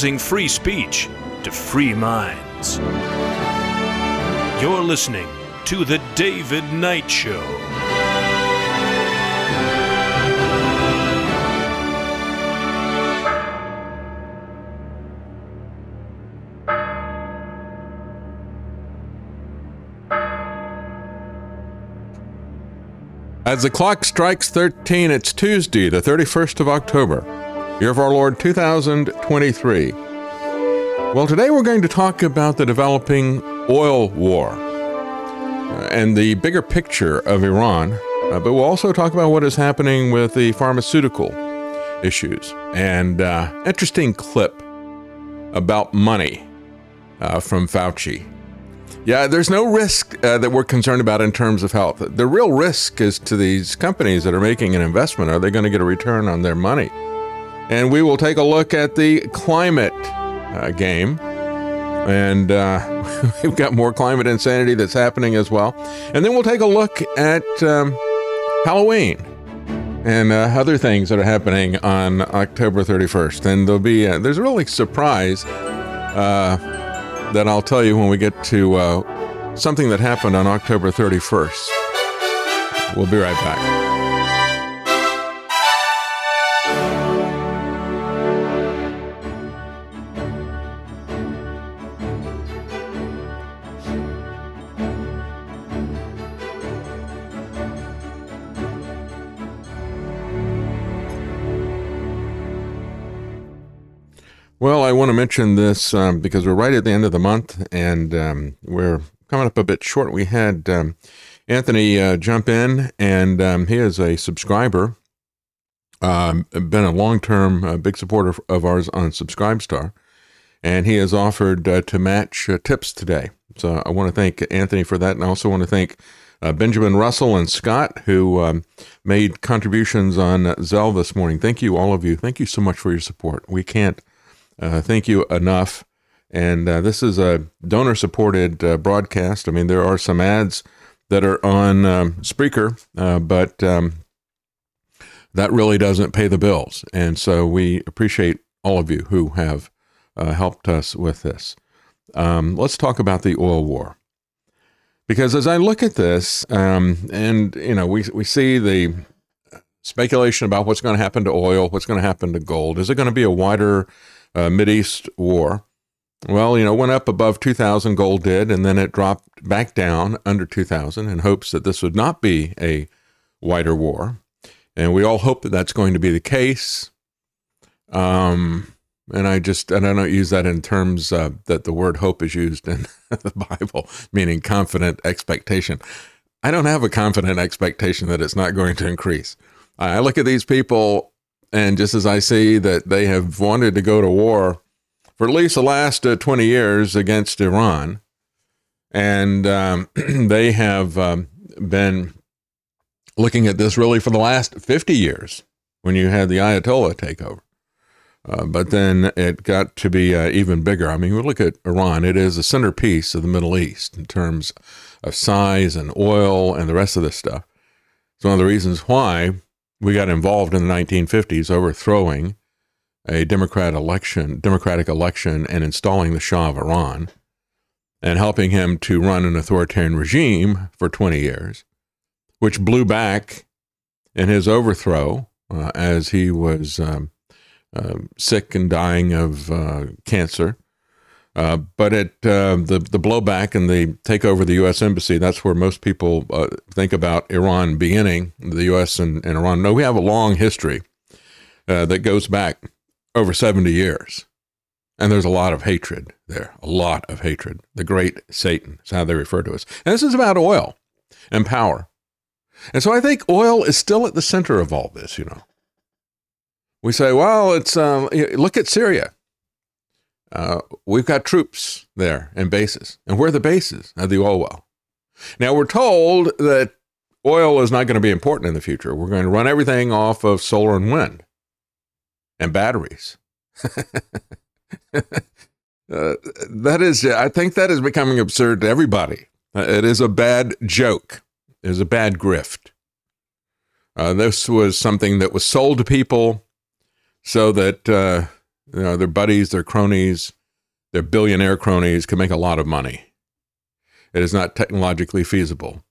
free speech to free minds. You're listening to The David Knight Show. As the clock strikes 13, it's Tuesday, the 31st of October, year of our Lord 2023. Well, today we're going to talk about the developing oil war uh, and the bigger picture of Iran, uh, but we'll also talk about what is happening with the pharmaceutical issues and uh, interesting clip about money uh, from Fauci. Yeah, there's no risk uh, that we're concerned about in terms of health. The real risk is to these companies that are making an investment. Are they going to get a return on their money? And we will take a look at the climate uh, game. And uh, we've got more climate insanity that's happening as well. And then we'll take a look at um, Halloween and uh, other things that are happening on October 31st. And there'll be uh, there's a really surprise uh, that I'll tell you when we get to uh, something that happened on October 31st. We'll be right back. Well, I want to mention this um, because we're right at the end of the month and um, we're coming up a bit short. We had um, Anthony uh, jump in, and um, he is a subscriber, um, been a long term uh, big supporter of ours on Subscribestar, and he has offered uh, to match uh, tips today. So I want to thank Anthony for that, and I also want to thank uh, Benjamin Russell and Scott, who um, made contributions on Zelle this morning. Thank you, all of you. Thank you so much for your support. We can't uh, thank you enough. And uh, this is a donor supported uh, broadcast. I mean, there are some ads that are on um, Spreaker, uh, but um, that really doesn't pay the bills. And so we appreciate all of you who have uh, helped us with this. Um, let's talk about the oil war. Because as I look at this, um, and you know, we we see the speculation about what's going to happen to oil, what's going to happen to gold. Is it going to be a wider uh, Mideast war. Well, you know, went up above 2000, gold did, and then it dropped back down under 2000 in hopes that this would not be a wider war. And we all hope that that's going to be the case. Um, and I just, and I don't use that in terms uh, that the word hope is used in the Bible, meaning confident expectation. I don't have a confident expectation that it's not going to increase. I look at these people and just as I see that they have wanted to go to war for at least the last uh, 20 years against Iran, and um, they have um, been looking at this really for the last 50 years when you had the Ayatollah take over. Uh, but then it got to be uh, even bigger. I mean, we look at Iran, it is a centerpiece of the Middle East in terms of size and oil and the rest of this stuff. It's one of the reasons why we got involved in the 1950s, overthrowing a Democrat election, Democratic election, and installing the Shah of Iran, and helping him to run an authoritarian regime for 20 years, which blew back in his overthrow uh, as he was um, uh, sick and dying of uh, cancer. Uh, but it uh, the the blowback and the takeover of the U.S. embassy. That's where most people uh, think about Iran beginning. The U.S. and, and Iran. No, we have a long history that goes back over seventy years, and there's a lot of hatred there. A lot of hatred. The Great Satan is how they refer to us. And this is about oil and power. And so I think oil is still at the center of all this. You know, we say, well, it's um, look at Syria. Uh, we've got troops there and bases. And where are the bases of the oil well? Now, we're told that oil is not going to be important in the future. We're going to run everything off of solar and wind and batteries. uh, that is, I think that is becoming absurd to everybody. Uh, it is a bad joke, it is a bad grift. Uh, this was something that was sold to people so that uh, you know, their buddies, their cronies, their billionaire cronies can make a lot of money. It is not technologically feasible.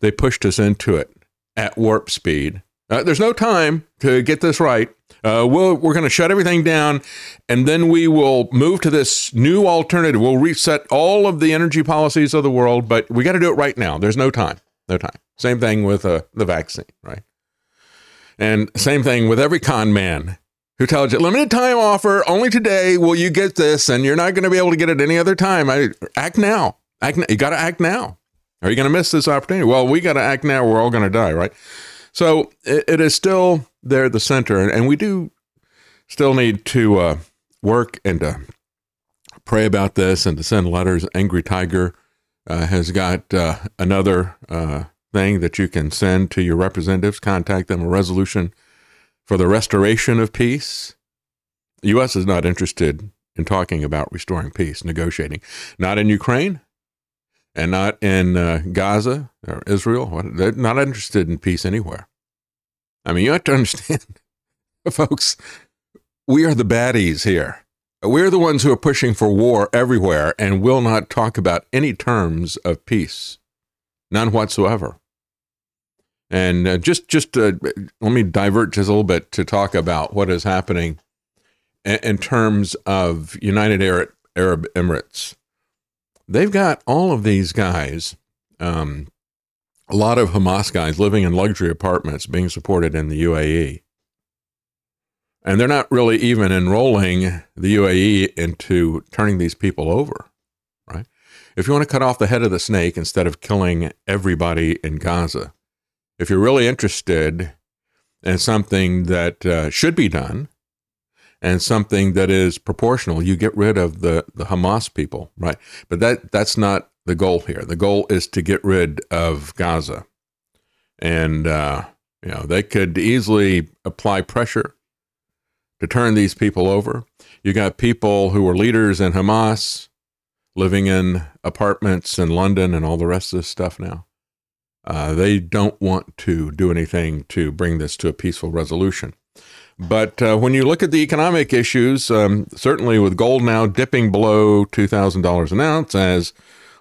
They pushed us into it at warp speed. Uh, there's no time to get this right. Uh, we'll, we're going to shut everything down and then we will move to this new alternative. We'll reset all of the energy policies of the world, but we got to do it right now. There's no time. No time. Same thing with uh, the vaccine, right? And same thing with every con man who tells you limited time offer only today will you get this and you're not going to be able to get it any other time. I, act now. Act now. you got to act now. Are you going to miss this opportunity? Well we got to act now we're all going to die right? So it, it is still there at the center and, we do still need to uh, work and to pray about this and to send letters. Angry tiger uh, has got uh, another uh, thing that you can send to your representatives. Contact them a resolution for the restoration of peace. The U.S. is not interested in talking about restoring peace, negotiating, not in Ukraine and not in uh, Gaza or Israel. They're not interested in peace anywhere. I mean, you have to understand, folks, we are the baddies here. We're the ones who are pushing for war everywhere and will not talk about any terms of peace, none whatsoever. And uh, just just uh, let me divert just a little bit to talk about what is happening in, in terms of United Arab, Arab Emirates. They've got all of these guys, um, a lot of Hamas guys living in luxury apartments being supported in the UAE. And they're not really even enrolling the UAE into turning these people over, right? If you want to cut off the head of the snake instead of killing everybody in Gaza, if you're really interested in something that uh, should be done and something that is proportional, you get rid of the, the Hamas people, right? But that that's not the goal here. The goal is to get rid of Gaza, and uh, you know they could easily apply pressure to turn these people over. You got people who were leaders in Hamas living in apartments in London and all the rest of this stuff now. Uh, they don't want to do anything to bring this to a peaceful resolution. But uh, when you look at the economic issues, um, certainly with gold now dipping below $2,000 an ounce, as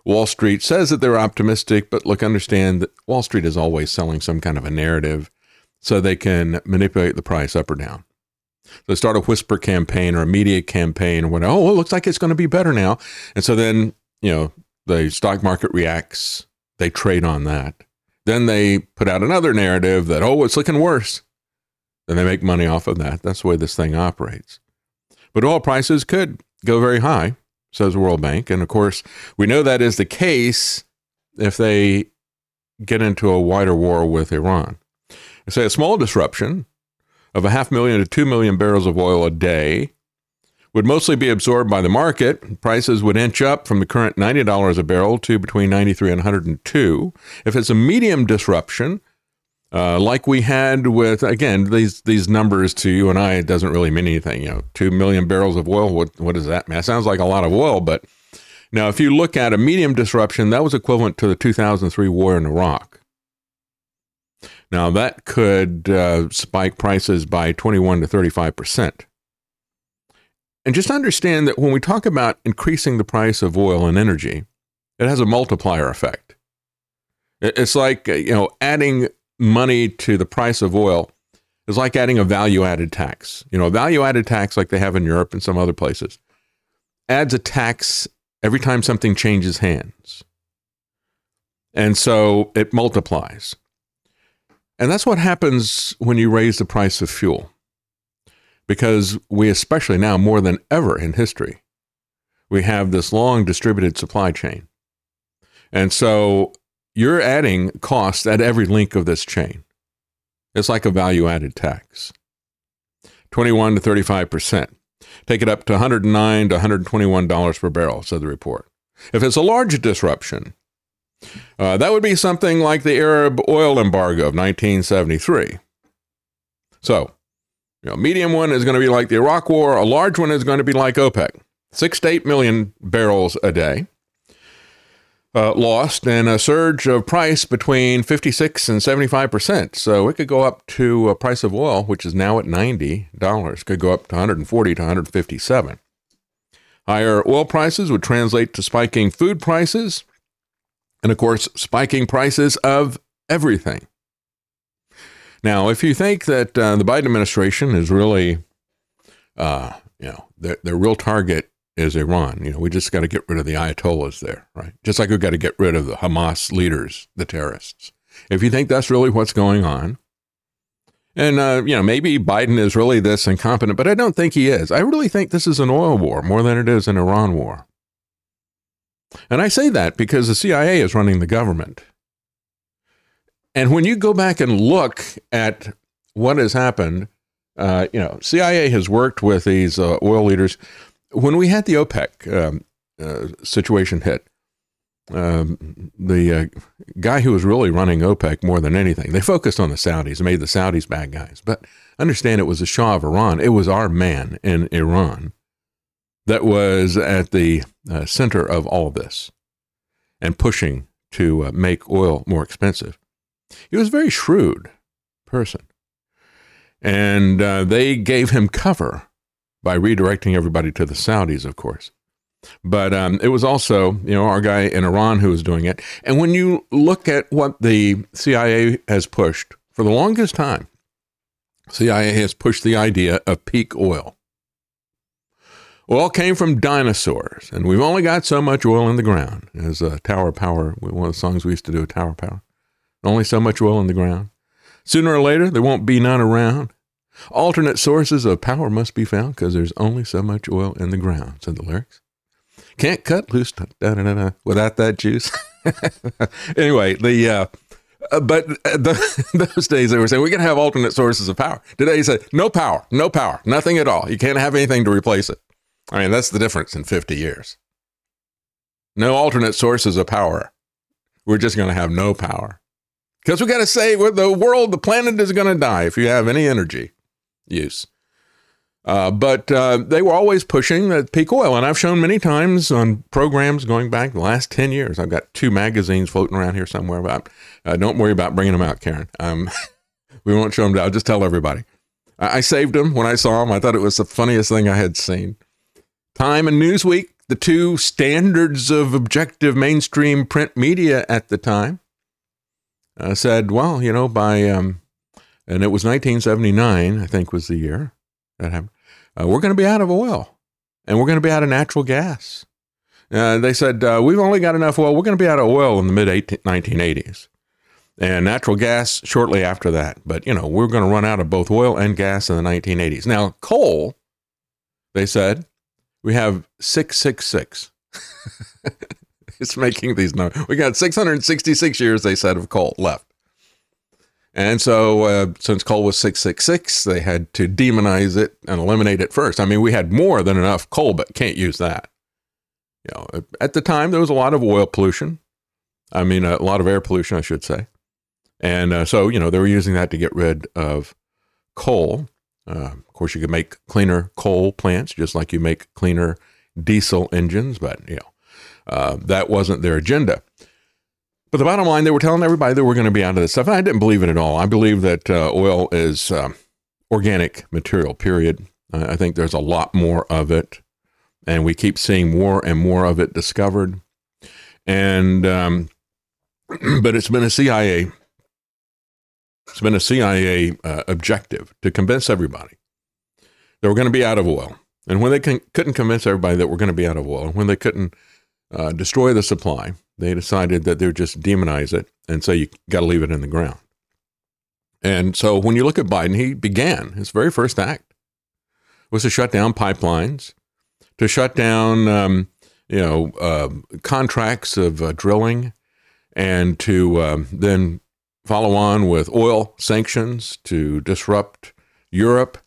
Wall Street says that they're optimistic, but look, understand that Wall Street is always selling some kind of a narrative so they can manipulate the price up or down. So start a whisper campaign or a media campaign when, oh, it looks like it's going to be better now. And so then, you know, the stock market reacts, they trade on that. Then they put out another narrative that, oh, it's looking worse. Then they make money off of that. That's the way this thing operates. But oil prices could go very high, says the World Bank. And of course, we know that is the case if they get into a wider war with Iran. They say a small disruption of a half million to two million barrels of oil a day would mostly be absorbed by the market. Prices would inch up from the current $90 a barrel to between 93 and 102. If it's a medium disruption, uh, like we had with again these these numbers to you and I, it doesn't really mean anything. You know, two million barrels of oil. What what does that mean? It sounds like a lot of oil, but now if you look at a medium disruption, that was equivalent to the 2003 war in Iraq. Now, that could uh, spike prices by 21 to 35%. And just understand that when we talk about increasing the price of oil and energy, it has a multiplier effect. It's like, uh, you know, adding money to the price of oil is like adding a value added tax. You know, a value added tax like they have in Europe and some other places adds a tax every time something changes hands. And so it multiplies. And that's what happens when you raise the price of fuel. Because we, especially now more than ever in history, we have this long distributed supply chain. And so you're adding costs at every link of this chain. It's like a value added tax 21 to 35%. Take it up to 109 to $121 per barrel, said the report. If it's a large disruption, uh, that would be something like the Arab oil embargo of 1973. So, you know, medium one is going to be like the Iraq War. A large one is going to be like OPEC, six to eight million barrels a day uh, lost, and a surge of price between 56 and 75 percent. So it could go up to a price of oil, which is now at 90 dollars, could go up to 140 to 157. Higher oil prices would translate to spiking food prices and of course, spiking prices of everything. Now, if you think that uh, the Biden administration is really, uh, you know, their, their real target is Iran, you know, we just got to get rid of the Ayatollahs there, right? Just like we've got to get rid of the Hamas leaders, the terrorists. If you think that's really what's going on, and, uh, you know, maybe Biden is really this incompetent, but I don't think he is. I really think this is an oil war more than it is an Iran war. And I say that because the CIA is running the government. And when you go back and look at what has happened, uh, you know, CIA has worked with these uh, oil leaders. When we had the OPEC um, uh, situation hit, um, the uh, guy who was really running OPEC more than anything, they focused on the Saudis made the Saudis bad guys. But understand it was the Shah of Iran. It was our man in Iran that was at the uh, center of all this and pushing to uh, make oil more expensive. He was a very shrewd person. And uh, they gave him cover by redirecting everybody to the Saudis, of course. But um, it was also, you know, our guy in Iran who was doing it. And when you look at what the CIA has pushed for the longest time, CIA has pushed the idea of peak oil. Oil came from dinosaurs, and we've only got so much oil in the ground. As a Tower Power, one of the songs we used to do, Tower Power. Only so much oil in the ground. Sooner or later, there won't be none around. Alternate sources of power must be found because there's only so much oil in the ground, said the lyrics. Can't cut loose da, da, da, without that juice. anyway, the uh, uh, but uh, the, those days they were saying we can have alternate sources of power. Today he said no power, no power, nothing at all. You can't have anything to replace it. I mean, that's the difference in 50 years. No alternate sources of power. We're just going to have no power. Because we got to say, the world, the planet is going to die if you have any energy use. Uh, but uh, they were always pushing the peak oil. And I've shown many times on programs going back the last 10 years. I've got two magazines floating around here somewhere about, uh, don't worry about bringing them out, Karen. Um, we won't show them. I'll just tell everybody. I, I saved them when I saw them. I thought it was the funniest thing I had seen. Time and Newsweek, the two standards of objective mainstream print media at the time, uh, said, well, you know, by, um, and it was 1979, I think was the year that happened, uh, we're going to be out of oil and we're going to be out of natural gas. Uh, they said, uh, we've only got enough oil. We're going to be out of oil in the mid 1980s and natural gas shortly after that. But, you know, we're going to run out of both oil and gas in the 1980s. Now, coal, they said, we have 666. it's making these numbers. We got 666 years, they said, of coal left. And so, uh, since coal was 666, they had to demonize it and eliminate it first. I mean, we had more than enough coal, but can't use that. You know, at the time, there was a lot of oil pollution. I mean, a lot of air pollution, I should say. And uh, so, you know, they were using that to get rid of coal. Uh, of course, you could make cleaner coal plants just like you make cleaner diesel engines, but you know uh, that wasn't their agenda. But the bottom line, they were telling everybody that we're going to be out of this stuff. And I didn't believe it at all. I believe that uh, oil is uh, organic material, period. I think there's a lot more of it. And we keep seeing more and more of it discovered. And, um, but it's been a CIA, it's been a CIA uh, objective to convince everybody that we're going to be out of oil. And when they couldn't convince everybody that we're going to be out of oil, when they couldn't uh, destroy the supply, they decided that they would just demonize it and say you got to leave it in the ground. And so when you look at Biden, he began his very first act was to shut down pipelines, to shut down um, you know uh, contracts of uh, drilling, and to um, then follow on with oil sanctions to disrupt Europe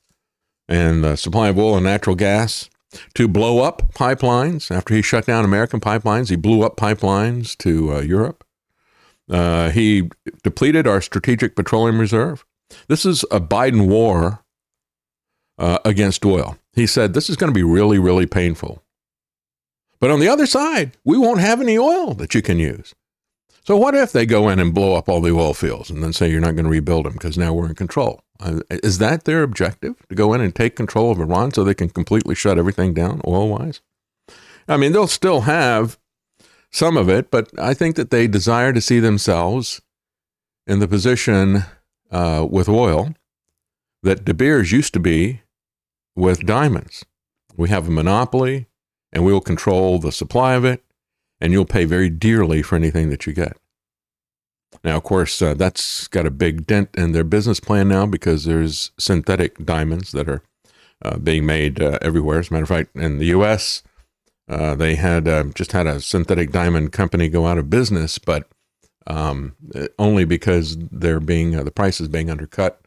and the supply of oil and natural gas to blow up pipelines. After he shut down American pipelines, he blew up pipelines to uh, Europe. Uh, he depleted our strategic petroleum reserve. This is a Biden war uh, against oil. He said this is going to be really, really painful. But on the other side, we won't have any oil that you can use. So what if they go in and blow up all the oil fields and then say you're not going to rebuild them because now we're in control? Uh, is that their objective to go in and take control of Iran so they can completely shut everything down oil wise? I mean, they'll still have some of it, but I think that they desire to see themselves in the position uh, with oil that De Beers used to be with diamonds. We have a monopoly and we will control the supply of it and you'll pay very dearly for anything that you get. Now, of course, uh, that's got a big dent in their business plan now because there's synthetic diamonds that are uh, being made uh, everywhere. As a matter of fact, in the U.S., uh, they had uh, just had a synthetic diamond company go out of business, but um, only because they're being uh, the price is being undercut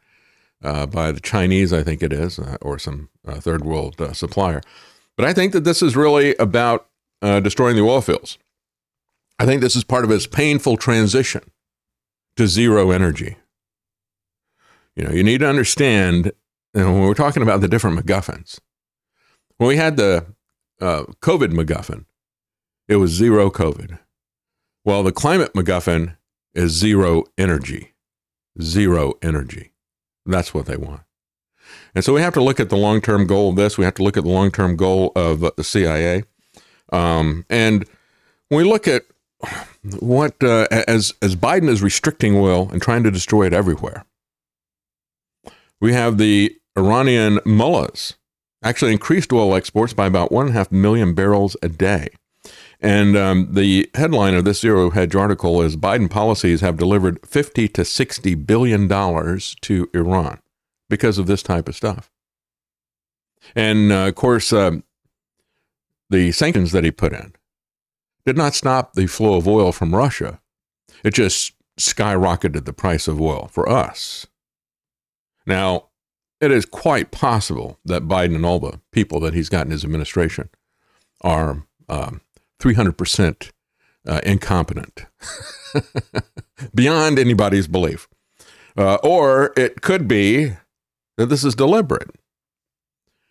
by the Chinese, I think it is, or some third world supplier. But I think that this is really about destroying the oil fields. I think this is part of his painful transition to zero energy. You know, you need to understand you know, when we're talking about the different MacGuffins. When we had the uh, COVID MacGuffin, it was zero COVID. Well, the climate MacGuffin is zero energy. Zero energy. That's what they want. And so we have to look at the long term goal of this. We have to look at the long term goal of the CIA. Um, and when we look at what uh, as as Biden is restricting oil and trying to destroy it everywhere. We have the Iranian mullahs actually increased oil exports by about one and a half million barrels a day. And um, the headline of this Zero Hedge article is Biden policies have delivered 50 to 60 billion dollars to Iran because of this type of stuff. And uh, of course, uh, the sanctions that he put in did not stop the flow of oil from Russia. It just skyrocketed the price of oil for us. Now, it is quite possible that Biden and all the people that he's got in his administration are um, 300% uh, incompetent beyond anybody's belief. Uh, or it could be that this is deliberate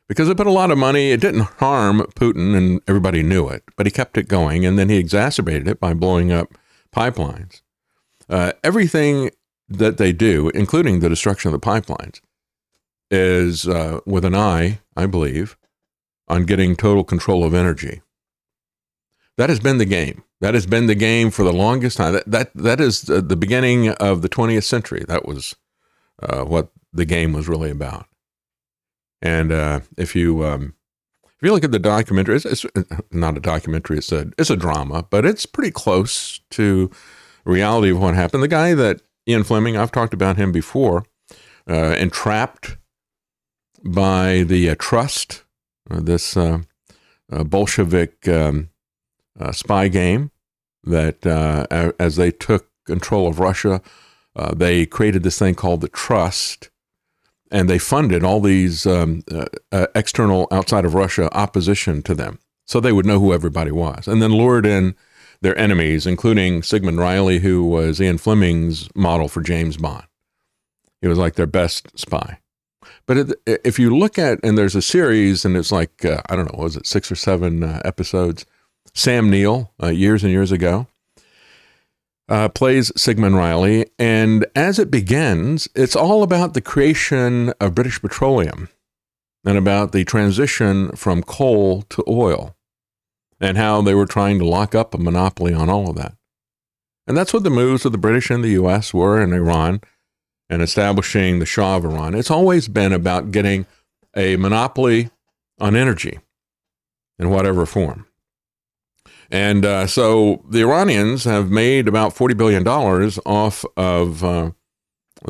because it put a lot of money. It didn't harm Putin, and everybody knew it, but he kept it going, and then he exacerbated it by blowing up pipelines. Uh, everything that they do, including the destruction of the pipelines, is uh, with an eye, I believe, on getting total control of energy. That has been the game. That has been the game for the longest time. That that that is the beginning of the 20th century. That was uh, what the game was really about. And uh, if you um, if you look at the documentary, it's, it's, not a documentary; it's a it's a drama, but it's pretty close to reality of what happened. The guy that Ian Fleming, I've talked about him before, uh, entrapped by the uh, trust, uh, this uh, uh, Bolshevik um, spy game that as they took control of Russia, they created this thing called the trust and they funded all these um, uh, uh, external outside of Russia opposition to them, so they would know who everybody was, and then lured in their enemies, including Sigmund Reilly, who was Ian Fleming's model for James Bond. He was like their best spy. But if you look at, and there's a series, and it's like, uh, I don't know, was it six or seven uh, episodes? Sam Neill, uh, years and years ago. Uh, plays Sigmund Reilly. And as it begins, it's all about the creation of British Petroleum and about the transition from coal to oil and how they were trying to lock up a monopoly on all of that. And that's what the moves of the British and the US were in Iran and establishing the Shah of Iran. It's always been about getting a monopoly on energy in whatever form. And uh, so the Iranians have made about $40 billion off of uh,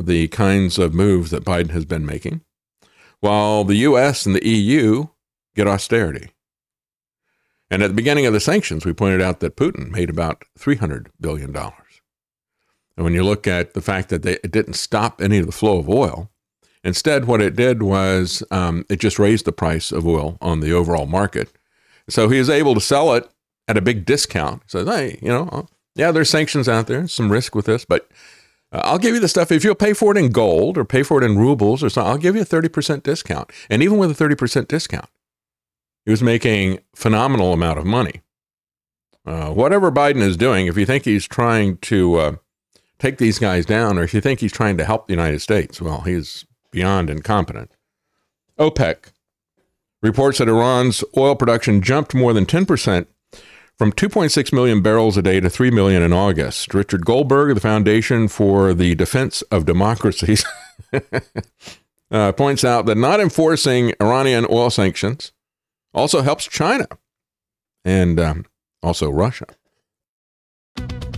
the kinds of moves that Biden has been making, while the US and the EU get austerity. And at the beginning of the sanctions, we pointed out that Putin made about $300 billion. And when you look at the fact that they, it didn't stop any of the flow of oil, instead, what it did was um, it just raised the price of oil on the overall market. So he is able to sell it at a big discount. says hey, you know, uh, yeah, there's sanctions out there, some risk with this, but uh, I'll give you the stuff. If you'll pay for it in gold or pay for it in rubles or something, I'll give you a 30% discount. And even with a 30% discount, he was making phenomenal amount of money. Uh, whatever Biden is doing, if you think he's trying to uh, take these guys down, or if you think he's trying to help the United States, well, he's beyond incompetent. OPEC reports that Iran's oil production jumped more than 10% from 2.6 million barrels a day to 3 million in August. Richard Goldberg of the Foundation for the Defense of Democracies uh, points out that not enforcing Iranian oil sanctions also helps China and um, also Russia.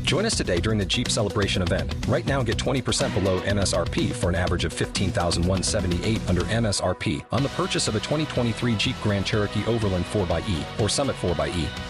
Join us today during the Jeep Celebration event. Right now, get 20% below MSRP for an average of 15178 under MSRP on the purchase of a 2023 Jeep Grand Cherokee Overland 4xE or Summit 4xE.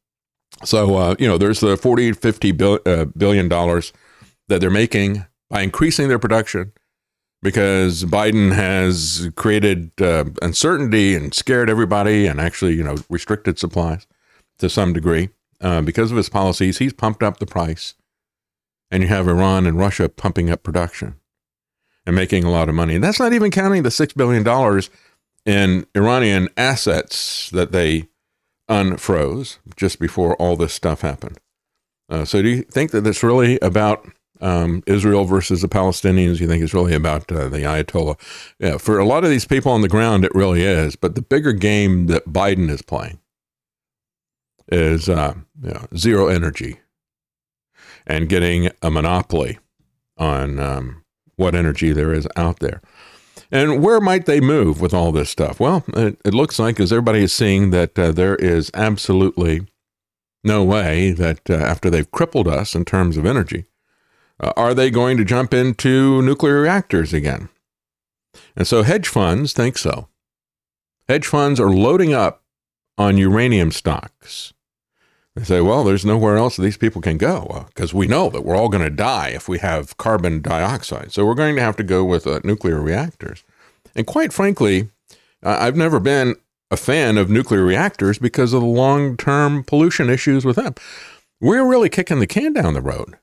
so, uh, you know, there's the 40, 50 bill, uh, billion dollars that they're making by increasing their production because Biden has created uh, uncertainty and scared everybody and actually, you know, restricted supplies to some degree. Uh, because of his policies, he's pumped up the price. And you have Iran and Russia pumping up production and making a lot of money. And that's not even counting the $6 billion in Iranian assets that they unfroze just before all this stuff happened. Uh, so, do you think that it's really about um, Israel versus the Palestinians? You think it's really about uh, the Ayatollah? Yeah, for a lot of these people on the ground, it really is. But the bigger game that Biden is playing is uh, you know, zero energy and getting a monopoly on um, what energy there is out there. And where might they move with all this stuff? Well, it, it looks like, as everybody is seeing, that uh, there is absolutely no way that uh, after they've crippled us in terms of energy, uh, are they going to jump into nuclear reactors again? And so hedge funds think so. Hedge funds are loading up on uranium stocks. They say, well, there's nowhere else these people can go because uh, we know that we're all going to die if we have carbon dioxide. So we're going to have to go with uh, nuclear reactors. And quite frankly, uh, I've never been a fan of nuclear reactors because of the long term pollution issues with them. We're really kicking the can down the road.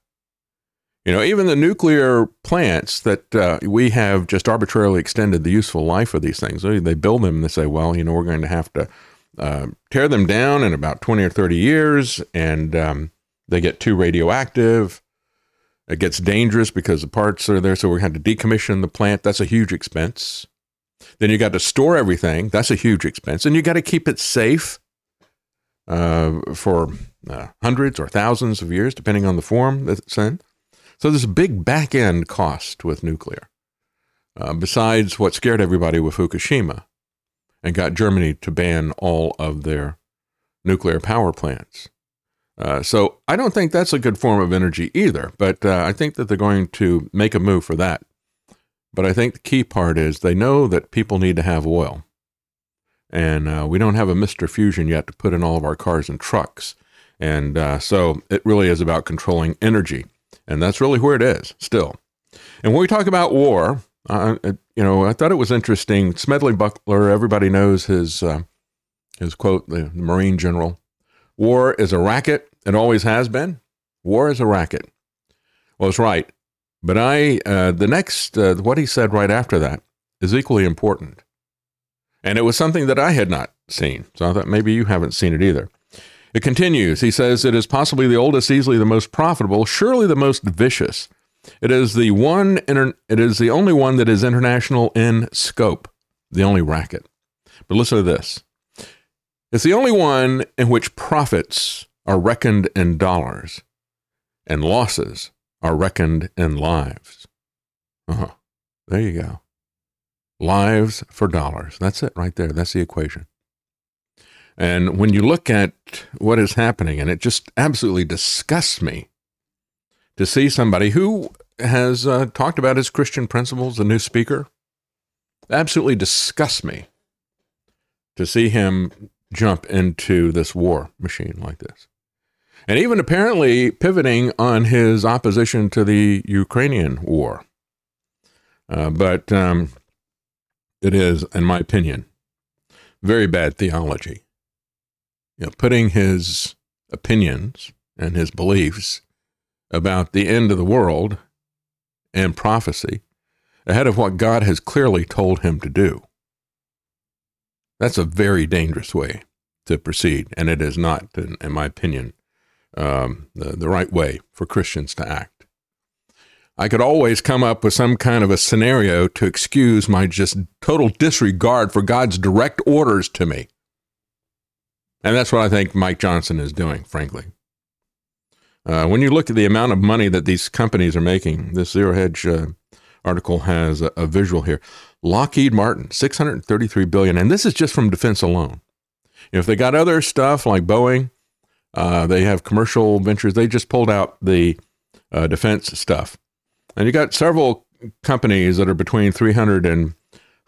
You know, even the nuclear plants that uh, we have just arbitrarily extended the useful life of these things, they build them and they say, well, you know, we're going to have to uh, tear them down in about 20 or 30 years, and um, they get too radioactive. It gets dangerous because the parts are there, so we had to decommission the plant. That's a huge expense. Then you got to store everything. That's a huge expense, and you got to keep it safe uh, for uh, hundreds or thousands of years, depending on the form that it's in. So there's a big back end cost with nuclear. Uh, besides what scared everybody with Fukushima, and got Germany to ban all of their nuclear power plants. Uh, so I don't think that's a good form of energy either, but uh, I think that they're going to make a move for that. But I think the key part is they know that people need to have oil. And uh, we don't have a Mr. Fusion yet to put in all of our cars and trucks. And uh, so it really is about controlling energy. And that's really where it is still. And when we talk about war, you know, I thought it was interesting. Smedley Butler, everybody knows his, uh, his quote, the Marine general War is a racket. It always has been. War is a racket. Well, it's right. But I, uh, the next, uh, what he said right after that is equally important. And it was something that I had not seen. So I thought maybe you haven't seen it either. It continues. He says, It is possibly the oldest, easily the most profitable, surely the most vicious. It is the one, inter- it is the only one that is international in scope, the only racket. But listen to this. It's the only one in which profits are reckoned in dollars and losses are reckoned in lives. Uh-huh. There you go. Lives for dollars. That's it right there. That's the equation. And when you look at what is happening, and it just absolutely disgusts me to see somebody who has uh, talked about his Christian principles, the new speaker, absolutely disgusts me to see him jump into this war machine like this. And even apparently pivoting on his opposition to the Ukrainian war. Uh, but um, it is, in my opinion, very bad theology. You know, putting his opinions and his beliefs about the end of the world and prophecy ahead of what God has clearly told him to do. That's a very dangerous way to proceed, and it is not, in, in my opinion, um, the, the right way for Christians to act. I could always come up with some kind of a scenario to excuse my just total disregard for God's direct orders to me. And that's what I think Mike Johnson is doing, frankly. Uh, when you look at the amount of money that these companies are making, this Zero Hedge uh, article has a, a, visual here. Lockheed Martin, 633 billion, and this is just from defense alone. If they got other stuff like Boeing, uh, they have commercial ventures. They just pulled out the uh, defense stuff, and you got several companies that are between 300 and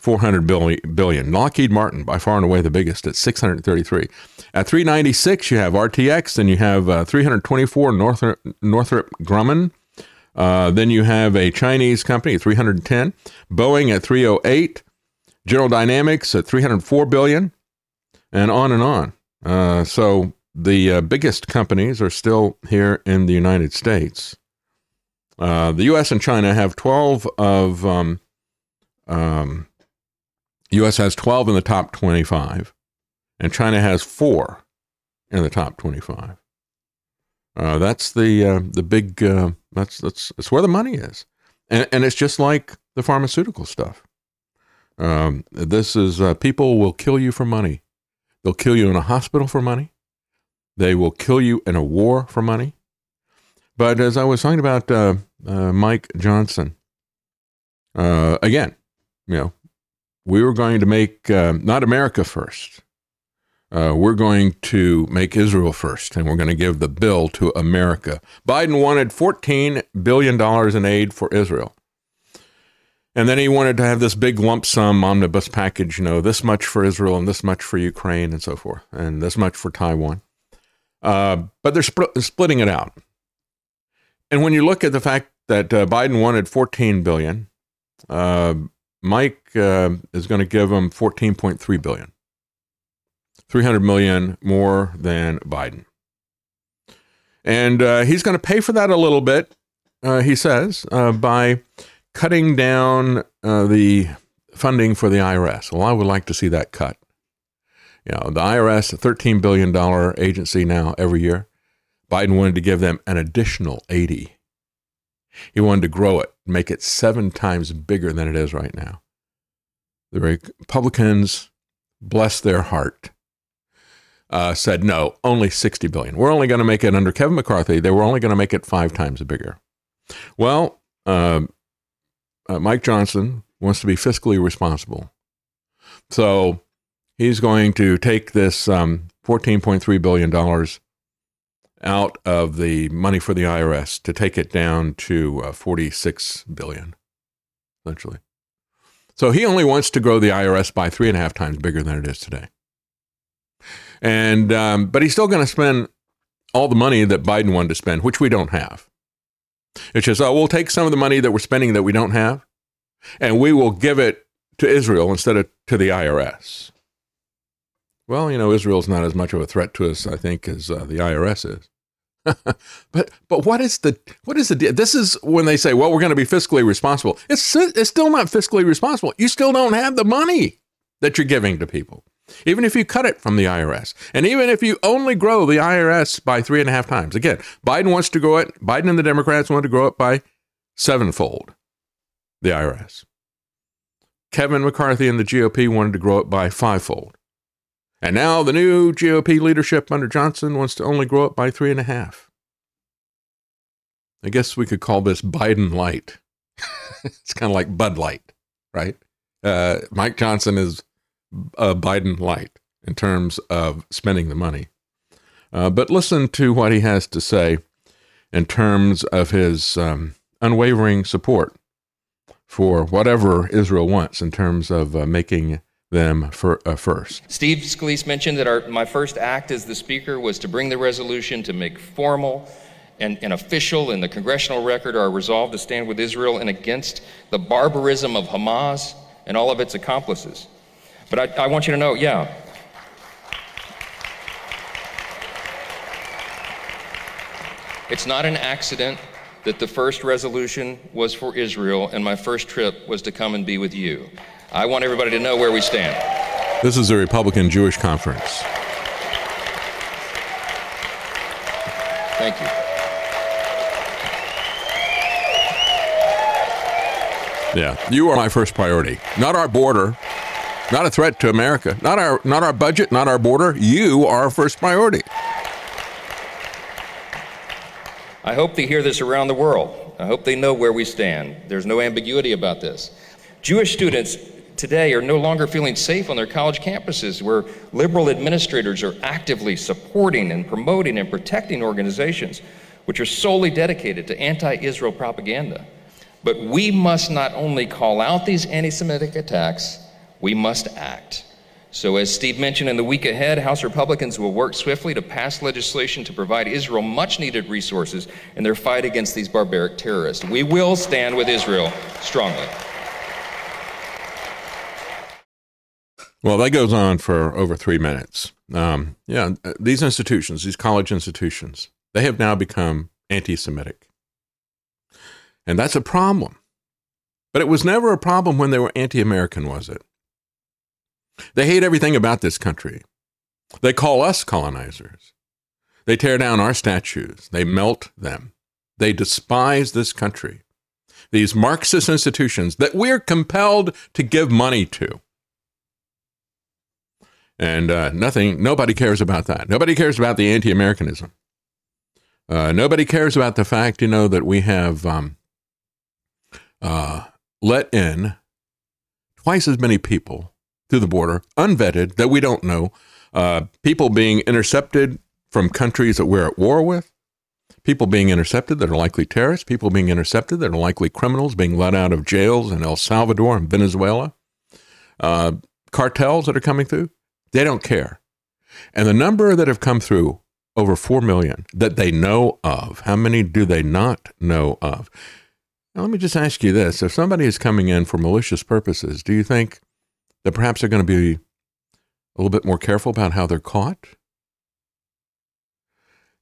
400 billion. Lockheed Martin, by far and away the biggest, at 633. At 396, you have RTX, then you have uh, 324 Northrop, Northrop Grumman. Uh, then you have a Chinese company, 310. Boeing at 308. General Dynamics at 304 billion and on and on. Uh, so the uh, biggest companies are still here in the United States. Uh, the U.S. and China have 12 of, um, um, U.S. has 12 in the top 25, and China has four in the top 25. Uh, that's the uh, the big uh, that's that's that's where the money is, and and it's just like the pharmaceutical stuff. Um, this is people will kill you for money They'll kill you in a hospital for money. They will kill you in a war for money. But as I was talking about uh, uh, Mike Johnson, uh, again, you know, we were going to make uh, not America first. Uh, we're going to make Israel first, and we're going to give the bill to America. Biden wanted $14 billion in aid for Israel. And then he wanted to have this big lump sum omnibus package, you know, this much for Israel and this much for Ukraine and so forth, and this much for Taiwan. Uh, but they're sp- splitting it out. And when you look at the fact that uh, Biden wanted 14 billion, uh, Mike uh, is going to give him 14.3 billion, 300 million more than Biden. And uh, he's going to pay for that a little bit, uh, he says, by cutting down uh, the funding for the IRS. Well, I would like to see that cut. You know, the IRS, a $13 billion agency now every year. Biden wanted to give them an additional 80. He wanted to grow it, make it seven times bigger than it is right now. The Republicans, bless their heart, uh, said no, only 60 billion. We're only going to make it under Kevin McCarthy. They were only going to make it five times bigger. Well, uh, uh, Mike Johnson wants to be fiscally responsible. So he's going to take this um, $14.3 billion out of the money for the IRS to take it down to uh, 46 billion, essentially. So he only wants to grow the IRS by three and a half times bigger than it is today. And um, but he's still going to spend all the money that Biden wanted to spend, which we don't have. It's just, oh, we'll take some of the money that we're spending that we don't have, and we will give it to Israel instead of to the IRS. Well, you know, Israel's not as much of a threat to us, I think, as uh, the IRS is. but but what is the what is the? This is when they say, well, we're going to be fiscally responsible. It's it's still not fiscally responsible. You still don't have the money that you're giving to people, even if you cut it from the IRS, and even if you only grow the IRS by three and a half times. Again, Biden wants to grow it. Biden and the Democrats want to grow it by sevenfold. The IRS. Kevin McCarthy and the GOP wanted to grow it by fivefold. And now the new GOP leadership under Johnson wants to only grow it by three and a half. I guess we could call this Biden light. it's kind of like Bud Light, right? Uh, Mike Johnson is a Biden light in terms of spending the money. Uh, but listen to what he has to say in terms of his um, unwavering support for whatever Israel wants in terms of uh, making them for, uh, first. Steve Scalise mentioned that our, my first act as the Speaker was to bring the resolution to make formal and, and, official in the congressional record our resolve to stand with Israel and against the barbarism of Hamas and all of its accomplices. But I, I want you to know, yeah. It's not an accident that the first resolution was for Israel and my first trip was to come and be with you. I want everybody to know where we stand. This is the Republican Jewish Conference. Thank you. Yeah, you are my first priority. Not our border, not a threat to America, not our not our budget, not our border. You are our first priority. I hope they hear this around the world. I hope they know where we stand. There's no ambiguity about this. Jewish students today are no longer feeling safe on their college campuses where liberal administrators are actively supporting and promoting and protecting organizations which are solely dedicated to anti Israel propaganda. But we must not only call out these anti Semitic attacks, we must act. So, as Steve mentioned, in the week ahead, House Republicans will work swiftly to pass legislation to provide Israel much needed resources in their fight against these barbaric terrorists. We will stand with Israel strongly. Well, that goes on for over three minutes. Um, yeah, these institutions, these college institutions, they have now become anti Semitic. And that's a problem. But it was never a problem when they were anti American, was it? They hate everything about this country. They call us colonizers. They tear down our statues. They melt them. They despise this country. These Marxist institutions that we're compelled to give money to. And uh, nothing, nobody cares about that. Nobody cares about the anti Americanism. Uh, nobody cares about the fact, you know, that we have um, uh, let in twice as many people through the border, unvetted, that we don't know, uh, people being intercepted from countries that we're at war with, people being intercepted that are likely terrorists, people being intercepted that are likely criminals being let out of jails in El Salvador and Venezuela, uh, cartels that are coming through. They don't care. And the number that have come through, over 4 million, that they know of, how many do they not know of? Now, let me just ask you this. If somebody is coming in for malicious purposes, do you think that perhaps they're going to be a little bit more careful about how they're caught?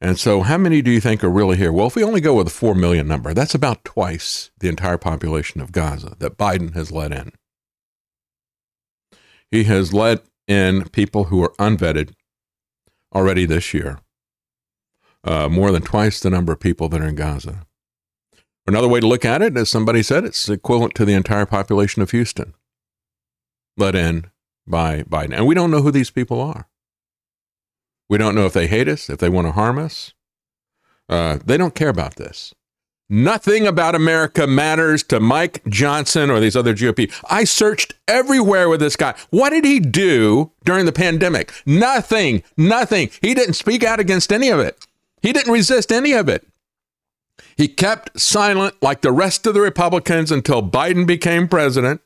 And so, how many do you think are really here? Well, if we only go with a 4 million number, that's about twice the entire population of Gaza that Biden has let in. He has let in people who are unvetted already this year, uh, more than twice the number of people that are in Gaza. Another way to look at it, as somebody said, it's equivalent to the entire population of Houston let in by Biden. And we don't know who these people are. We don't know if they hate us, if they want to harm us. Uh, they don't care about this. Nothing about America matters to Mike Johnson or these other GOP. I searched everywhere with this guy. What did he do during the pandemic? Nothing. Nothing. He didn't speak out against any of it. He didn't resist any of it. He kept silent like the rest of the Republicans until Biden became president.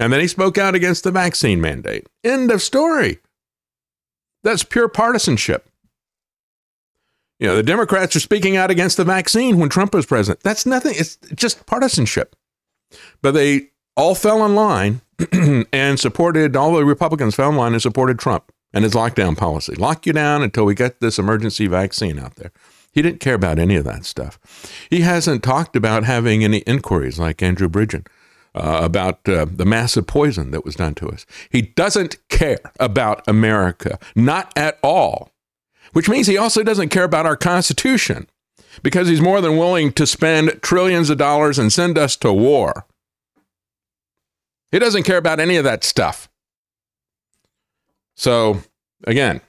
And then he spoke out against the vaccine mandate. End of story. That's pure partisanship. You know, the Democrats are speaking out against the vaccine when Trump was president. That's nothing. It's just partisanship. But they all fell in line and supported, all the Republicans fell in line and supported Trump and his lockdown policy. Lock you down until we get this emergency vaccine out there. He didn't care about any of that stuff. He hasn't talked about having any inquiries like Andrew Bridgen uh, about uh, the massive poison that was done to us. He doesn't care about America, not at all, which means he also doesn't care about our Constitution because he's more than willing to spend trillions of dollars and send us to war. He doesn't care about any of that stuff. So, again,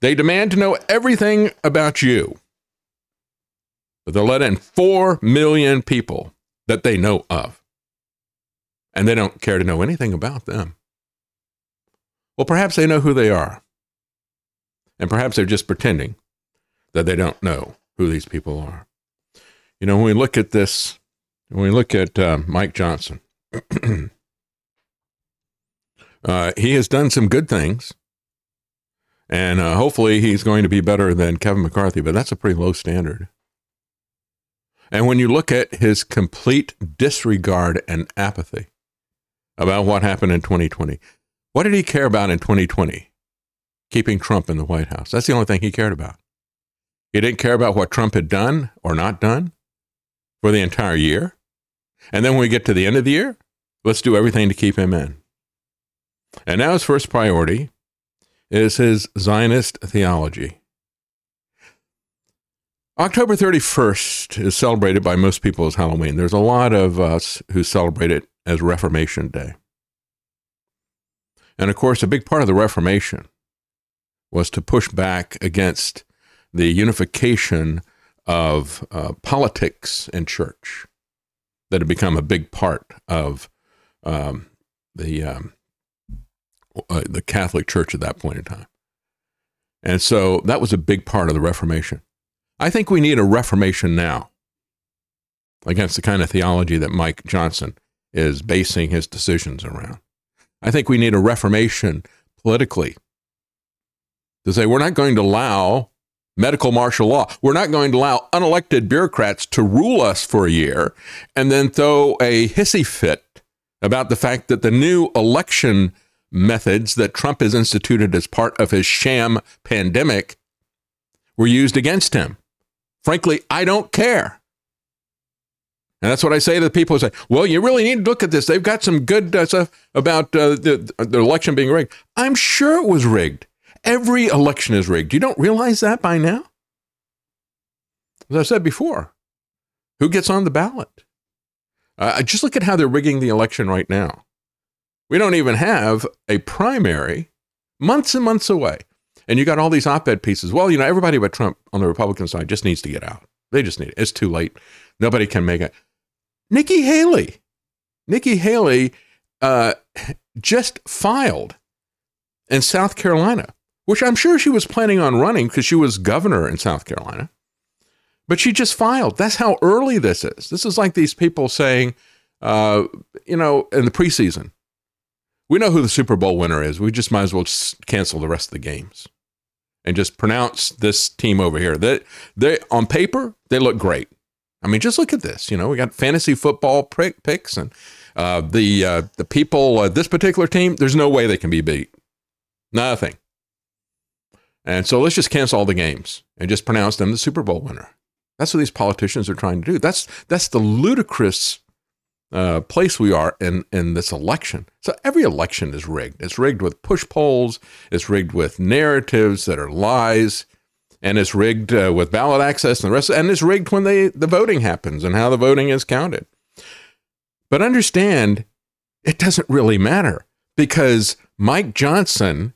they demand to know everything about you, but they'll let in 4 million people that they know of and they don't care to know anything about them. Well, perhaps they know who they are. And perhaps they're just pretending that they don't know who these people are. You know, when we look at this, when we look at uh, Mike Johnson, uh, he has done some good things. And uh, hopefully he's going to be better than Kevin McCarthy, but that's a pretty low standard. And when you look at his complete disregard and apathy about what happened in 2020. What did he care about in 2020? Keeping Trump in the White House. That's the only thing he cared about. He didn't care about what Trump had done or not done for the entire year. And then when we get to the end of the year, let's do everything to keep him in. And now his first priority is his Zionist theology. October 31st is celebrated by most people as Halloween. There's a lot of us who celebrate it as Reformation Day. And of course, a big part of the Reformation was to push back against the unification of uh, politics and church that had become a big part of um, the um, uh, the Catholic Church at that point in time. And so that was a big part of the Reformation. I think we need a Reformation now against the kind of theology that Mike Johnson is basing his decisions around. I think we need a reformation politically to say we're not going to allow medical martial law. We're not going to allow unelected bureaucrats to rule us for a year and then throw a hissy fit about the fact that the new election methods that Trump has instituted as part of his sham pandemic were used against him. Frankly, I don't care. And that's what I say to the people who say, well, you really need to look at this. They've got some good uh, stuff about uh, the, the election being rigged. I'm sure it was rigged. Every election is rigged. You don't realize that by now? As I said before, who gets on the ballot? Uh, just look at how they're rigging the election right now. We don't even have a primary months and months away. And you got all these op ed pieces. Well, you know, everybody but Trump on the Republican side just needs to get out. They just need it. It's too late. Nobody can make it. Nikki Haley. Nikki Haley uh, just filed in South Carolina, which I'm sure she was planning on running because she was governor in South Carolina. But she just filed. That's how early this is. This is like these people saying, uh, you know, in the preseason, we know who the Super Bowl winner is. We just might as well just cancel the rest of the games and just pronounce this team over here. That they, they on paper they look great. I mean, just look at this. You know, we got fantasy football picks and uh, the uh, the people. Uh, this particular team, there's no way they can be beat. Nothing. And so let's just cancel all the games and just pronounce them the Super Bowl winner. That's what these politicians are trying to do. That's that's the ludicrous uh, place we are in in this election. So every election is rigged. It's rigged with push polls. It's rigged with narratives that are lies and it's rigged uh, with ballot access and the rest, and it's rigged when they, the voting happens and how the voting is counted. But understand, it doesn't really matter because Mike Johnson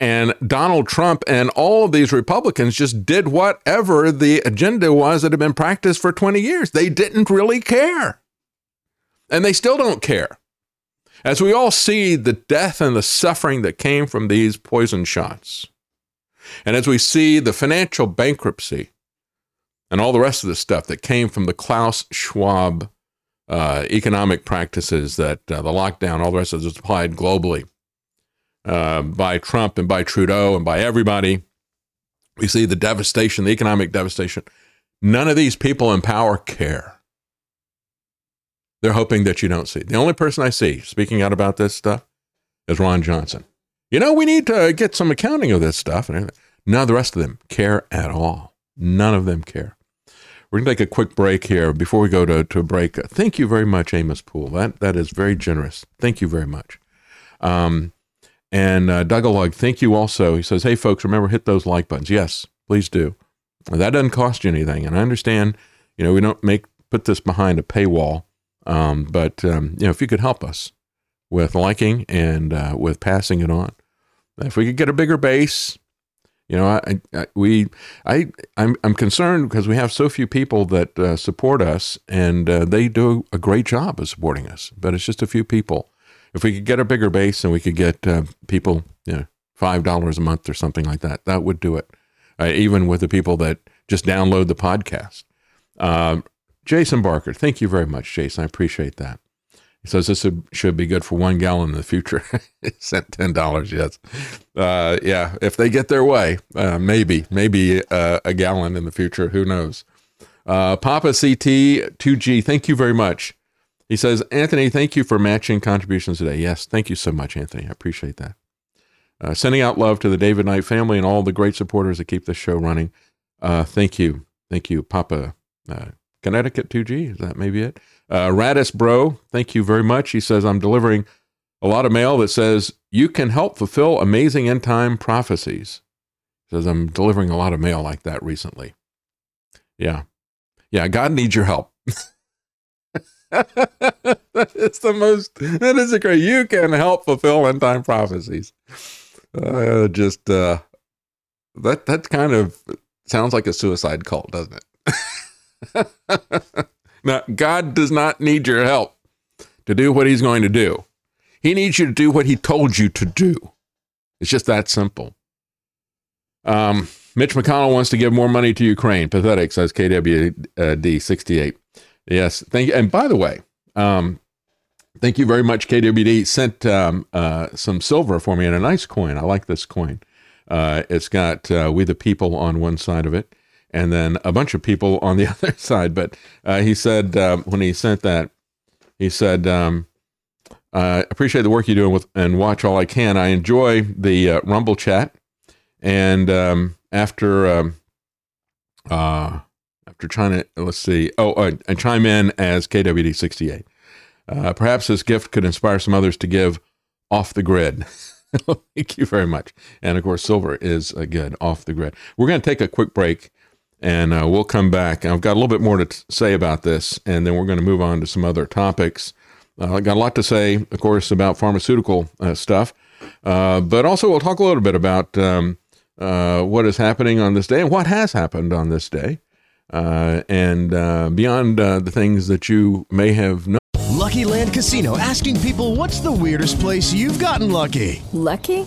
And Donald Trump and all of these Republicans just did whatever the agenda was that had been practiced for 20 years. They didn't really care. And they still don't care. As we all see the death and the suffering that came from these poison shots, and as we see the financial bankruptcy and all the rest of the stuff that came from the Klaus Schwab uh, economic practices that uh, the lockdown, all the rest of it is applied globally uh, by Trump and by Trudeau and by everybody. We see the devastation, the economic devastation. None of these people in power care. They're hoping that you don't see. The only person I see speaking out about this stuff is Ron Johnson. You know, we need to get some accounting of this stuff. And none of the rest of them care at all. None of them care. We're going to take a quick break here before we go to, to a break. Thank you very much, Amos Poole. That, that is very generous. Thank you very much. Um, and uh, Dougalug, thank you also. He says, hey, folks, remember, hit those like buttons. Yes, please do. That doesn't cost you anything. And I understand, you know, we don't make put this behind a paywall. Um, but, um, you know, if you could help us with liking and uh, with passing it on, if we could get a bigger base, you know, I, I we I I'm I'm concerned because we have so few people that uh, support us, and uh, they do a great job of supporting us. But it's just a few people. If we could get a bigger base and we could get uh, people, you know, five dollars a month or something like that, that would do it. Uh, even with the people that just download the podcast. Um, Jason Barker, thank you very much, Jason. I appreciate that. He says this should be good for one gallon in the future. Sent ten dollars. Yes, uh, yeah. If they get their way, uh, maybe, maybe uh, a gallon in the future. Who knows? Uh, Papa CT two G. Thank you very much. He says, Anthony, thank you for matching contributions today. Yes, thank you so much, Anthony. I appreciate that. Uh, sending out love to the David Knight family and all the great supporters that keep this show running. Uh, thank you, thank you, Papa. Connecticut 2G. Is that maybe it? Uh, Radis Bro, thank you very much. He says, I'm delivering a lot of mail that says, You can help fulfill amazing end time prophecies. He says, I'm delivering a lot of mail like that recently. Yeah. Yeah, God needs your help. that is the most, that is a great, you can help fulfill end time prophecies. Uh, just, uh, that, that kind of sounds like a suicide cult, doesn't it? Now, God does not need your help to do what he's going to do. He needs you to do what he told you to do. It's just that simple. Um, Mitch McConnell wants to give more money to Ukraine. Pathetic, says KWD68. Yes, thank you. And by the way, um, thank you very much. KWD sent um, uh, some silver for me and a nice coin. I like this coin. Uh, it's got uh, We the People on one side of it and then a bunch of people on the other side. But uh, he said uh, when he sent that, he said, um, "I appreciate the work you're doing with and watch all I can. I enjoy the uh, Rumble chat, and um, after um, uh, after to let's see, oh, uh, and chime in as KWD68. Uh, perhaps this gift could inspire some others to give off the grid." Thank you very much. And of course, silver is a good off the grid. We're going to take a quick break and uh, we'll come back. I've got a little bit more to t- say about this, and then we're going to move on to some other topics. Uh, I got a lot to say, of course, about pharmaceutical uh, stuff, uh, but also we'll talk a little bit about um, uh, what is happening on this day and what has happened on this day, uh, and uh, beyond uh, the things that you may have known. Lucky Land Casino asking people what's the weirdest place you've gotten lucky? Lucky?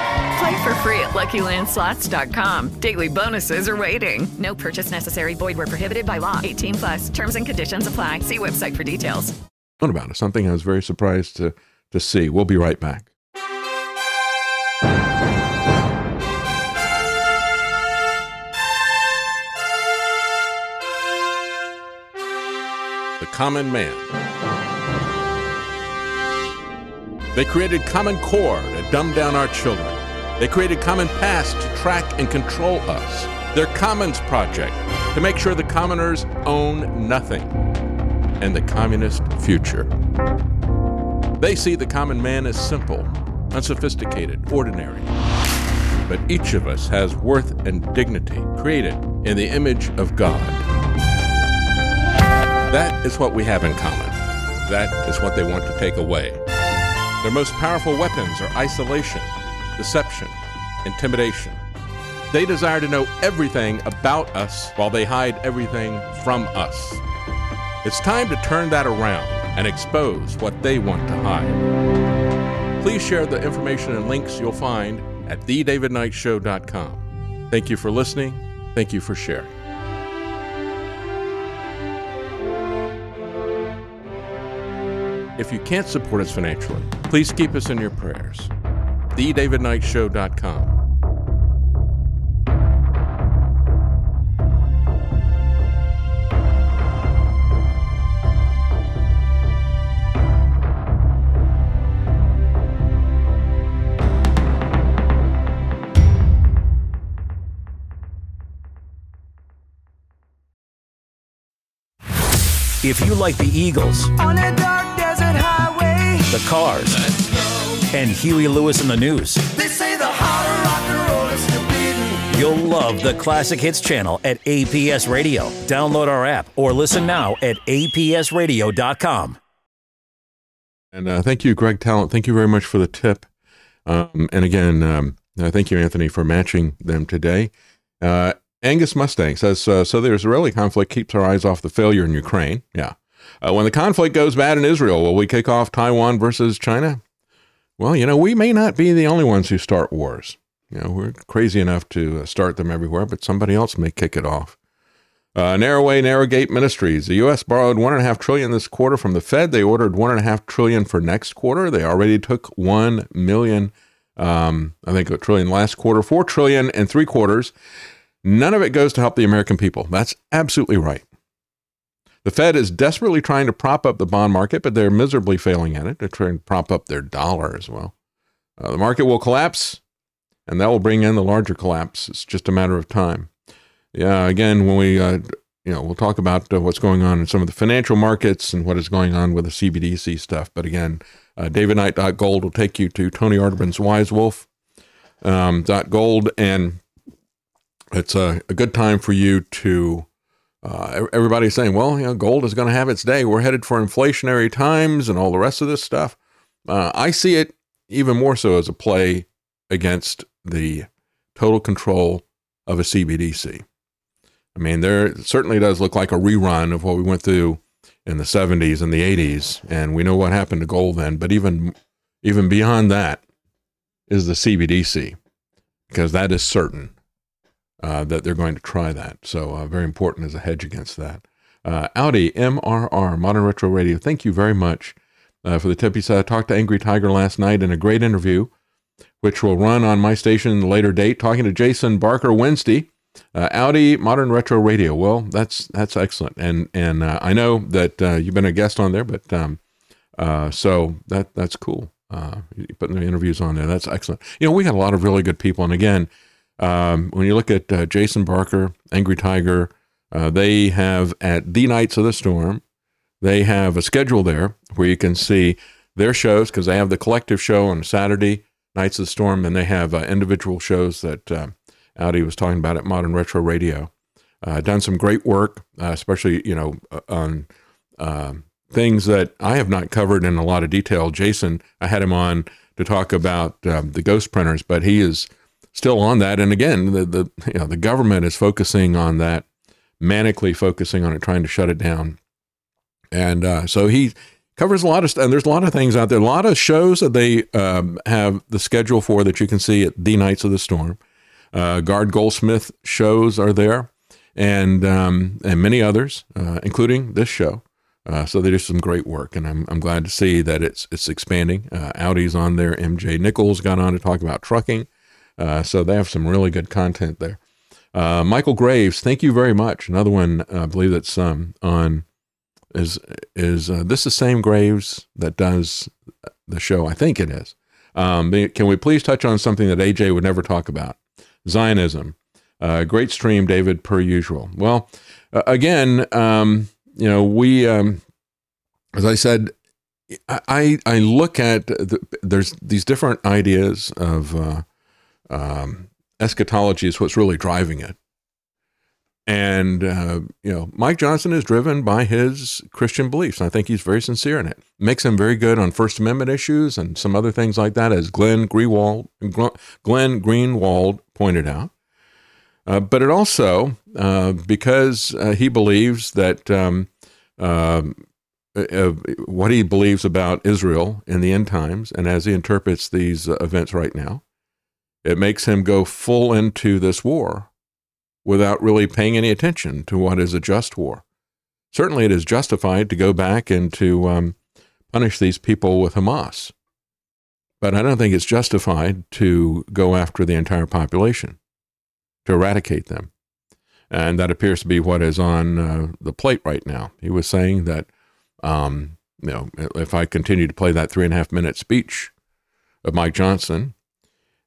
Play for free at LuckyLandSlots.com. Daily bonuses are waiting. No purchase necessary. Void were prohibited by law. 18 plus. Terms and conditions apply. See website for details. What about it? Something I was very surprised to to see. We'll be right back. The Common Man. They created Common Core to dumb down our children. They created Common Pass to track and control us. Their Commons Project to make sure the commoners own nothing. And the communist future. They see the common man as simple, unsophisticated, ordinary. But each of us has worth and dignity created in the image of God. That is what we have in common. That is what they want to take away. Their most powerful weapons are isolation, deception, intimidation. They desire to know everything about us while they hide everything from us. It's time to turn that around and expose what they want to hide. Please share the information and links you'll find at thedavidknightshow.com. Thank you for listening. Thank you for sharing. If you can't support us financially, please keep us in your prayers. TheDavidKnightShow.com. If you like the Eagles, On a dark desert highway, the Cars, and Huey Lewis and the News, they say the heart of rock and roll is still beating. you'll love the Classic Hits channel at APS Radio. Download our app or listen now at apsradio.com. And uh, thank you, Greg Talent. Thank you very much for the tip. Um, and again, um, uh, thank you, Anthony, for matching them today. Uh, Angus Mustang says uh, So the Israeli conflict keeps our eyes off the failure in Ukraine. Yeah. Uh, when the conflict goes bad in Israel, will we kick off Taiwan versus China? Well, you know, we may not be the only ones who start wars. You know, we're crazy enough to uh, start them everywhere, but somebody else may kick it off. Uh, Narrowway, Narrowgate Ministries. The U.S. borrowed one and a half trillion this quarter from the Fed. They ordered one and a half trillion for next quarter. They already took one million, um, I think a trillion last quarter, four trillion and three quarters. None of it goes to help the American people. That's absolutely right. The Fed is desperately trying to prop up the bond market, but they're miserably failing at it. They're trying to prop up their dollar as well. Uh, the market will collapse, and that will bring in the larger collapse. It's just a matter of time. Yeah, again, when we, uh, you know, we'll talk about uh, what's going on in some of the financial markets and what is going on with the CBDC stuff. But again, uh, davidknight.gold will take you to Tony Arterburns' Wise Wolf um, dot gold, and it's a, a good time for you to. Uh, everybody's saying, well, you know, gold is going to have its day. We're headed for inflationary times and all the rest of this stuff. Uh, I see it even more so as a play against the total control of a CBDC. I mean, there certainly does look like a rerun of what we went through in the 70s and the 80s, and we know what happened to gold then. But even even beyond that is the CBDC, because that is certain uh, that they're going to try that. So uh, very important as a hedge against that. Uh, Audi MRR Modern Retro Radio. Thank you very much uh, for the tip. He said I talked to Angry Tiger last night in a great interview, which will run on my station later date. Talking to Jason Barker Wednesday. Uh, Audi Modern Retro Radio. Well, that's that's excellent, and and uh, I know that you've been a guest on there, but um, so that that's cool. Putting the interviews on there, that's excellent. You know, we got a lot of really good people, and again, um, when you look at uh, Jason Barker, Angry Tiger, uh, they have at the Nights of the Storm, they have a schedule there where you can see their shows because they have the collective show on Saturday Nights of the Storm, and they have uh, individual shows that uh, Audi was talking about at Modern Retro Radio. Uh, done some great work, uh, especially you know uh, on uh, things that I have not covered in a lot of detail. Jason, I had him on to talk about um, the ghost printers, but he is still on that. And again, the the you know the government is focusing on that, manically focusing on it, trying to shut it down. And uh, so he covers a lot of stuff. And there's a lot of things out there, a lot of shows that they um, have the schedule for that you can see at the Nights of the Storm. Uh, Gard Goldsmith shows are there, and um, and many others, uh, including this show. Uh, so they do some great work, and I'm, I'm glad to see that it's it's expanding. Uh, Audi's on there. MJ Nichols got on to talk about trucking. Uh, so they have some really good content there. Uh, Michael Graves, thank you very much. Another one, I believe that's um, on is is uh, this the same Graves that does the show? I think it is. Um, can we please touch on something that AJ would never talk about? Zionism. Uh, great stream, David, per usual. Well, uh, again, um, you know, we, um, as I said, I I look at the, there's these different ideas of uh, um, eschatology is what's really driving it, and uh, you know Mike Johnson is driven by his Christian beliefs. I think he's very sincere in it. Makes him very good on First Amendment issues and some other things like that, as Glenn Greenwald Glenn Greenwald pointed out. Uh, but it also uh, because uh, he believes that. Um, um uh, what he believes about Israel in the end times, and as he interprets these uh, events right now, it makes him go full into this war without really paying any attention to what is a just war. Certainly, it is justified to go back and to um, punish these people with Hamas, but I don't think it's justified to go after the entire population, to eradicate them. And that appears to be what is on uh, the plate right now. He was saying that um, you know, if I continue to play that three and a half minute speech of Mike Johnson,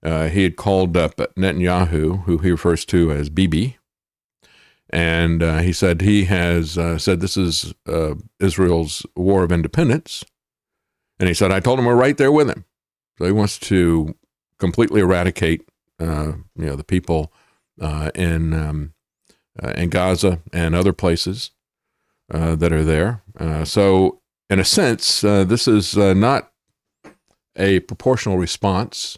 uh, he had called up Netanyahu, who he refers to as Bibi, and uh, he said he has uh, said this is uh, Israel's war of independence, and he said I told him we're right there with him, so he wants to completely eradicate uh, you know the people in um, in Gaza and other places that are there. So, in a sense, this is not a proportional response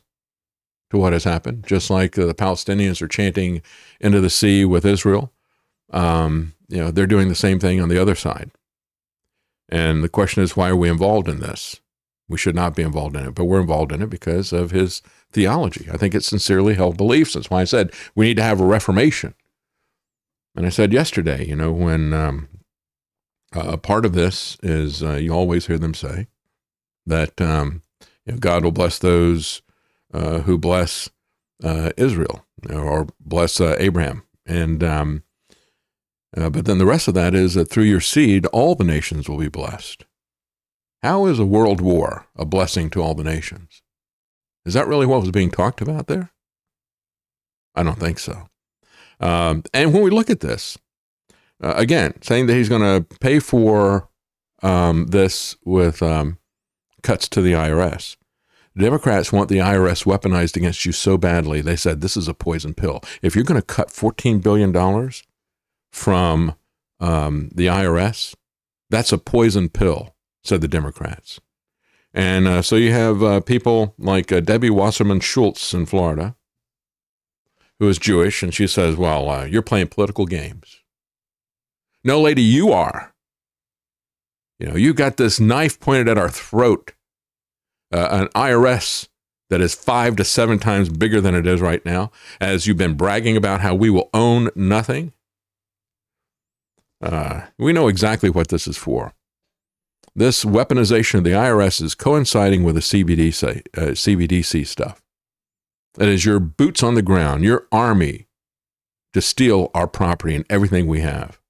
to what has happened, just like the Palestinians are chanting into the sea with Israel. Um, you know, they're doing the same thing on the other side. And the question is, why are we involved in this? We should not be involved in it, but we're involved in it because of his theology. I think it's sincerely held beliefs. That's why I said we need to have a reformation. And I said yesterday, you know, when um, a part of this is uh, you always hear them say that um, you know, God will bless those uh, who bless uh, Israel or bless uh, Abraham. And um, uh, but then the rest of that is that through your seed, all the nations will be blessed. How is a world war a blessing to all the nations? Is that really what was being talked about there? I don't think so. Um, and when we look at this, uh, again, saying that he's going to pay for um, this with um, cuts to the IRS. Democrats want the IRS weaponized against you so badly, they said this is a poison pill. If you're going to cut $14 billion from um, the IRS, that's a poison pill, said the Democrats. And uh, so you have uh, people like uh, Debbie Wasserman Schultz in Florida, who is Jewish, and she says, Well, uh, you're playing political games. No, lady, you are. You know, you got this knife pointed at our throat, uh, an IRS that is five to seven times bigger than it is right now, as you've been bragging about how we will own nothing. Uh, we know exactly what this is for. This weaponization of the IRS is coinciding with the CBDC, uh, CBDC stuff. That is your boots on the ground, your army to steal our property and everything we have.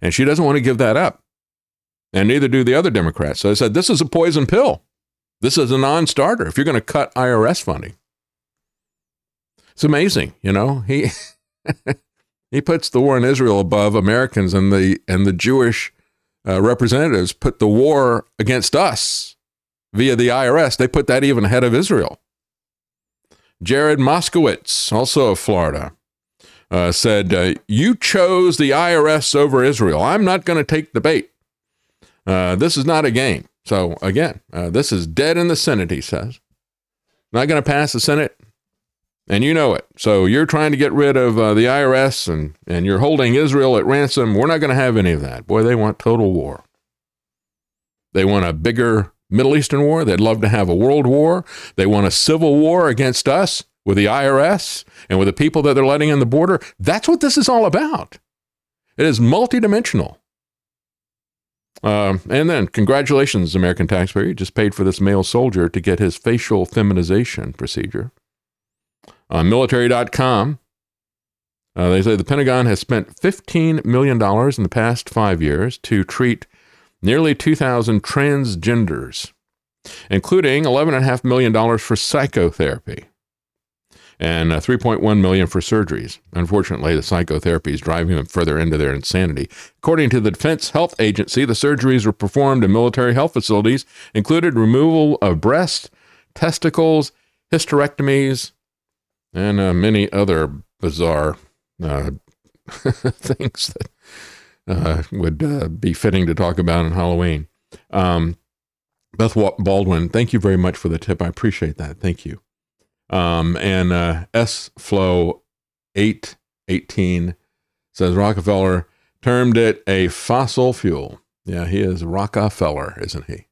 And she doesn't want to give that up. And neither do the other Democrats. So I said, this is a poison pill. This is a non starter if you're going to cut IRS funding. It's amazing, you know. He he puts the war in Israel above Americans, and the and the Jewish uh, representatives put the war against us via the IRS. They put that even ahead of Israel. Jared Moskowitz, also of Florida, uh, said, uh, You chose the IRS over Israel. I'm not going to take the bait. Uh, this is not a game. So, again, uh, this is dead in the Senate, he says. Not going to pass the Senate, and you know it. So, you're trying to get rid of uh, the IRS and, and you're holding Israel at ransom. We're not going to have any of that. Boy, they want total war. They want a bigger Middle Eastern war. They'd love to have a world war. They want a civil war against us with the IRS and with the people that they're letting in the border. That's what this is all about. It is multidimensional. Uh, and then, congratulations, American taxpayer. You just paid for this male soldier to get his facial feminization procedure. On military.com, Uh, they say the Pentagon has spent $15 million in the past five years to treat nearly 2,000 transgenders, including $11.5 million for psychotherapy and uh, 3.1 million for surgeries. Unfortunately, the psychotherapy is driving them further into their insanity. According to the Defense Health Agency, the surgeries were performed in military health facilities, included removal of breast, testicles, hysterectomies, and uh, many other bizarre uh, things that uh, would uh, be fitting to talk about on Halloween. Um, Beth Baldwin, thank you very much for the tip. I appreciate that. Thank you. Um, and uh, S Flow 818 says Rockefeller termed it a fossil fuel. Yeah, he is Rockefeller, isn't he?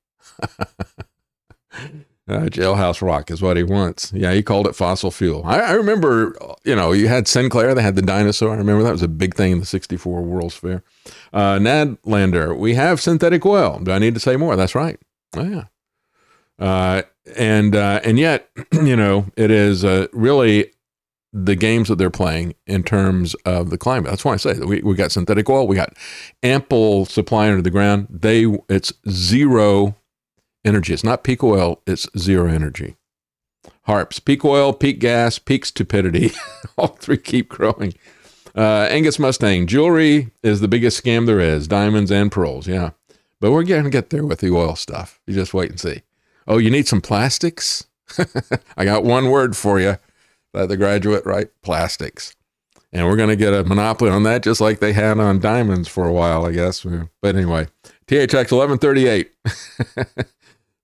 Uh, jailhouse rock is what he wants. Yeah, he called it fossil fuel. I, I, remember, you know, you had Sinclair, they had the dinosaur. I remember that was a big thing in the 64 World's Fair. Uh, Nadlander, we have synthetic oil. Do I need to say more? That's right. Oh, yeah. Uh, and uh, and yet, you know, it is uh, really the games that they're playing in terms of the climate. That's why I say we we got synthetic oil, we got ample supply under the ground. They it's zero energy. It's not peak oil, it's zero energy. Harps, peak oil, peak gas, peak stupidity. All three keep growing. Uh, Angus Mustang, jewelry is the biggest scam there is, diamonds and pearls. Yeah. But we're going to get there with the oil stuff. You just wait and see. Oh, you need some plastics? I got one word for you. That the graduate, right? Plastics. And we're going to get a monopoly on that just like they had on diamonds for a while, I guess. But anyway, THX 1138.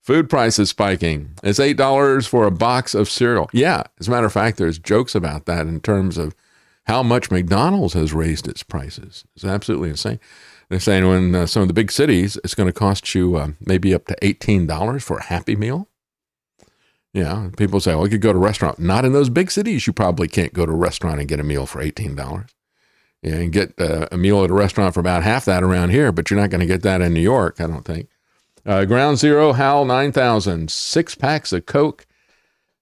Food prices spiking. It's $8 for a box of cereal. Yeah, as a matter of fact, there's jokes about that in terms of how much McDonald's has raised its prices. It's absolutely insane. They're saying when uh, some of the big cities, it's going to cost you uh, maybe up to $18 for a Happy Meal. Yeah, people say, well, you could go to a restaurant. Not in those big cities. You probably can't go to a restaurant and get a meal for $18. Yeah, and get uh, a meal at a restaurant for about half that around here, but you're not going to get that in New York, I don't think. Uh, Ground Zero, Hal 9000, six packs of Coke,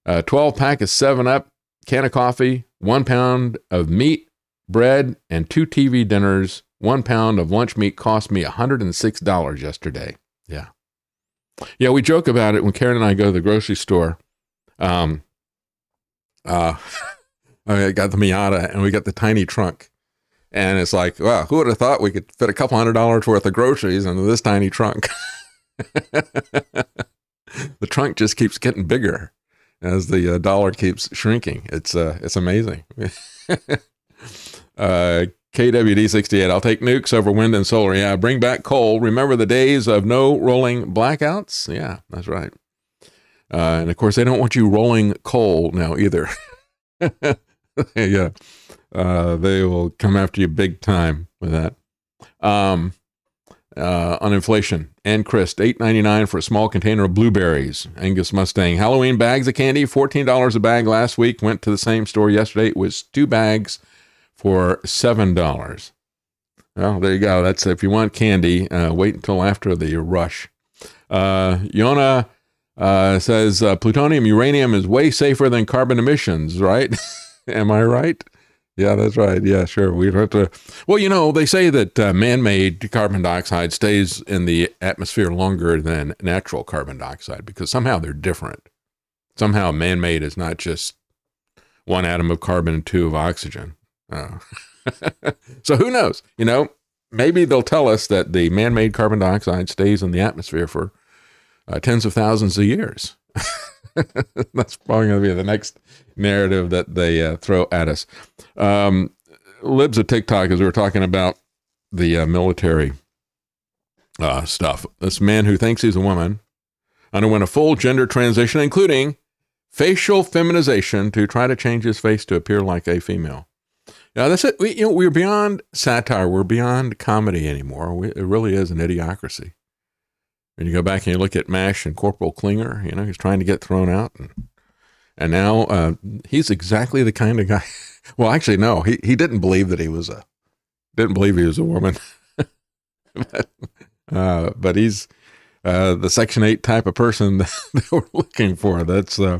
uh, 12 pack of 7 Up, can of coffee, one pound of meat, bread, and two TV dinners. One pound of lunch meat cost me $106 yesterday. Yeah. Yeah, we joke about it when Karen and I go to the grocery store. Um, uh, I got the Miata and we got the tiny trunk. And it's like, wow, who would have thought we could fit a couple hundred dollars worth of groceries into this tiny trunk? the trunk just keeps getting bigger as the uh, dollar keeps shrinking. It's uh, it's amazing. uh, KWD68, I'll take nukes over wind and solar. Yeah, bring back coal. Remember the days of no rolling blackouts? Yeah, that's right. Uh, and of course, they don't want you rolling coal now either. yeah, uh, they will come after you big time with that. Um, uh, on inflation. And Christ, eight ninety nine for a small container of blueberries. Angus Mustang. Halloween bags of candy, fourteen dollars a bag last week. Went to the same store yesterday. It was two bags for seven dollars. Well, there you go. That's if you want candy, uh, wait until after the rush. Uh, Yona uh, says uh, plutonium, uranium is way safer than carbon emissions, right? Am I right? Yeah, that's right. Yeah, sure. We have to. Well, you know, they say that uh, man-made carbon dioxide stays in the atmosphere longer than natural carbon dioxide because somehow they're different. Somehow, man-made is not just one atom of carbon and two of oxygen. Uh, so who knows? You know, maybe they'll tell us that the man-made carbon dioxide stays in the atmosphere for uh, tens of thousands of years. That's probably going to be the next narrative that they uh, throw at us. Um, libs of TikTok, as we were talking about the uh, military uh, stuff, this man who thinks he's a woman underwent a full gender transition, including facial feminization to try to change his face to appear like a female. Yeah, that's it. We, you know, we're beyond satire. We're beyond comedy anymore. We, it really is an idiocracy. And you go back and you look at Mash and Corporal Klinger, you know, he's trying to get thrown out. And, and now uh, he's exactly the kind of guy. well, actually, no, he, he didn't believe that he was a, didn't believe he was a woman. but, uh, but he's uh, the Section 8 type of person that, that we're looking for. That's, uh,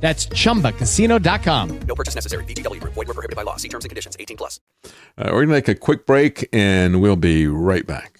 That's chumbacasino.com. No purchase necessary. VGW Group. Void were prohibited by law. See terms and conditions. 18 plus. Uh, we're going to make a quick break and we'll be right back.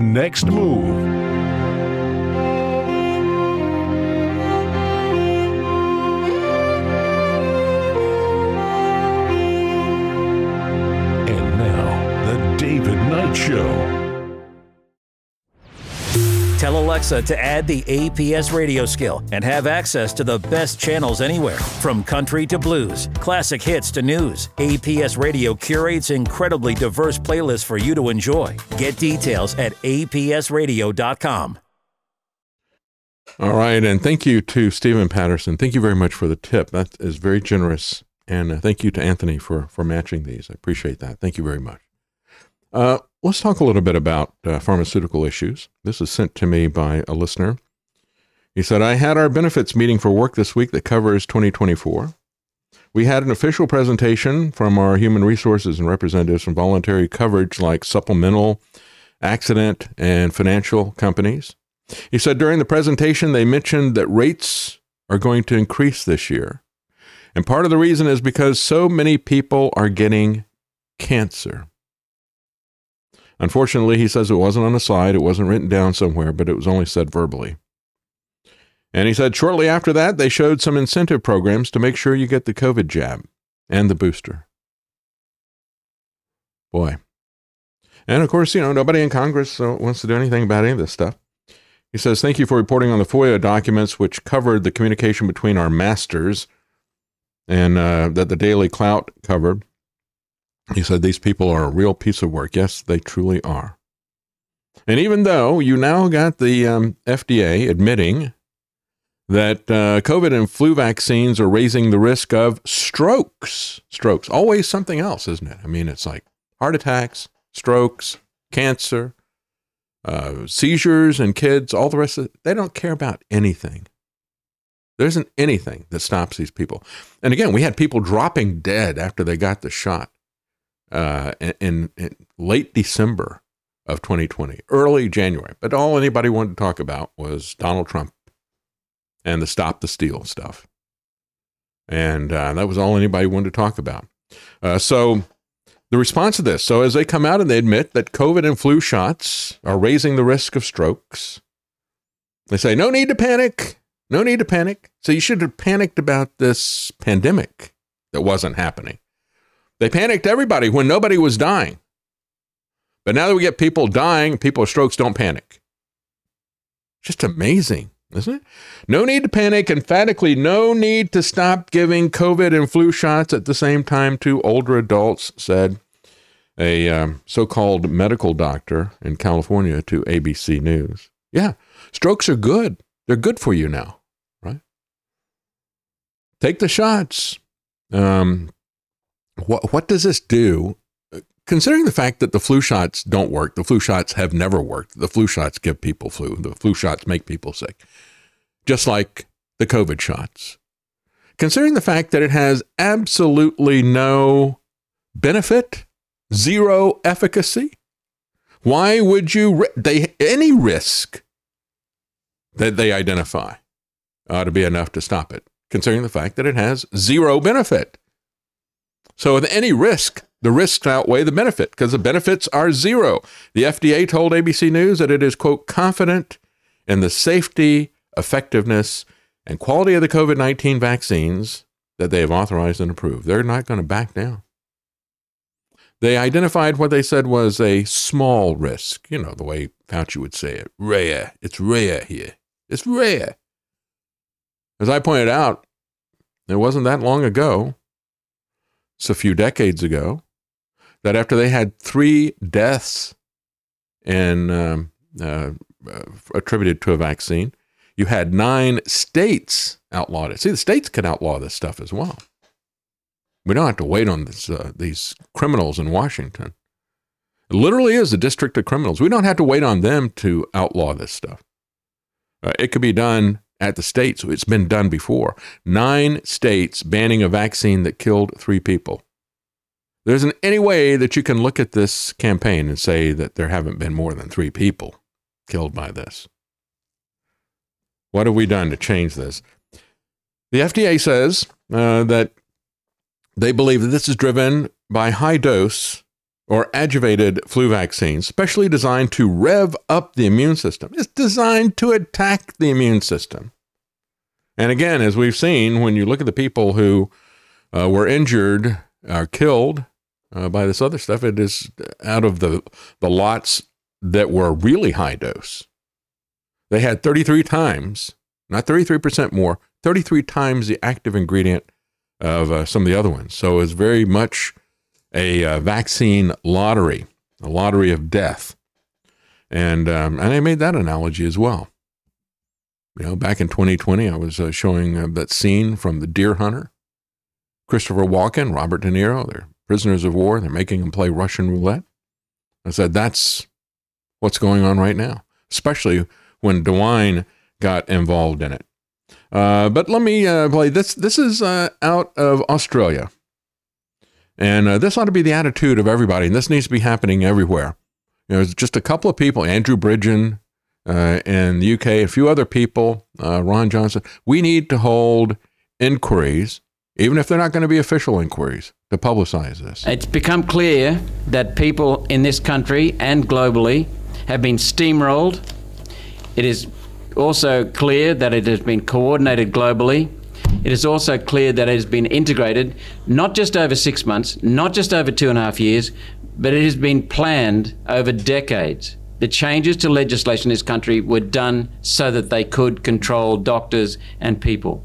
Next move. To add the APS radio skill and have access to the best channels anywhere. From country to blues, classic hits to news, APS radio curates incredibly diverse playlists for you to enjoy. Get details at apsradio.com. All right, and thank you to Stephen Patterson. Thank you very much for the tip. That is very generous, and uh, thank you to Anthony for for matching these. I appreciate that. Thank you very much. Uh, let's talk a little bit about uh, pharmaceutical issues. This is sent to me by a listener. He said, "I had our benefits meeting for work this week that covers 2024. We had an official presentation from our human resources and representatives from voluntary coverage like supplemental, accident, and financial companies." He said during the presentation, they mentioned that rates are going to increase this year. And part of the reason is because so many people are getting cancer. Unfortunately, he says it wasn't on a slide, it wasn't written down somewhere, but it was only said verbally. And he said shortly after that, they showed some incentive programs to make sure you get the COVID jab and the booster. Boy. And of course, you know, nobody in Congress uh, wants to do anything about any of this stuff. He says, Thank you for reporting on the FOIA documents which covered the communication between our masters and uh, that the Daily Clout covered. He said, These people are a real piece of work. Yes, they truly are. And even though you now got the um, FDA admitting that uh, COVID and flu vaccines are raising the risk of strokes, strokes, always something else, isn't it? I mean, it's like heart attacks, strokes, cancer, uh, seizures and kids, all the rest of it, they don't care about anything. There isn't anything that stops these people. And again, we had people dropping dead after they got the shot uh, in, in late December of 2020, early January. But all anybody wanted to talk about was Donald Trump and the Stop the Steal stuff. And uh, that was all anybody wanted to talk about. Uh, so the response to this so, as they come out and they admit that COVID and flu shots are raising the risk of strokes, they say, no need to panic. No need to panic. So, you should have panicked about this pandemic that wasn't happening. They panicked everybody when nobody was dying. But now that we get people dying, people with strokes don't panic. Just amazing, isn't it? No need to panic. Emphatically, no need to stop giving COVID and flu shots at the same time to older adults, said a um, so called medical doctor in California to ABC News. Yeah, strokes are good. They're good for you now, right? Take the shots. Um, what, what does this do? Considering the fact that the flu shots don't work, the flu shots have never worked. The flu shots give people flu, the flu shots make people sick, just like the COVID shots. Considering the fact that it has absolutely no benefit, zero efficacy, why would you they any risk that they identify ought to be enough to stop it, considering the fact that it has zero benefit. So, with any risk, the risks outweigh the benefit because the benefits are zero. The FDA told ABC News that it is, quote, confident in the safety, effectiveness, and quality of the COVID 19 vaccines that they have authorized and approved. They're not going to back down. They identified what they said was a small risk, you know, the way Fauci would say it rare. It's rare here. It's rare. As I pointed out, it wasn't that long ago, a few decades ago, that after they had three deaths and um, uh, uh, attributed to a vaccine, you had nine states outlawed it. See, the states can outlaw this stuff as well. We don't have to wait on this, uh, these criminals in Washington. It literally is a district of criminals. We don't have to wait on them to outlaw this stuff. Uh, it could be done at the states. It's been done before. Nine states banning a vaccine that killed three people. There isn't any way that you can look at this campaign and say that there haven't been more than three people killed by this. What have we done to change this? The FDA says uh, that they believe that this is driven by high dose or adjuvanted flu vaccines, specially designed to rev up the immune system. It's designed to attack the immune system. And again, as we've seen, when you look at the people who uh, were injured or killed uh, by this other stuff, it is out of the, the lots that were really high dose. They had 33 times, not 33% more, 33 times the active ingredient of uh, some of the other ones. So it's very much a uh, vaccine lottery, a lottery of death. And, um, and I made that analogy as well. You know, back in 2020, I was uh, showing uh, that scene from The Deer Hunter. Christopher Walken, Robert De Niro, they're prisoners of war. They're making them play Russian roulette. I said, that's what's going on right now, especially when DeWine got involved in it. Uh, but let me uh, play this. This is uh, out of Australia. And uh, this ought to be the attitude of everybody, and this needs to be happening everywhere. You know, there's just a couple of people, Andrew Bridgen uh, in the UK, a few other people, uh, Ron Johnson. We need to hold inquiries, even if they're not going to be official inquiries, to publicize this. It's become clear that people in this country and globally have been steamrolled. It is also clear that it has been coordinated globally it is also clear that it has been integrated not just over six months, not just over two and a half years, but it has been planned over decades. The changes to legislation in this country were done so that they could control doctors and people.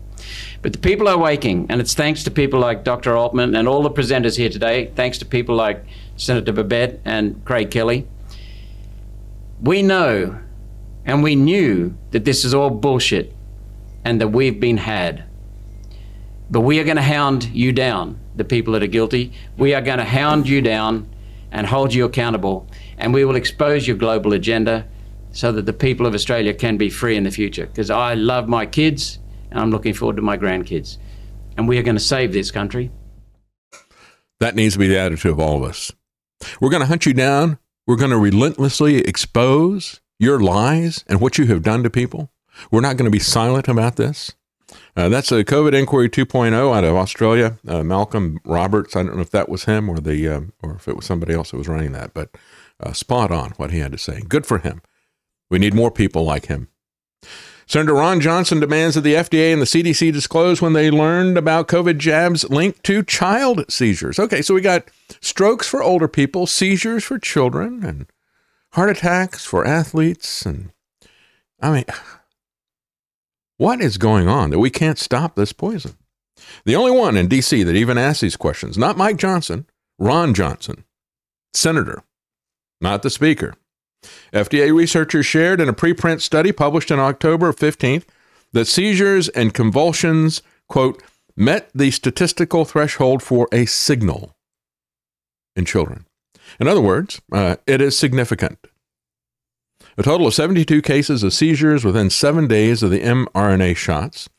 But the people are waking, and it's thanks to people like Dr. Altman and all the presenters here today, thanks to people like Senator Babet and Craig Kelly. We know and we knew that this is all bullshit and that we've been had. But we are going to hound you down, the people that are guilty. We are going to hound you down and hold you accountable. And we will expose your global agenda so that the people of Australia can be free in the future. Because I love my kids and I'm looking forward to my grandkids. And we are going to save this country. That needs to be the attitude of all of us. We're going to hunt you down. We're going to relentlessly expose your lies and what you have done to people. We're not going to be silent about this. Uh, that's a COVID inquiry 2.0 out of Australia. Uh, Malcolm Roberts. I don't know if that was him or the uh, or if it was somebody else that was running that, but uh, spot on what he had to say. Good for him. We need more people like him. Senator Ron Johnson demands that the FDA and the CDC disclose when they learned about COVID jabs linked to child seizures. Okay, so we got strokes for older people, seizures for children, and heart attacks for athletes. And I mean, what is going on that we can't stop this poison? The only one in D.C. that even asks these questions, not Mike Johnson, Ron Johnson, senator, not the speaker. FDA researchers shared in a preprint study published on October 15th that seizures and convulsions, quote, met the statistical threshold for a signal in children. In other words, uh, it is significant. A total of 72 cases of seizures within seven days of the mRNA shots.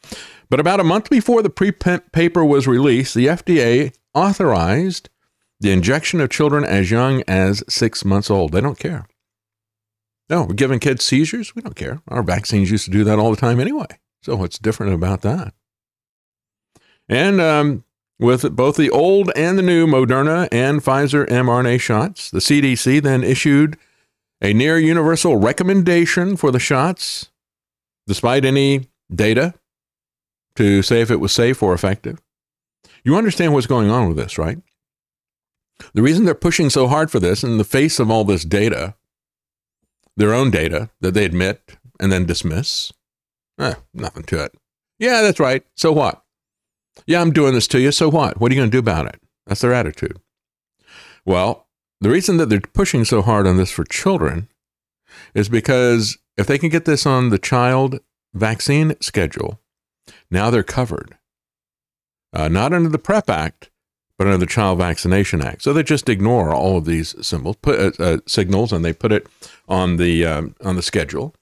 But about a month before the preprint paper was released, the FDA authorized the injection of children as young as six months old. They don't care. No, we're giving kids seizures. We don't care. Our vaccines used to do that all the time anyway. So what's different about that? And um, with both the old and the new Moderna and Pfizer mRNA shots, the CDC then issued a near universal recommendation for the shots, despite any data to say if it was safe or effective. You understand what's going on with this, right? The reason they're pushing so hard for this in the face of all this data their own data that they admit and then dismiss. Eh, nothing to it. Yeah, that's right. So what? Yeah, I'm doing this to you. So what? What are you going to do about it? That's their attitude. Well, the reason that they're pushing so hard on this for children is because if they can get this on the child vaccine schedule, now they're covered. Uh, not under the PREP Act, but under the Child Vaccination Act. So they just ignore all of these symbols, put uh, uh, signals, and they put it on the um, on the schedule.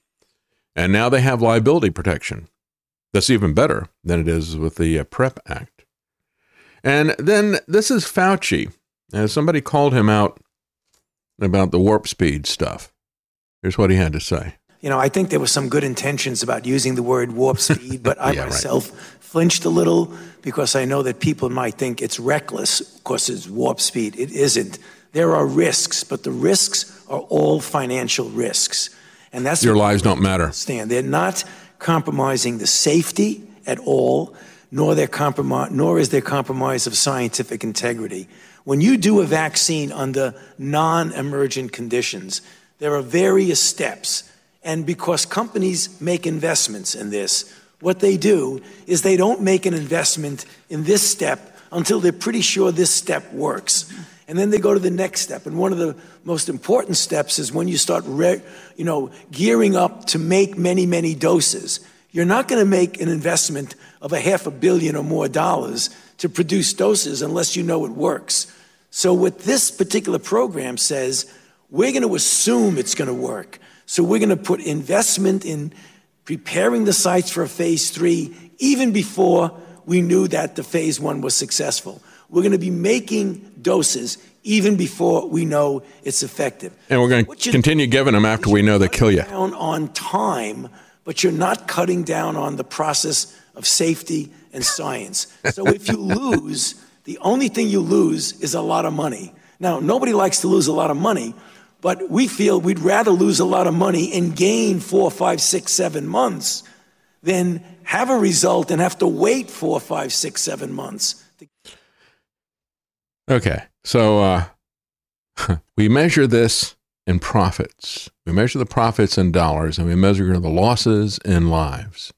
And now they have liability protection. That's even better than it is with the uh, PREP Act. And then this is Fauci. Somebody called him out about the warp speed stuff. Here's what he had to say. You know, I think there were some good intentions about using the word warp speed, but I Yeah, right. myself flinched a little because I know that people might think it's reckless because it's warp speed. It isn't. There are risks, but the risks are all financial risks. And that's Your lives don't matter. Stand. They're not compromising the safety at all, nor their nor is there compromise of scientific integrity. When you do a vaccine under non-emergent conditions, there are various steps, and because companies make investments in this, what they do is they don't make an investment in this step until they're pretty sure this step works. And then they go to the next step. And one of the most important steps is when you start, re- you know, gearing up to make many, many doses. You're not going to make an investment of a half a billion or more dollars to produce doses unless you know it works. So what this particular program says, we're going to assume it's going to work. So we're going to put investment in preparing the sites for a phase three even before we knew that the phase one was successful. We're going to be making doses even before we know it's effective. And we're going to continue giving them after we know they kill you. Down on time, but you're not cutting down on the process of safety and science. So if you lose, the only thing you lose is a lot of money. Now, nobody likes to lose a lot of money, but we feel we'd rather lose a lot of money and gain four, five, six, seven months than have a result and have to wait four, five, six, seven months. Okay. So uh, we measure this in profits. We measure the profits in dollars and we measure the losses in lives.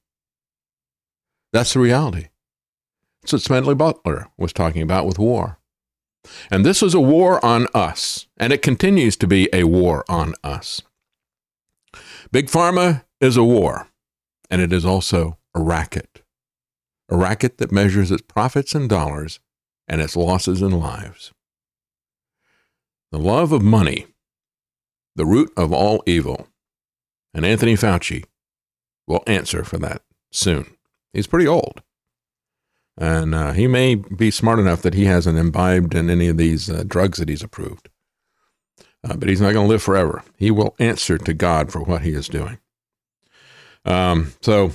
That's the reality. That's what Smedley Butler was talking about with war. And this was a war on us, and it continues to be a war on us. Big Pharma is a war, and it is also a racket. A racket that measures its profits in dollars and its losses in lives. The love of money, the root of all evil. And Anthony Fauci will answer for that soon. He's pretty old. And uh, he may be smart enough that he hasn't imbibed in any of these uh, drugs that he's approved. Uh, but he's not going to live forever. He will answer to God for what he is doing. Um, so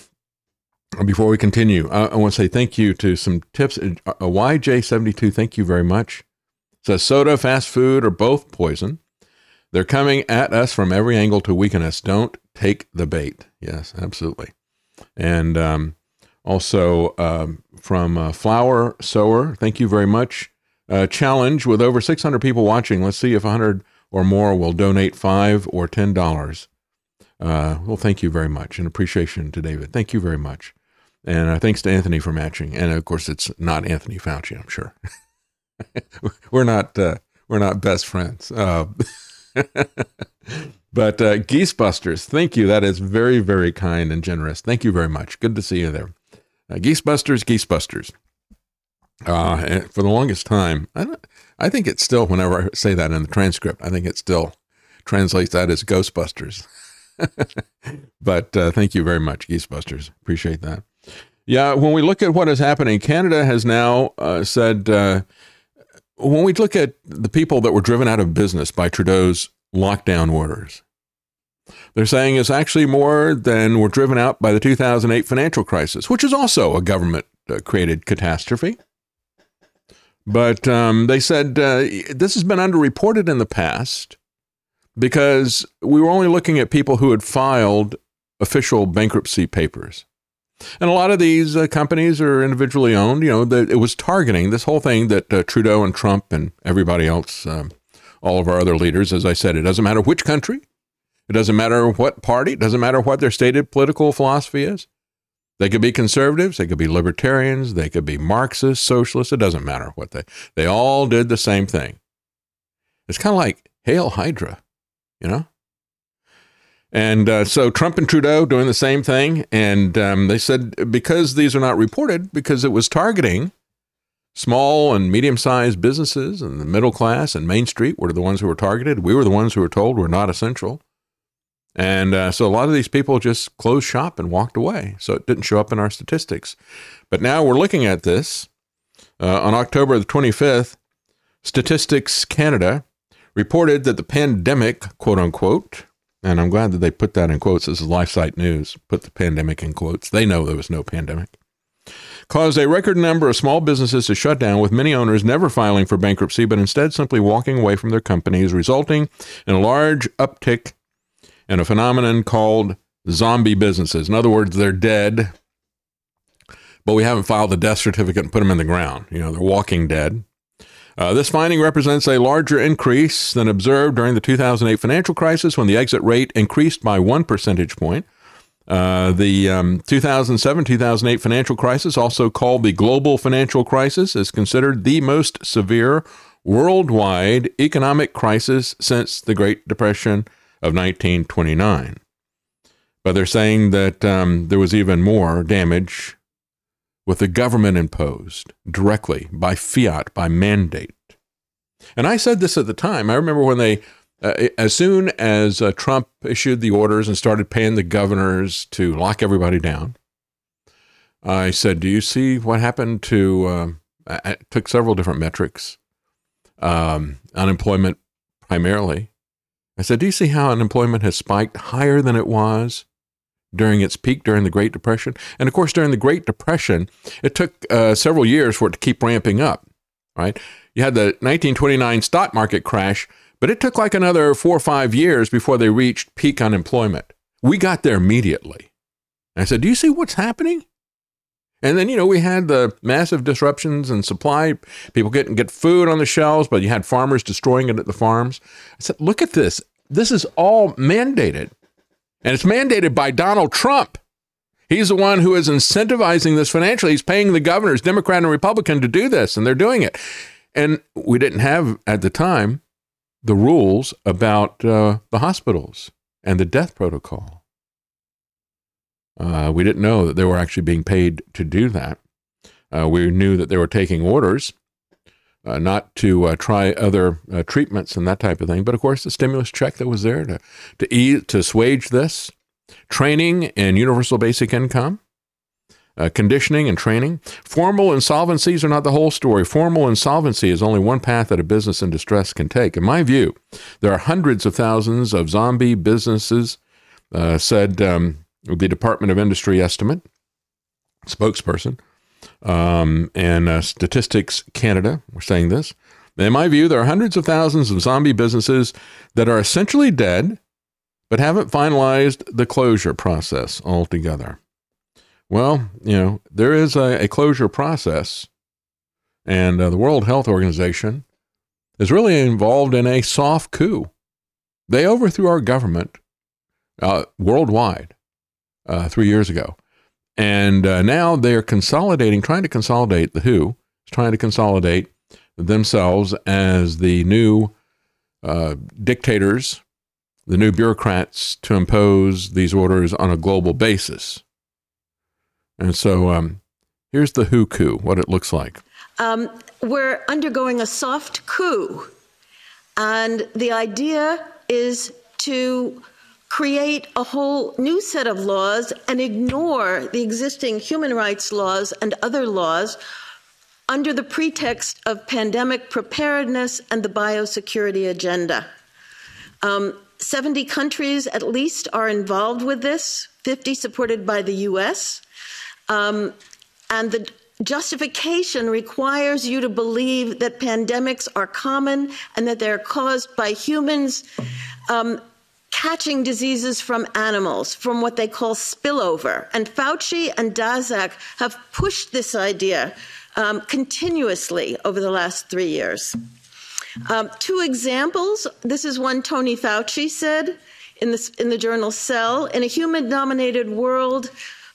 before we continue, I, I want to say thank you to some tips. Uh, YJ72, thank you very much. Says soda, fast food, or both poison. They're coming at us from every angle to weaken us. Don't take the bait. Yes, absolutely. And um, also um, from uh, Flower Sower, thank you very much. Uh, challenge with over 600 people watching. Let's see if 100 or more will donate five or ten dollars. Uh, well, thank you very much, and appreciation to David. Thank you very much, and uh, thanks to Anthony for matching. And of course, it's not Anthony Fauci. I'm sure we're not uh, we're not best friends. But uh, Geesebusters, thank you. That is very very kind and generous. Thank you very much. Good to see you there. Uh, Geesebusters, Geesebusters. Uh, for the longest time, I, I think it's still, whenever I say that in the transcript, I think it still translates that as Ghostbusters. but uh, thank you very much, Geesebusters. Appreciate that. Yeah, when we look at what is happening, Canada has now uh, said, uh, when we look at the people that were driven out of business by Trudeau's lockdown orders, they're saying it's actually more than were driven out by the 2008 financial crisis, which is also a government uh, created catastrophe. But um, they said uh, this has been underreported in the past because we were only looking at people who had filed official bankruptcy papers. And a lot of these uh, companies are individually owned. You know, the, it was targeting this whole thing that uh, Trudeau and Trump and everybody else, um, all of our other leaders, as I said, it doesn't matter which country, it doesn't matter what party, it doesn't matter what their stated political philosophy is. They could be conservatives, they could be libertarians, they could be Marxists, socialists, it doesn't matter what they they all did the same thing. It's kind of like Hail Hydra, you know? And uh, so Trump and Trudeau doing the same thing. And um, they said because these are not reported, because it was targeting small and medium sized businesses and the middle class and Main Street were the ones who were targeted. We were the ones who were told were not essential. And uh, so a lot of these people just closed shop and walked away. So it didn't show up in our statistics. But now we're looking at this. Uh, on October the 25th, Statistics Canada reported that the pandemic, quote unquote, and I'm glad that they put that in quotes. This is LifeSite News, put the pandemic in quotes. They know there was no pandemic. Caused a record number of small businesses to shut down, with many owners never filing for bankruptcy, but instead simply walking away from their companies, resulting in a large uptick in a phenomenon called zombie businesses. In other words, they're dead, but we haven't filed the death certificate and put them in the ground. You know, they're walking dead. Uh, this finding represents a larger increase than observed during the 2008 financial crisis when the exit rate increased by one percentage point. Uh, the um, 2007 2008 financial crisis, also called the global financial crisis, is considered the most severe worldwide economic crisis since the Great Depression of 1929. But they're saying that um, there was even more damage with the government imposed directly by fiat, by mandate. And I said this at the time. I remember when they, uh, as soon as uh, Trump issued the orders and started paying the governors to lock everybody down, I said, Do you see what happened to, um, I took several different metrics, um, unemployment primarily, I said, Do you see how unemployment has spiked higher than it was during its peak during the Great Depression? And of course, during the Great Depression, it took uh, several years for it to keep ramping up, right? You had the 1929 stock market crash, but it took like another four or five years before they reached peak unemployment. We got there immediately. I said, Do you see what's happening? And then, you know, we had the massive disruptions in supply. People couldn't get food on the shelves, but you had farmers destroying it at the farms. I said, look at this. This is all mandated. And it's mandated by Donald Trump. He's the one who is incentivizing this financially. He's paying the governors, Democrat and Republican, to do this, and they're doing it. And we didn't have at the time the rules about uh, the hospitals and the death protocol. Uh, we didn't know that they were actually being paid to do that. Uh, we knew that they were taking orders, uh, not to uh, try other uh, treatments and that type of thing. But of course, the stimulus check that was there to to ease, to assuage this, training and universal basic income. Uh, conditioning and training. Formal insolvencies are not the whole story. Formal insolvency is only one path that a business in distress can take. In my view, there are hundreds of thousands of zombie businesses, said um, the Department of Industry estimate, spokesperson, um, and uh, Statistics Canada were saying this. In my view, there are hundreds of thousands of zombie businesses that are essentially dead, but haven't finalized the closure process altogether. Well, you know, there is a, a closure process, and uh, the World Health Organization is really involved in a soft coup. They overthrew our government uh, worldwide uh, three years ago. And uh, now they're consolidating, trying to consolidate the WHO, trying to consolidate themselves as the new uh, dictators, the new bureaucrats to impose these orders on a global basis. And so um, here's the WHO coup, what it looks like. Um, we're undergoing a soft coup. And the idea is to create a whole new set of laws and ignore the existing human rights laws and other laws under the pretext of pandemic preparedness and the biosecurity agenda. Um, 70 countries at least are involved with this, 50 supported by the US. Um, and the justification requires you to believe that pandemics are common and that they're caused by humans um, catching diseases from animals, from what they call spillover. And Fauci and Daszak have pushed this idea um, continuously over the last three years. Um, two examples. This is one Tony Fauci said in, in the journal Cell. In a human dominated world,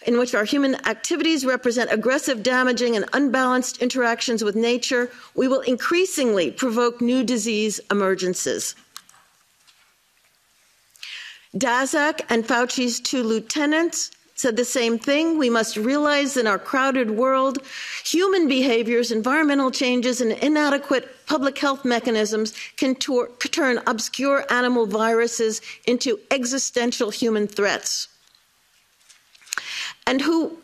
in which our human activities represent aggressive, damaging, and unbalanced interactions with nature, we will increasingly provoke new disease emergences. Daszak and Fauci's two lieutenants said the same thing. We must realize in our crowded world, human behaviors, environmental changes, and inadequate public health mechanisms can turn obscure animal viruses into existential human threats. And who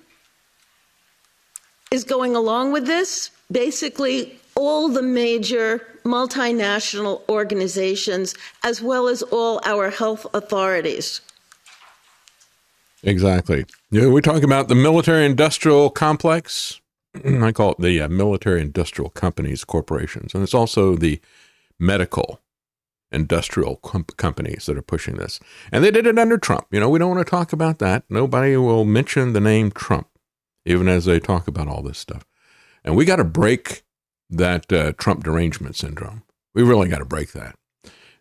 is going along with this? Basically, all the major multinational organizations, as well as all our health authorities. Exactly. Know, we're talking about the military industrial complex. I call it the uh, military industrial companies corporations. And it's also the medical industrial com- companies that are pushing this. And they did it under Trump. You know, we don't want to talk about that. Nobody will mention the name Trump, even as they talk about all this stuff. And we got to break that uh, Trump derangement syndrome. We really got to break that.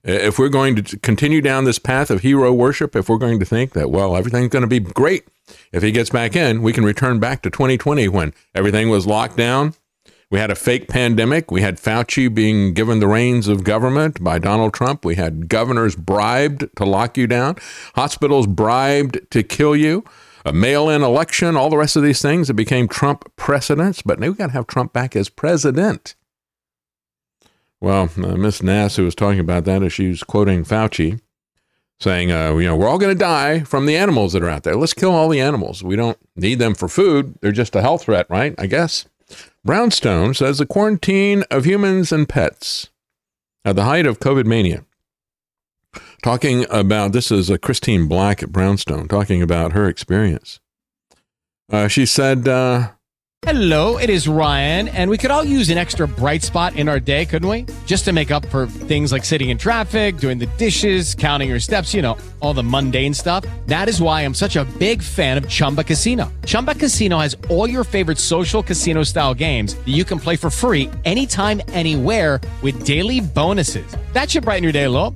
If we're going to continue down this path of hero worship, if we're going to think that, well, everything's going to be great if he gets back in, we can return back to 2020 when everything was locked down. We had a fake pandemic. We had Fauci being given the reins of government by Donald Trump. We had governors bribed to lock you down, hospitals bribed to kill you, a mail in election, all the rest of these things that became Trump precedents. But now we got to have Trump back as president. Well, uh, Miss Nass, who was talking about that, as she was quoting Fauci, saying, uh, you know, we're all going to die from the animals that are out there. Let's kill all the animals. We don't need them for food. They're just a health threat, right? I guess. Brownstone says the quarantine of humans and pets at the height of COVID mania. Talking about this is a Christine Black at Brownstone talking about her experience. Uh, she said, uh, Hello, it is Ryan, and we could all use an extra bright spot in our day, couldn't we? Just to make up for things like sitting in traffic, doing the dishes, counting your steps, you know, all the mundane stuff. That is why I'm such a big fan of Chumba Casino. Chumba Casino has all your favorite social casino style games that you can play for free anytime, anywhere with daily bonuses. That should brighten your day a little.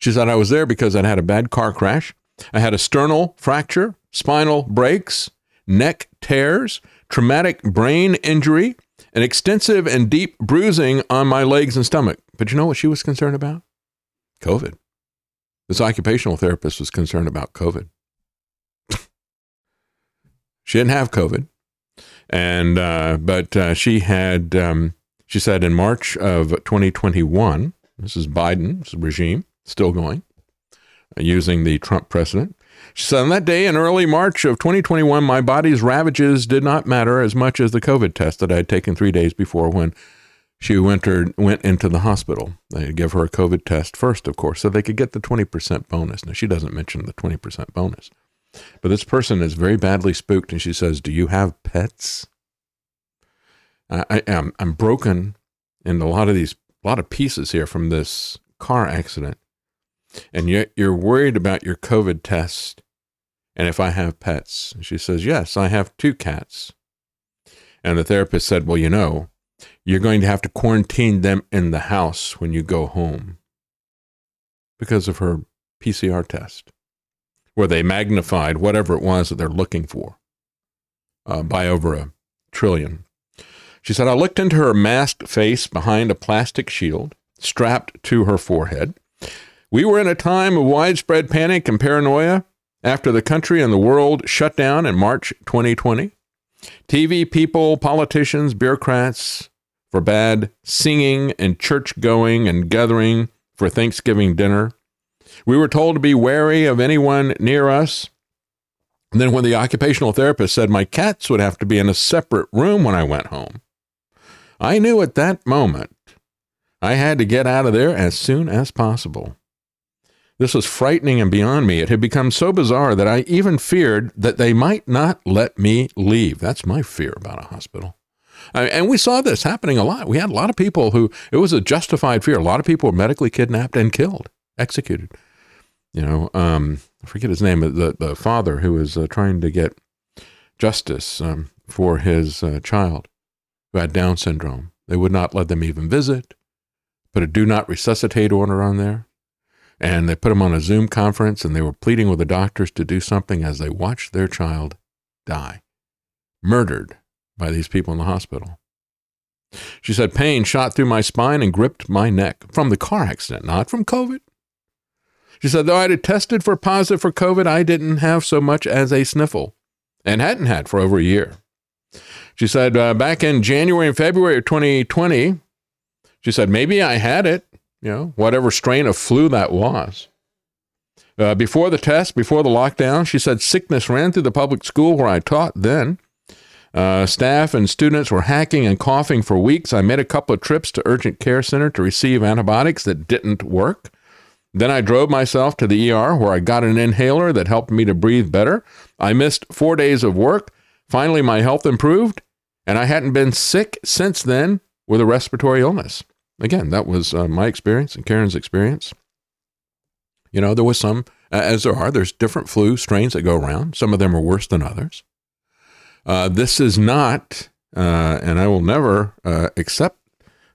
She said, I was there because I'd had a bad car crash. I had a sternal fracture, spinal breaks, neck tears, traumatic brain injury, and extensive and deep bruising on my legs and stomach. But you know what she was concerned about? COVID. This occupational therapist was concerned about COVID. she didn't have COVID. And uh, but uh, she had um, she said in March of 2021, this is Biden's regime still going uh, using the Trump precedent. She said on that day in early March of 2021, my body's ravages did not matter as much as the COVID test that I had taken three days before when she entered, went into the hospital. They give her a COVID test first, of course, so they could get the 20% bonus. Now, she doesn't mention the 20% bonus. But this person is very badly spooked, and she says, Do you have pets? I, I am. I'm broken in a lot of these, a lot of pieces here from this car accident. And yet you're worried about your COVID test and if I have pets. And she says, Yes, I have two cats. And the therapist said, Well, you know, you're going to have to quarantine them in the house when you go home because of her PCR test, where they magnified whatever it was that they're looking for uh, by over a trillion. She said, I looked into her masked face behind a plastic shield strapped to her forehead. We were in a time of widespread panic and paranoia after the country and the world shut down in March 2020. TV people, politicians, bureaucrats forbade singing and church going and gathering for Thanksgiving dinner. We were told to be wary of anyone near us. And then, when the occupational therapist said my cats would have to be in a separate room when I went home, I knew at that moment I had to get out of there as soon as possible. This was frightening and beyond me. It had become so bizarre that I even feared that they might not let me leave. That's my fear about a hospital. And we saw this happening a lot. We had a lot of people who, it was a justified fear. A lot of people were medically kidnapped and killed, executed. You know, um, I forget his name, the, the father who was uh, trying to get justice um, for his uh, child who had Down syndrome. They would not let them even visit, put a do not resuscitate order on there. And they put him on a Zoom conference and they were pleading with the doctors to do something as they watched their child die, murdered by these people in the hospital. She said, Pain shot through my spine and gripped my neck from the car accident, not from COVID. She said, though I'd tested for positive for COVID, I didn't have so much as a sniffle and hadn't had for over a year. She said, uh, back in January and February of 2020, she said, maybe I had it, you know, whatever strain of flu that was. Uh, before the test, before the lockdown, she said sickness ran through the public school where I taught then. Uh, staff and students were hacking and coughing for weeks. I made a couple of trips to urgent care center to receive antibiotics that didn't work. Then I drove myself to the ER where I got an inhaler that helped me to breathe better. I missed four days of work. Finally, my health improved, and I hadn't been sick since then with a respiratory illness. Again, that was uh, my experience and Karen's experience. You know, there was some, as there are, there's different flu strains that go around. Some of them are worse than others. Uh, this is not, uh, and I will never uh, accept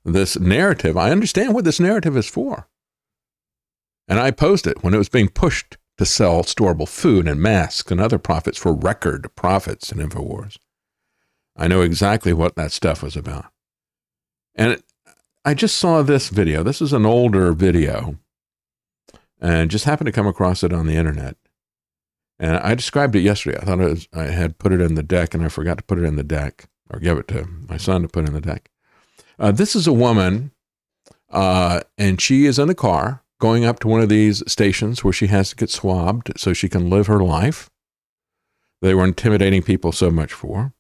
this narrative. I understand what this narrative is for. And I opposed it when it was being pushed to sell storable food and masks and other profits for record profits in InfoWars. I know exactly what that stuff was about. And I just saw this video. This is an older video and just happened to come across it on the internet. And I described it yesterday. I thought was, I had put it in the deck and I forgot to put it in the deck or give it to my son to put in the deck. Uh, this is a woman uh, and she is in a car going up to one of these stations where she has to get swabbed so she can live her life. They were intimidating people so much for.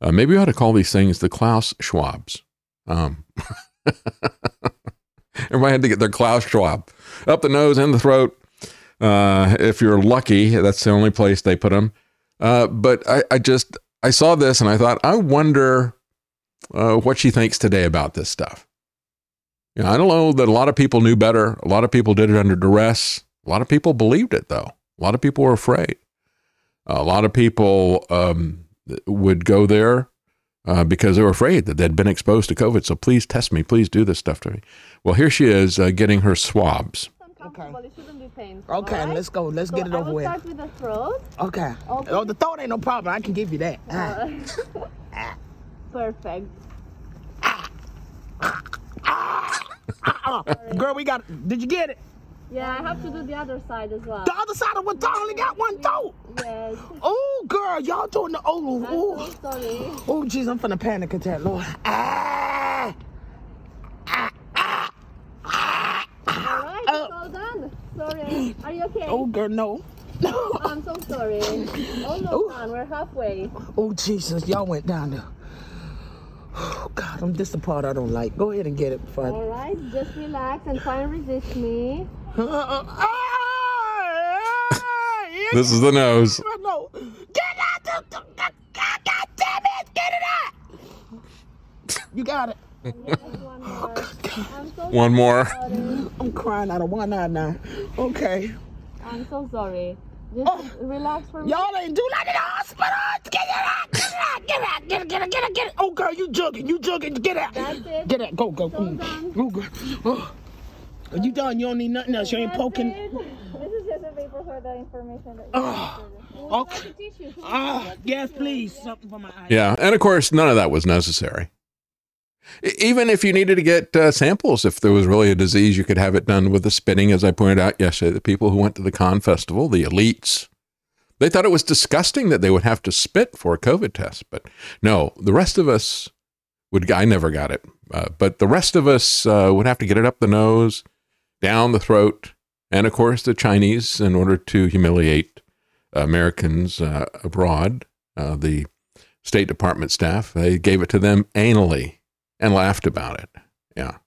Uh, maybe we ought to call these things the Klaus Schwabs. Um, everybody had to get their Klaus Schwab up the nose and the throat. Uh, if you're lucky, that's the only place they put them. Uh, but I, I, just I saw this and I thought, I wonder uh, what she thinks today about this stuff. You know, I don't know that a lot of people knew better. A lot of people did it under duress. A lot of people believed it, though. A lot of people were afraid. A lot of people um, would go there uh, because they were afraid that they'd been exposed to COVID. So please test me. Please do this stuff to me. Well, here she is uh, getting her swabs. Okay. Okay, let's go. Let's so get it over with. Start with the throat. Okay. okay. Oh, the throat ain't no problem. I can give you that. Uh, perfect. Girl, we got. Did you get it? Yeah, I have to do the other side as well. The other side of what? I only got one toe. Yes. Oh, girl, y'all doing the oh, oh. So sorry. Oh, jeez, I'm finna panic attack, Lord. Ah! ah, ah, ah Alright, it's all done. Sorry. Are you okay? Oh, girl, no. I'm so sorry. Almost done. We're halfway. Oh, Jesus, y'all went down there. Oh, God, I'm this the part I don't like. Go ahead and get it before I- Alright, just relax and try and resist me. This is the nose. No. Get out the, the, the God, God damn it! Get it out! You got it. I'm so One more. I'm crying out of one eye now. Okay. I'm so sorry. Just relax for me. Y'all ain't do nothing in the hospital. Get it out. Get it out. Get it out. Get it, get it, get it, get it. Oh, girl, you jugging. You jugging. Get out. That's it. Get it. Go, go. Mm. Go, girl. Oh. Are you done? You don't need nothing else. You ain't poking. This is just a paper for the information that you Oh. Okay. tissue. Ah, yes, please. Something for my eyes. Yeah, and of course, none of that was necessary. Even if you needed to get uh, samples, if there was really a disease, you could have it done with the spitting, as I pointed out yesterday. The people who went to the Cannes festival, the elites, they thought it was disgusting that they would have to spit for a COVID test. But no, the rest of us would, I never got it, uh, but the rest of us uh, would have to get it up the nose, down the throat, and of course, the Chinese, in order to humiliate Americans uh, abroad, uh, the State Department staff, they gave it to them anally and laughed about it. Yeah.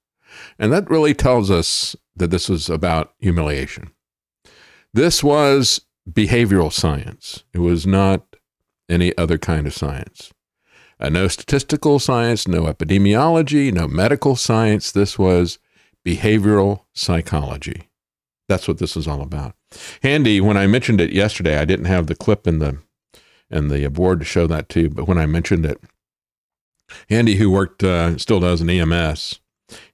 And that really tells us that this was about humiliation. This was behavioral science, it was not any other kind of science. Uh, no statistical science, no epidemiology, no medical science. This was behavioral psychology. That's what this is all about. Handy, when I mentioned it yesterday, I didn't have the clip in the in the board to show that to you, but when I mentioned it, Andy, who worked, uh, still does an EMS,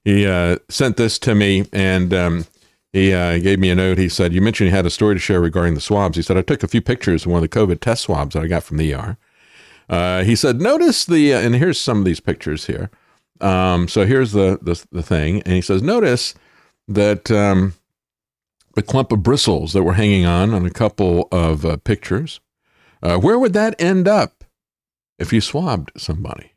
he uh, sent this to me and um, he uh, gave me a note. He said, You mentioned you had a story to share regarding the swabs. He said, I took a few pictures of one of the COVID test swabs that I got from the ER. Uh, he said, Notice the, uh, and here's some of these pictures here. Um, so here's the, the, the thing. And he says, Notice that um, the clump of bristles that were hanging on on a couple of uh, pictures, uh, where would that end up if you swabbed somebody?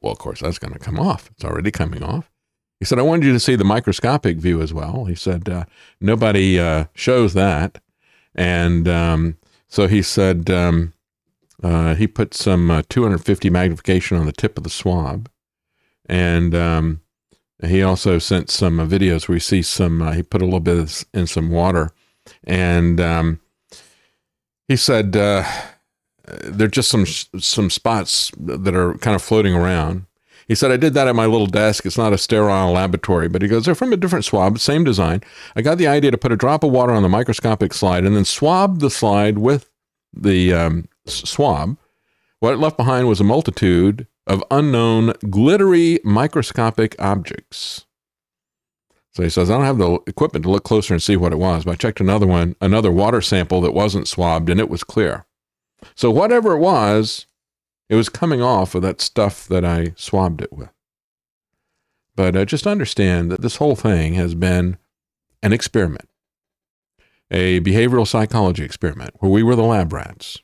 Well, of course, that's going to come off. It's already coming off. He said, I wanted you to see the microscopic view as well. He said, uh, nobody uh, shows that. And um, so he said, um, uh, he put some uh, 250 magnification on the tip of the swab. And um, he also sent some uh, videos where you see some, uh, he put a little bit in some water. And um, he said, uh, there are just some some spots that are kind of floating around. He said, I did that at my little desk. It's not a sterile laboratory, but he goes, they're from a different swab, same design. I got the idea to put a drop of water on the microscopic slide and then swab the slide with the um, swab. What it left behind was a multitude of unknown glittery microscopic objects. So he says, I don't have the equipment to look closer and see what it was, but I checked another one, another water sample that wasn't swabbed, and it was clear. So whatever it was, it was coming off of that stuff that I swabbed it with. But uh, just understand that this whole thing has been an experiment, a behavioral psychology experiment where we were the lab rats.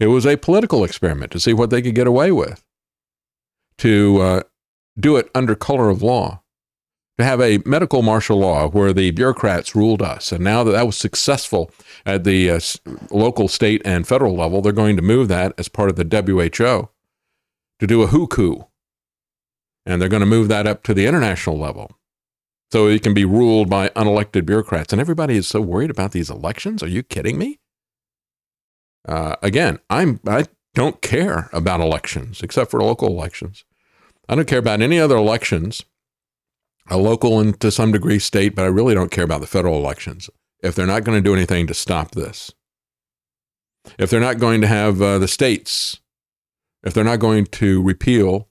It was a political experiment to see what they could get away with, to uh, do it under color of law, to have a medical martial law where the bureaucrats ruled us. And now that that was successful at the uh, local, state, and federal level, they're going to move that as part of the WHO to do a who coup. And they're going to move that up to the international level. So it can be ruled by unelected bureaucrats. And everybody is so worried about these elections. Are you kidding me? Uh, again, I'm, I don't care about elections except for local elections. I don't care about any other elections a local and to some degree state, but I really don't care about the federal elections if they're not going to do anything to stop this. If they're not going to have uh, the states, if they're not going to repeal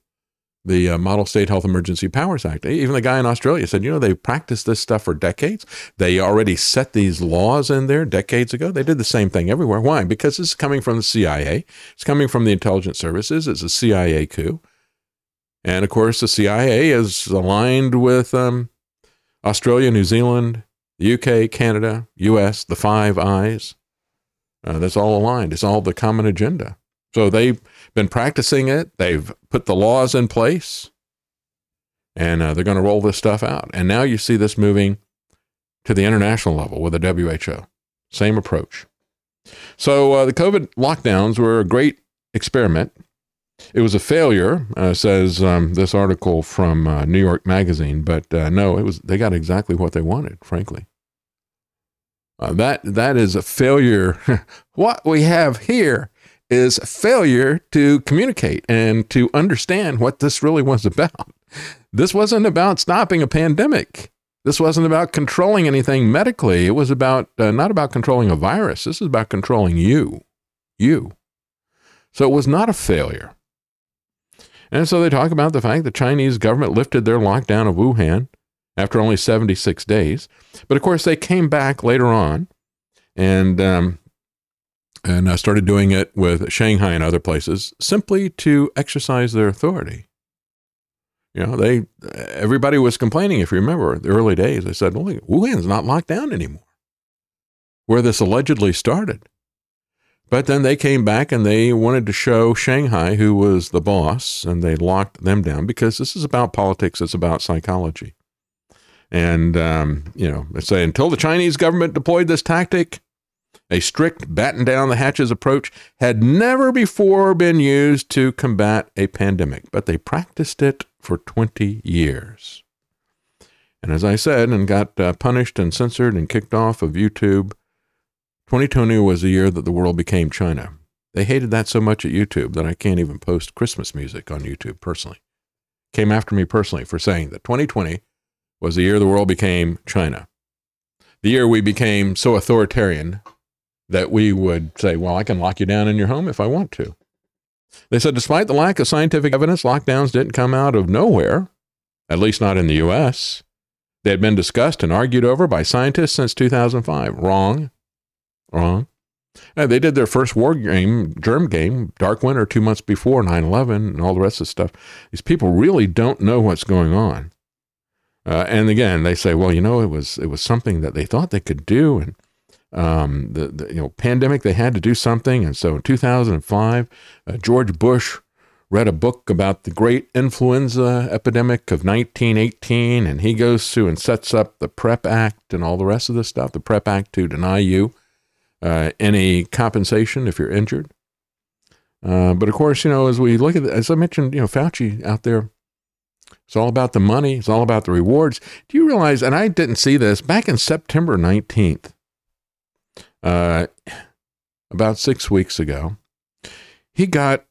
the uh, Model State Health Emergency Powers Act. Even the guy in Australia said, you know, they practiced this stuff for decades. They already set these laws in there decades ago. They did the same thing everywhere. Why? Because it's coming from the CIA, it's coming from the intelligence services, it's a CIA coup. And of course, the CIA is aligned with um, Australia, New Zealand, UK, Canada, US, the Five Eyes. Uh, that's all aligned. It's all the common agenda. So they've been practicing it. They've put the laws in place, and uh, they're going to roll this stuff out. And now you see this moving to the international level with the WHO. Same approach. So uh, the COVID lockdowns were a great experiment. It was a failure, uh, says um, this article from uh, New York Magazine. But uh, no, it was they got exactly what they wanted. Frankly, uh, that that is a failure. what we have here is failure to communicate and to understand what this really was about. This wasn't about stopping a pandemic. This wasn't about controlling anything medically. It was about uh, not about controlling a virus. This is about controlling you, you. So it was not a failure. And so they talk about the fact the Chinese government lifted their lockdown of Wuhan after only 76 days. But of course, they came back later on and um, and uh, started doing it with Shanghai and other places simply to exercise their authority. You know, they everybody was complaining. If you remember the early days, they said, "Well, Wuhan's not locked down anymore," where this allegedly started. But then they came back and they wanted to show Shanghai who was the boss, and they locked them down because this is about politics. It's about psychology. And, um, you know, say until the Chinese government deployed this tactic, a strict batten down the hatches approach had never before been used to combat a pandemic, but they practiced it for 20 years. And as I said, and got uh, punished and censored and kicked off of YouTube, 2020 was the year that the world became China. They hated that so much at YouTube that I can't even post Christmas music on YouTube personally. Came after me personally for saying that 2020 was the year the world became China. The year we became so authoritarian that we would say, well, I can lock you down in your home if I want to. They said, despite the lack of scientific evidence, lockdowns didn't come out of nowhere, at least not in the U.S. They had been discussed and argued over by scientists since 2005. Wrong. Wrong. Uh, they did their first war game, germ game, Dark Winter, two months before 9 11 and all the rest of the stuff. These people really don't know what's going on. Uh, and again, they say, well, you know, it was it was something that they thought they could do, and um, the, the you know pandemic they had to do something. And so in 2005, uh, George Bush read a book about the great influenza epidemic of 1918, and he goes through and sets up the PREP Act and all the rest of this stuff. The PREP Act to deny you uh, any compensation if you're injured. Uh, but of course, you know, as we look at, as I mentioned, you know, Fauci out there it's all about the money. It's all about the rewards. Do you realize, and I didn't see this, back in September 19th, uh, about six weeks ago, he got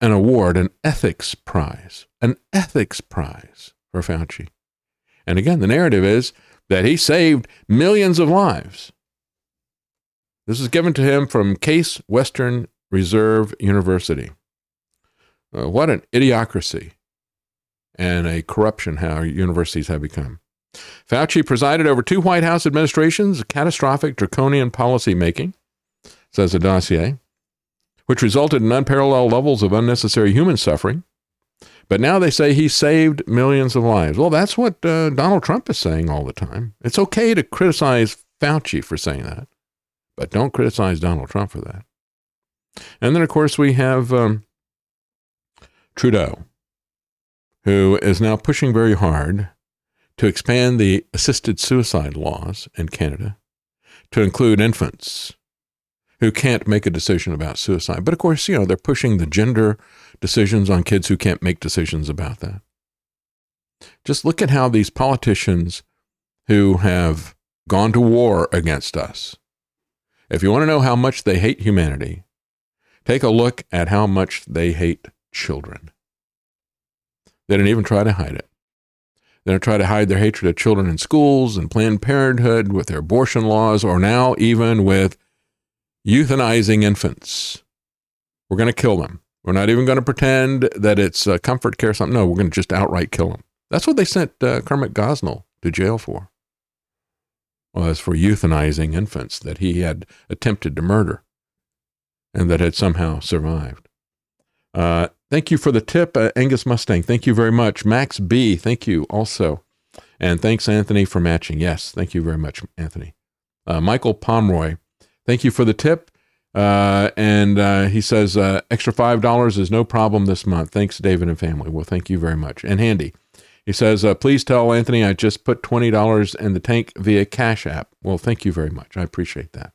an award, an ethics prize, an ethics prize for Fauci. And again, the narrative is that he saved millions of lives. This is given to him from Case Western Reserve University. Uh, what an idiocracy and a corruption how universities have become. Fauci presided over two White House administrations, of catastrophic draconian policy making, says the dossier, which resulted in unparalleled levels of unnecessary human suffering. But now they say he saved millions of lives. Well, that's what uh, Donald Trump is saying all the time. It's okay to criticize Fauci for saying that, but don't criticize Donald Trump for that. And then, of course, we have um, Trudeau who is now pushing very hard to expand the assisted suicide laws in Canada to include infants who can't make a decision about suicide. But of course, you know, they're pushing the gender decisions on kids who can't make decisions about that. Just look at how these politicians who have gone to war against us, if you want to know how much they hate humanity, take a look at how much they hate children. They didn't even try to hide it. They don't try to hide their hatred of children in schools and Planned Parenthood with their abortion laws, or now even with euthanizing infants. We're going to kill them. We're not even going to pretend that it's uh, comfort care or something. No, we're going to just outright kill them. That's what they sent uh, Kermit Gosnell to jail for. Was for euthanizing infants that he had attempted to murder and that had somehow survived. Uh, Thank you for the tip, uh, Angus Mustang. Thank you very much. Max B, thank you also. And thanks, Anthony, for matching. Yes, thank you very much, Anthony. Uh, Michael Pomeroy, thank you for the tip. Uh, and uh, he says, uh, extra $5 is no problem this month. Thanks, David and family. Well, thank you very much. And Handy, he says, uh, please tell Anthony I just put $20 in the tank via Cash App. Well, thank you very much. I appreciate that.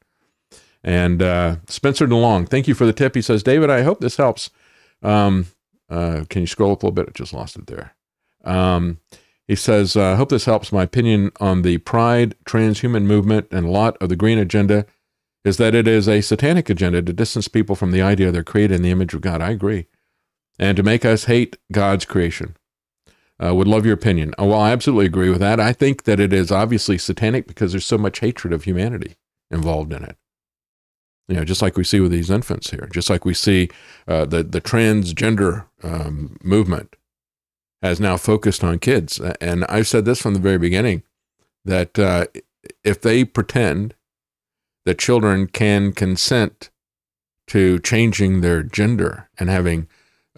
And Spencer DeLong, thank you for the tip. He says, David, I hope this helps. Um, uh, can you scroll up a little bit? I just lost it there. Um, he says, I hope this helps. My opinion on the Pride transhuman movement and a lot of the green agenda is that it is a satanic agenda to distance people from the idea they're created in the image of God. I agree. And to make us hate God's creation. Uh, would love your opinion. Oh, well, I absolutely agree with that. I think that it is obviously satanic because there's so much hatred of humanity involved in it. You know, just like we see with these infants here, just like we see uh, the the transgender um, movement has now focused on kids. And I've said this from the very beginning that uh, if they pretend that children can consent to changing their gender and having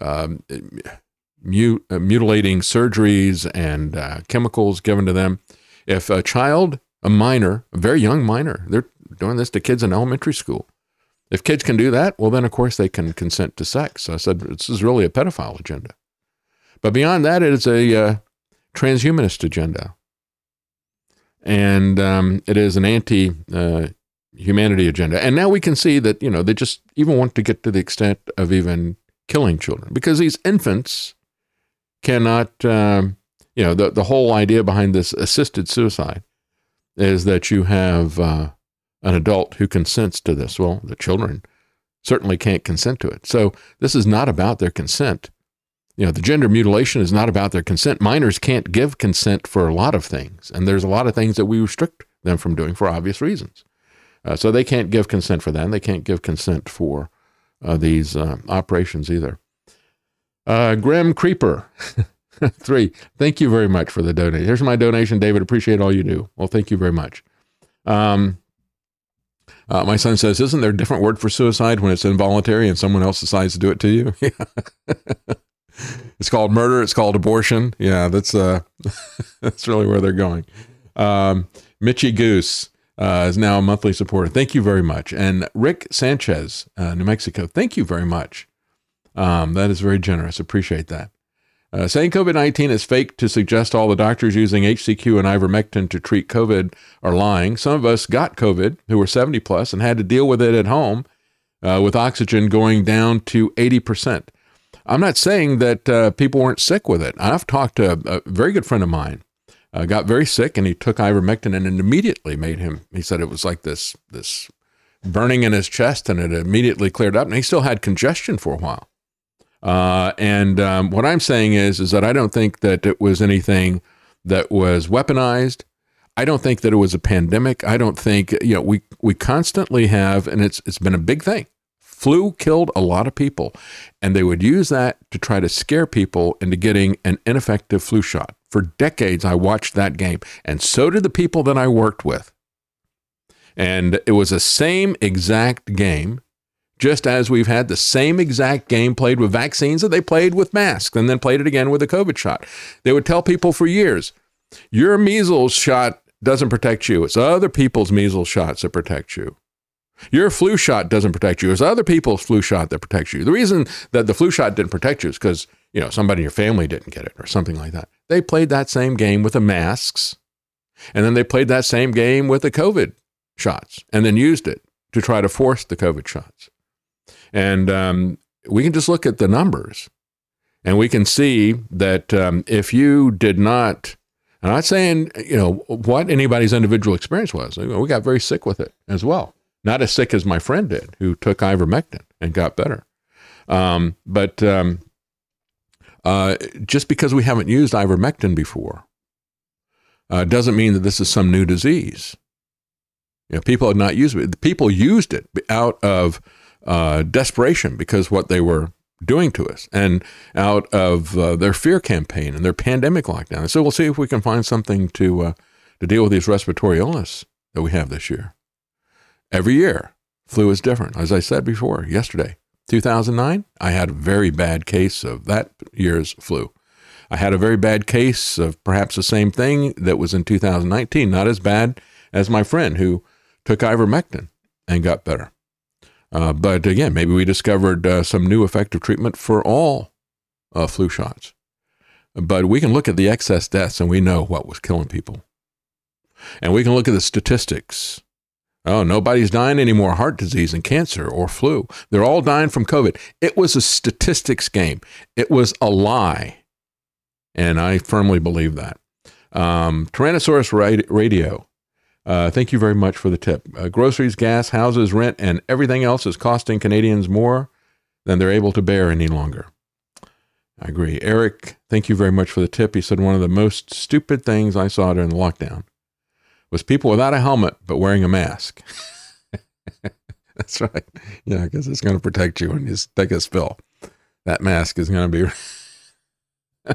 um, mut- uh, mutilating surgeries and uh, chemicals given to them. If a child, a minor, a very young minor, they're doing this to kids in elementary school. If kids can do that, well, then of course they can consent to sex. So I said, this is really a pedophile agenda. But beyond that, it is a uh, transhumanist agenda. And um, it is an anti uh, humanity agenda. And now we can see that, you know, they just even want to get to the extent of even killing children because these infants cannot, um, you know, the, the whole idea behind this assisted suicide is that you have uh, an adult who consents to this. Well, the children certainly can't consent to it. So this is not about their consent. You know, the gender mutilation is not about their consent. Minors can't give consent for a lot of things, and there's a lot of things that we restrict them from doing for obvious reasons. Uh, so they can't give consent for that. And they can't give consent for uh, these uh, operations either. Uh, Grim Creeper, three. Thank you very much for the donation. Here's my donation, David. Appreciate all you do. Well, thank you very much. Um, uh, my son says, "Isn't there a different word for suicide when it's involuntary and someone else decides to do it to you?" it's called murder. It's called abortion. Yeah, that's uh, that's really where they're going. Um, Mitchy Goose uh, is now a monthly supporter. Thank you very much. And Rick Sanchez, uh, New Mexico. Thank you very much. Um, that is very generous. Appreciate that. Uh, saying COVID 19 is fake to suggest all the doctors using HCQ and ivermectin to treat COVID are lying. Some of us got COVID who were 70 plus and had to deal with it at home uh, with oxygen going down to 80%. I'm not saying that uh, people weren't sick with it. I've talked to a, a very good friend of mine, uh, got very sick, and he took ivermectin, and it immediately made him. He said it was like this this burning in his chest, and it immediately cleared up, and he still had congestion for a while. Uh, and um, what I'm saying is, is that I don't think that it was anything that was weaponized. I don't think that it was a pandemic. I don't think you know we we constantly have, and it's it's been a big thing. Flu killed a lot of people, and they would use that to try to scare people into getting an ineffective flu shot. For decades, I watched that game, and so did the people that I worked with. And it was the same exact game just as we've had the same exact game played with vaccines that they played with masks and then played it again with a COVID shot. They would tell people for years, your measles shot doesn't protect you. It's other people's measles shots that protect you. Your flu shot doesn't protect you. It's other people's flu shot that protects you. The reason that the flu shot didn't protect you is because, you know, somebody in your family didn't get it or something like that. They played that same game with the masks. And then they played that same game with the COVID shots and then used it to try to force the COVID shots. And um, we can just look at the numbers and we can see that um, if you did not, I'm not saying, you know, what anybody's individual experience was. We got very sick with it as well. Not as sick as my friend did, who took ivermectin and got better. Um, but um, uh, just because we haven't used ivermectin before uh, doesn't mean that this is some new disease. You know, people had not used it. People used it out of uh, desperation because what they were doing to us and out of uh, their fear campaign and their pandemic lockdown. So we'll see if we can find something to uh, to deal with these respiratory illness that we have this year. Every year, flu is different. As I said before, yesterday, 2009, I had a very bad case of that year's flu. I had a very bad case of perhaps the same thing that was in 2019, not as bad as my friend who took ivermectin and got better. Uh, but again, maybe we discovered uh, some new effective treatment for all uh, flu shots. But we can look at the excess deaths and we know what was killing people. And we can look at the statistics. Oh, nobody's dying anymore heart disease and cancer or flu. They're all dying from COVID. It was a statistics game. It was a lie. And I firmly believe that. Um, Tyrannosaurus Radio. Uh, thank you very much for the tip. Uh, groceries, gas, houses, rent, and everything else is costing Canadians more than they're able to bear any longer. I agree. Eric, thank you very much for the tip. He said one of the most stupid things I saw during the lockdown was people without a helmet but wearing a mask. That's right. Yeah, because it's going to protect you when you take a spill. That mask is going to be.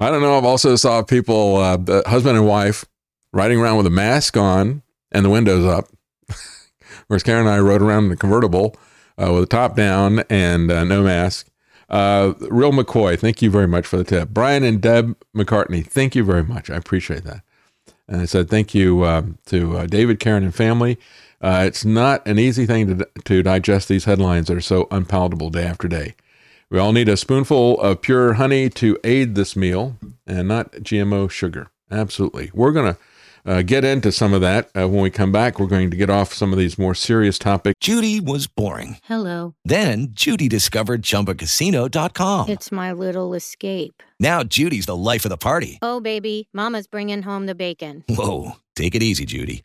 I don't know. I've also saw people, uh, husband and wife, riding around with a mask on and the windows up. Whereas Karen and I rode around in a convertible uh, with the top down and uh, no mask. Uh, Real McCoy, thank you very much for the tip. Brian and Deb McCartney, thank you very much. I appreciate that. And I said thank you uh, to uh, David, Karen, and family. Uh, it's not an easy thing to, to digest these headlines that are so unpalatable day after day. We all need a spoonful of pure honey to aid this meal and not GMO sugar. Absolutely. We're going to uh, get into some of that uh, when we come back. We're going to get off some of these more serious topics. Judy was boring. Hello. Then Judy discovered ChumbaCasino.com. It's my little escape. Now Judy's the life of the party. Oh baby, Mama's bringing home the bacon. Whoa, take it easy, Judy.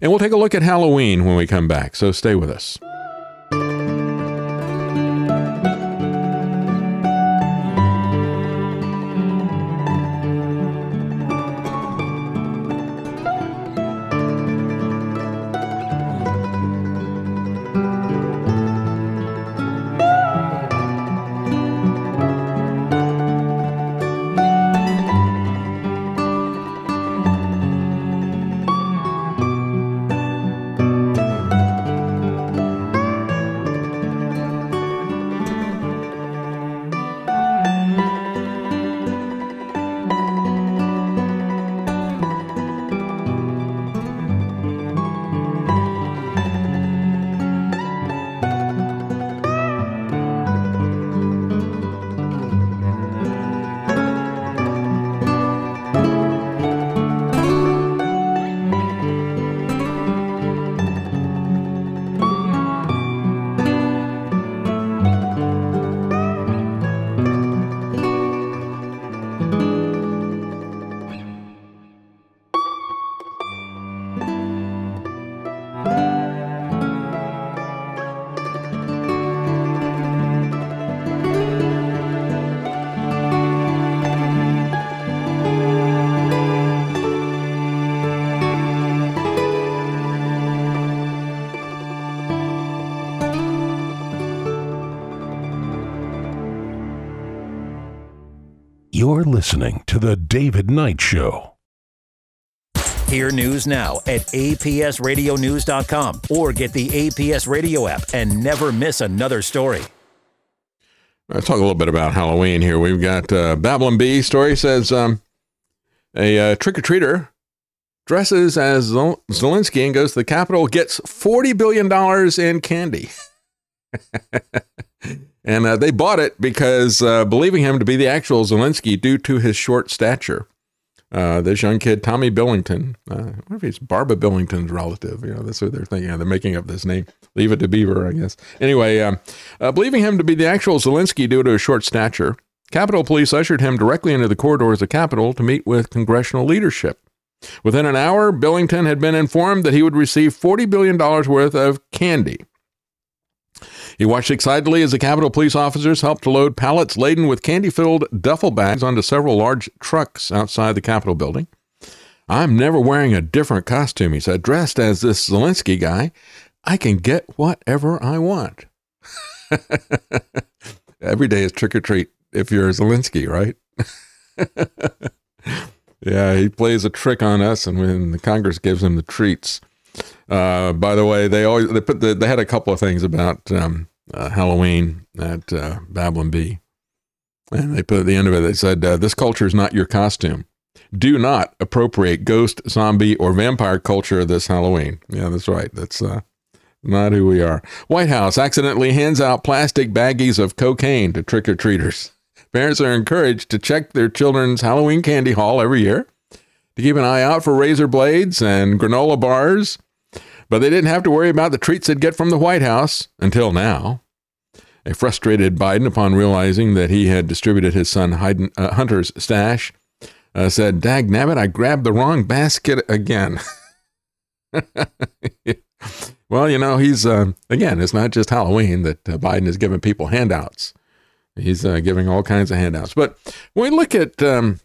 and we'll take a look at Halloween when we come back. So stay with us. You're listening to The David Knight Show. Hear news now at apsradionews.com or get the APS radio app and never miss another story. Let's talk a little bit about Halloween here. We've got uh, Babylon Bee story says um, a uh, trick or treater dresses as Zel- Zelensky and goes to the Capitol, gets $40 billion in candy. and uh, they bought it because uh, believing him to be the actual Zelensky due to his short stature. Uh, this young kid, Tommy Billington, uh, I wonder if he's Barbara Billington's relative. You know, that's what they're thinking. They're making up this name. Leave it to Beaver, I guess. Anyway, um, uh, believing him to be the actual Zelensky due to his short stature, Capitol Police ushered him directly into the corridors of the Capitol to meet with congressional leadership. Within an hour, Billington had been informed that he would receive $40 billion worth of candy. He watched excitedly as the Capitol police officers helped to load pallets laden with candy filled duffel bags onto several large trucks outside the Capitol building. I'm never wearing a different costume, he said. Dressed as this Zelensky guy, I can get whatever I want. Every day is trick or treat if you're Zelensky, right? yeah, he plays a trick on us, and when the Congress gives him the treats. Uh, by the way, they always they put the, they had a couple of things about um, uh, Halloween at uh, Babylon Bee, and they put at the end of it they said uh, this culture is not your costume. Do not appropriate ghost, zombie, or vampire culture this Halloween. Yeah, that's right. That's uh, not who we are. White House accidentally hands out plastic baggies of cocaine to trick or treaters. Parents are encouraged to check their children's Halloween candy haul every year to keep an eye out for razor blades and granola bars but they didn't have to worry about the treats they'd get from the White House until now. A frustrated Biden, upon realizing that he had distributed his son Hayden, uh, Hunter's stash, uh, said, Dag nabbit, I grabbed the wrong basket again. well, you know, he's, uh, again, it's not just Halloween that uh, Biden is giving people handouts. He's uh, giving all kinds of handouts. But when we look at um,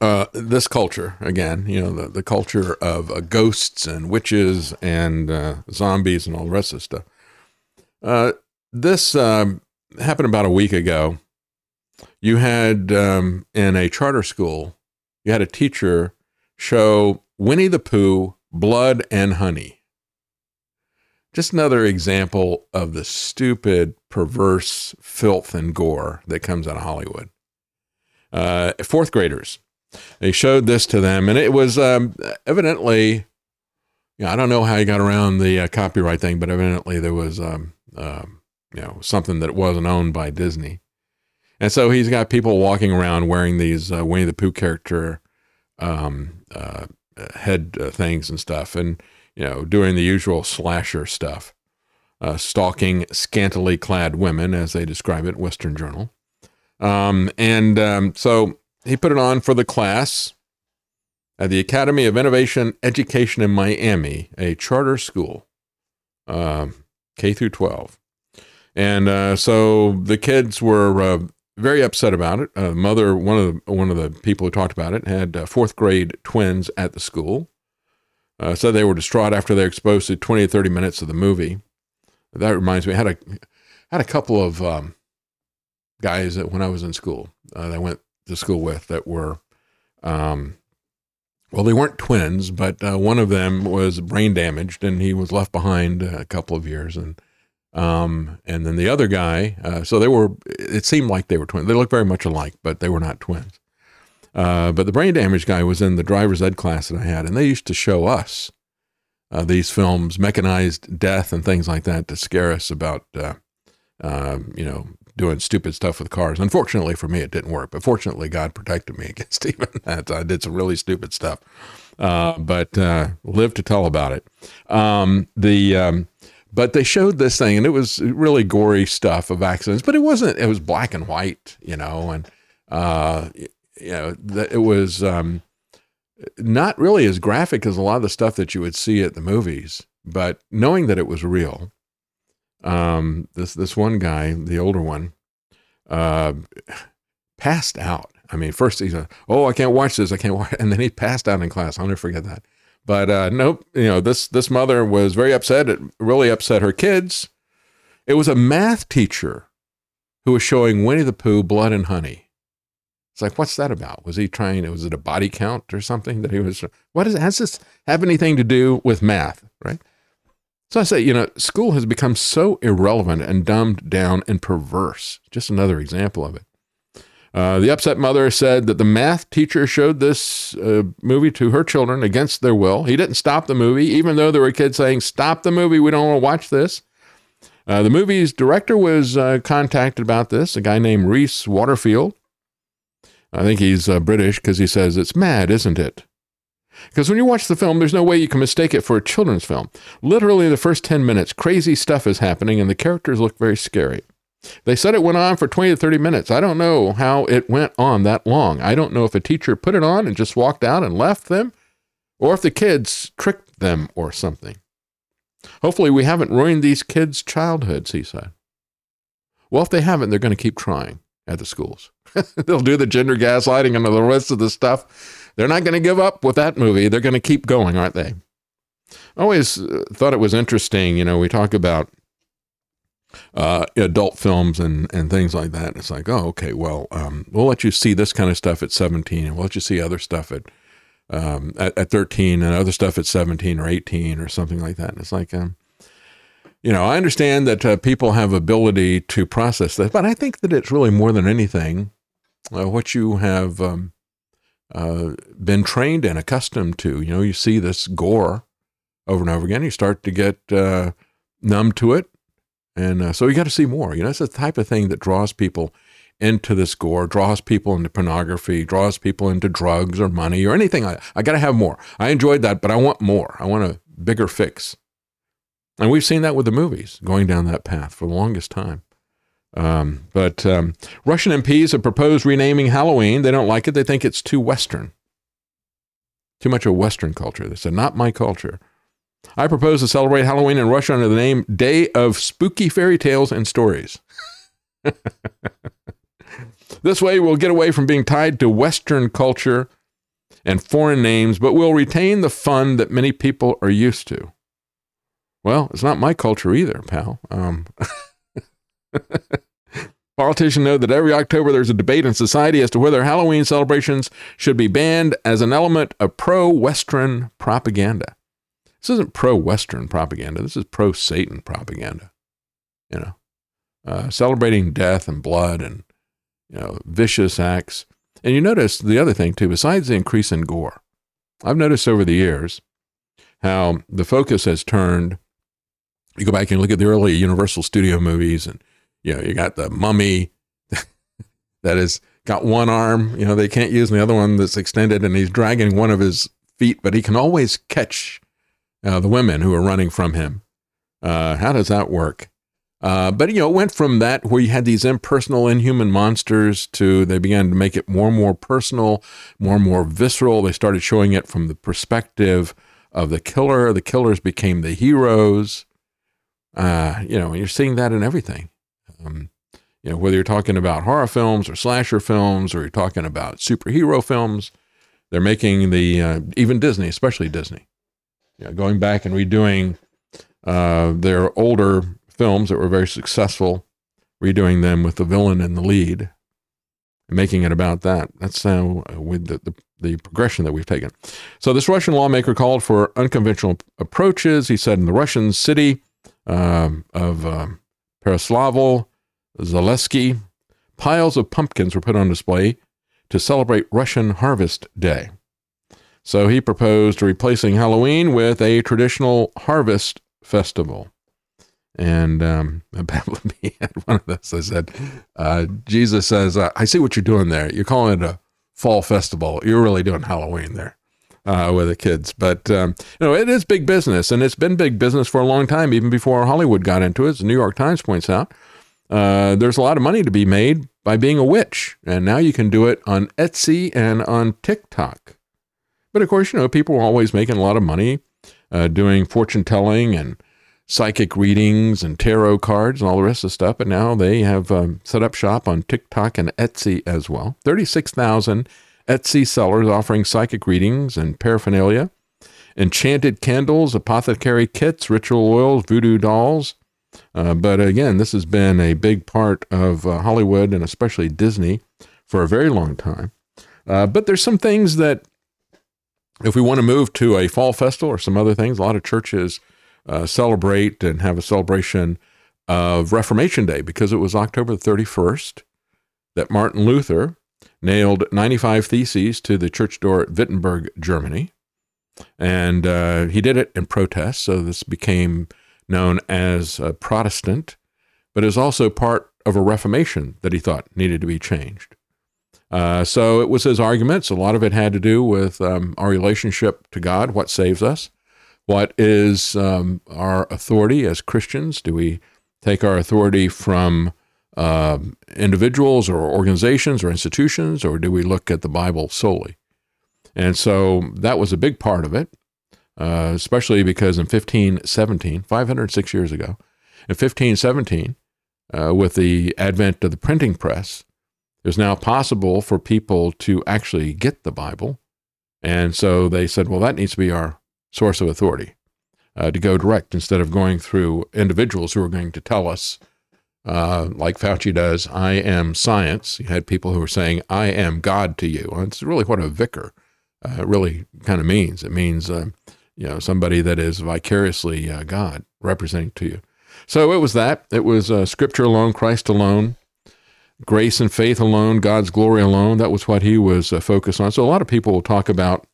uh, this culture again, you know, the, the culture of uh, ghosts and witches and uh, zombies and all the rest of stuff. Uh, this um, happened about a week ago. You had um, in a charter school, you had a teacher show Winnie the Pooh, Blood and Honey. Just another example of the stupid, perverse filth and gore that comes out of Hollywood. Uh, fourth graders they showed this to them, and it was um, evidently, you know, I don't know how he got around the uh, copyright thing, but evidently there was, um, uh, you know, something that wasn't owned by Disney. And so he's got people walking around wearing these uh, Winnie the Pooh character um, uh, head uh, things and stuff, and you know, doing the usual slasher stuff, uh, stalking scantily clad women, as they describe it, Western Journal. Um, and um, so he put it on for the class at the Academy of Innovation Education in Miami, a charter school, uh, K through 12. And uh, so the kids were uh, very upset about it. Uh, mother, one of the one of the people who talked about it, had uh, fourth grade twins at the school. Uh, said they were distraught after they were exposed to 20 or 30 minutes of the movie. That reminds me, I had a had a couple of um, guys that when I was in school, uh, that went to school with that were, um, well, they weren't twins, but uh, one of them was brain damaged and he was left behind a couple of years. And, um, and then the other guy, uh, so they were, it seemed like they were twins. They looked very much alike, but they were not twins. Uh, but the brain damaged guy was in the driver's ed class that I had, and they used to show us uh, these films, mechanized death and things like that, to scare us about, uh, uh, you know, doing stupid stuff with cars. Unfortunately for me, it didn't work, but fortunately, God protected me against even that. I did some really stupid stuff, uh, but uh, live to tell about it. Um, the um, but they showed this thing, and it was really gory stuff of accidents, but it wasn't. It was black and white, you know, and uh, you know, it was um, not really as graphic as a lot of the stuff that you would see at the movies. But knowing that it was real, um, this this one guy, the older one, uh, passed out. I mean, first he said, "Oh, I can't watch this. I can't watch," and then he passed out in class. I'll never forget that. But uh, nope, you know this this mother was very upset. It really upset her kids. It was a math teacher who was showing Winnie the Pooh blood and honey. It's like, what's that about? Was he trying? Was it a body count or something that he was? What is? Has this have anything to do with math? Right? So I say, you know, school has become so irrelevant and dumbed down and perverse. Just another example of it. Uh, the upset mother said that the math teacher showed this uh, movie to her children against their will. He didn't stop the movie, even though there were kids saying, Stop the movie, we don't want to watch this. Uh, the movie's director was uh, contacted about this, a guy named Rhys Waterfield. I think he's uh, British because he says it's mad, isn't it? Because when you watch the film, there's no way you can mistake it for a children's film. Literally, the first 10 minutes, crazy stuff is happening and the characters look very scary. They said it went on for 20 to 30 minutes. I don't know how it went on that long. I don't know if a teacher put it on and just walked out and left them, or if the kids tricked them or something. Hopefully, we haven't ruined these kids' childhoods, he said. Well, if they haven't, they're going to keep trying at the schools. They'll do the gender gaslighting and all the rest of the stuff. They're not going to give up with that movie. They're going to keep going, aren't they? I always uh, thought it was interesting. You know, we talk about uh, adult films and, and things like that. It's like, oh, okay, well, um, we'll let you see this kind of stuff at 17, and we'll let you see other stuff at um, at, at 13, and other stuff at 17 or 18 or something like that. And it's like, um, you know, I understand that uh, people have ability to process that, but I think that it's really more than anything uh, what you have um, uh, been trained and accustomed to. You know, you see this gore over and over again. You start to get uh, numb to it, and uh, so you got to see more. You know, it's the type of thing that draws people into this gore, draws people into pornography, draws people into drugs or money or anything. I, I got to have more. I enjoyed that, but I want more. I want a bigger fix. And we've seen that with the movies going down that path for the longest time. Um, but um, Russian MPs have proposed renaming Halloween. They don't like it. They think it's too Western, too much of Western culture. They said, not my culture. I propose to celebrate Halloween in Russia under the name Day of Spooky Fairy Tales and Stories. this way, we'll get away from being tied to Western culture and foreign names, but we'll retain the fun that many people are used to. Well, it's not my culture either, pal. Um, Politicians know that every October there's a debate in society as to whether Halloween celebrations should be banned as an element of pro Western propaganda. This isn't pro Western propaganda, this is pro Satan propaganda. You know, uh, celebrating death and blood and, you know, vicious acts. And you notice the other thing too, besides the increase in gore, I've noticed over the years how the focus has turned. You go back and look at the early Universal Studio movies and you know, you got the mummy that has got one arm, you know, they can't use the other one that's extended, and he's dragging one of his feet, but he can always catch uh, the women who are running from him. Uh, how does that work? Uh, but you know, it went from that where you had these impersonal, inhuman monsters to they began to make it more and more personal, more and more visceral. They started showing it from the perspective of the killer. The killers became the heroes. Uh, you know, you're seeing that in everything. Um, you know, whether you're talking about horror films or slasher films, or you're talking about superhero films, they're making the uh, even Disney, especially Disney, you know, going back and redoing uh, their older films that were very successful, redoing them with the villain in the lead, and making it about that. That's uh, with the, the, the progression that we've taken. So this Russian lawmaker called for unconventional approaches. He said in the Russian city um, of um, Pereslavl, Zalessky, piles of pumpkins were put on display to celebrate Russian Harvest Day. So he proposed replacing Halloween with a traditional harvest festival. And um, me had one of those. I said, uh, Jesus says, uh, I see what you're doing there. You're calling it a fall festival. You're really doing Halloween there uh, with the kids. But, um, you know, it is big business, and it's been big business for a long time, even before Hollywood got into it, as the New York Times points out. Uh, there's a lot of money to be made by being a witch, and now you can do it on Etsy and on TikTok. But of course, you know, people are always making a lot of money uh, doing fortune telling and psychic readings and tarot cards and all the rest of the stuff. But now they have um, set up shop on TikTok and Etsy as well. 36,000 Etsy sellers offering psychic readings and paraphernalia, enchanted candles, apothecary kits, ritual oils, voodoo dolls. Uh, but again, this has been a big part of uh, Hollywood and especially Disney for a very long time. Uh, but there's some things that, if we want to move to a fall festival or some other things, a lot of churches uh, celebrate and have a celebration of Reformation Day because it was October the 31st that Martin Luther nailed 95 theses to the church door at Wittenberg, Germany. And uh, he did it in protest. So this became known as a Protestant, but is also part of a Reformation that he thought needed to be changed. Uh, so it was his arguments. A lot of it had to do with um, our relationship to God, what saves us, what is um, our authority as Christians. Do we take our authority from uh, individuals or organizations or institutions, or do we look at the Bible solely? And so that was a big part of it, uh, especially because in 1517, 506 years ago, in 1517, uh, with the advent of the printing press, it was now possible for people to actually get the Bible. And so they said, well, that needs to be our source of authority uh, to go direct instead of going through individuals who are going to tell us, uh, like Fauci does, I am science. You had people who were saying, I am God to you. And it's really what a vicar uh, really kind of means. It means, uh, you know, somebody that is vicariously uh, God representing to you. So it was that. It was uh, Scripture alone, Christ alone, grace and faith alone, God's glory alone. That was what he was uh, focused on. So a lot of people will talk about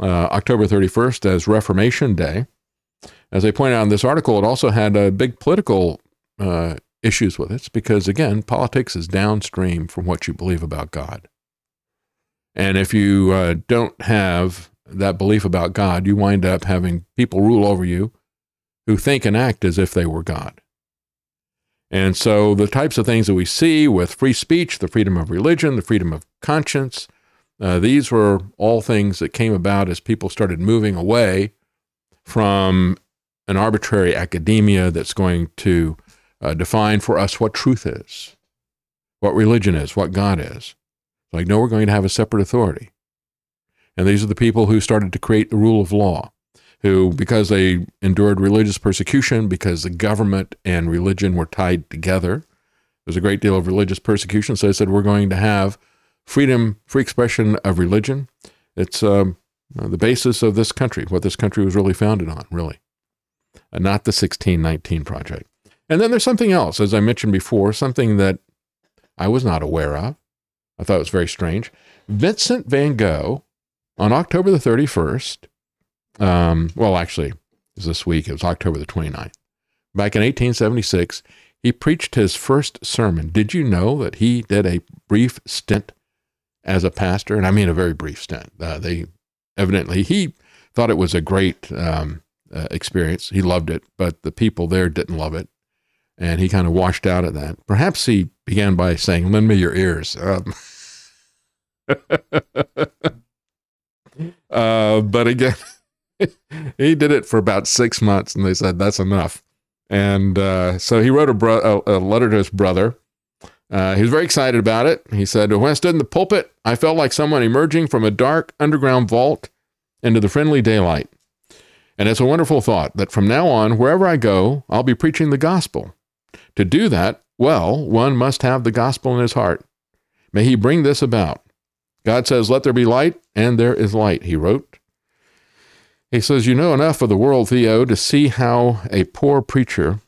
uh, October 31st as Reformation Day. As I point out in this article, it also had uh, big political uh, issues with it because, again, politics is downstream from what you believe about God. And if you don't have that belief about God, you wind up having people rule over you who think and act as if they were God. And so the types of things that we see with free speech, the freedom of religion, the freedom of conscience, uh, these were all things that came about as people started moving away from an arbitrary academia that's going to uh, define for us what truth is, what religion is, what God is. Like, no, we're going to have a separate authority. And these are the people who started to create the rule of law who, because they endured religious persecution, because the government and religion were tied together, there's a great deal of religious persecution. So they said, we're going to have freedom, free expression of religion. It's um, the basis of this country, what this country was really founded on, really, and not the 1619 Project. And then there's something else, as I mentioned before, something that I was not aware of. I thought it was very strange. Vincent van Gogh, on October the 31st, um, well, actually, it was this week. It was October the 29th. Back in 1876, he preached his first sermon. Did you know that he did a brief stint as a pastor? And I mean a very brief stint. Uh, they evidently, he thought it was a great um, uh, experience. He loved it, but the people there didn't love it. And he kind of washed out of that. Perhaps he began by saying, Lend me your ears. Um, uh, but again, he did it for about six months, and they said that's enough. And uh, so he wrote a, bro- a, a, letter to his brother. Uh, he was very excited about it. He said, When I stood in the pulpit, I felt like someone emerging from a dark underground vault into the friendly daylight. And it's a wonderful thought that from now on, wherever I go, I'll be preaching the gospel. To do that, well, one must have the gospel in his heart. May he bring this about. God says, Let there be light, and there is light, he wrote. He says, You know enough of the world, Theo, to see how a poor preacher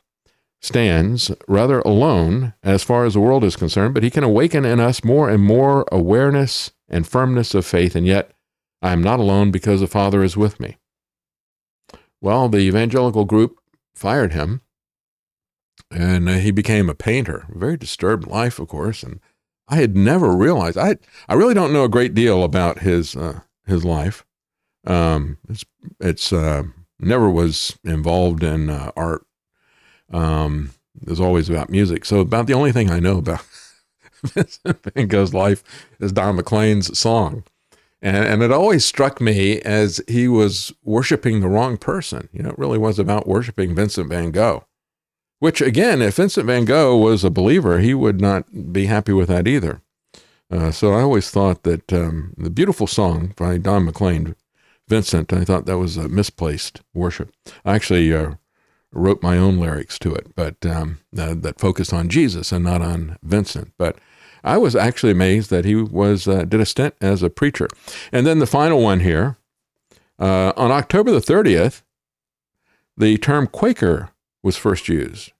stands rather alone as far as the world is concerned, but he can awaken in us more and more awareness and firmness of faith, and yet I am not alone because the Father is with me. Well, the evangelical group fired him, and he became a painter. Very disturbed life, of course, and I had never realized. I I really don't know a great deal about his uh, his life. Um, it's it's uh, never was involved in uh, art. Um, it was always about music. So about the only thing I know about Vincent Van Gogh's life is Don McLean's song. And, and it always struck me as he was worshiping the wrong person. You know, it really was about worshiping Vincent Van Gogh. Which again, if Vincent Van Gogh was a believer, he would not be happy with that either. Uh, so I always thought that um, the beautiful song by Don McLean, Vincent, I thought that was a misplaced worship. I actually uh, wrote my own lyrics to it, but um, uh, that focused on Jesus and not on Vincent. But I was actually amazed that he was uh, did a stint as a preacher. And then the final one here, uh, on October the 30th, the term Quaker was first used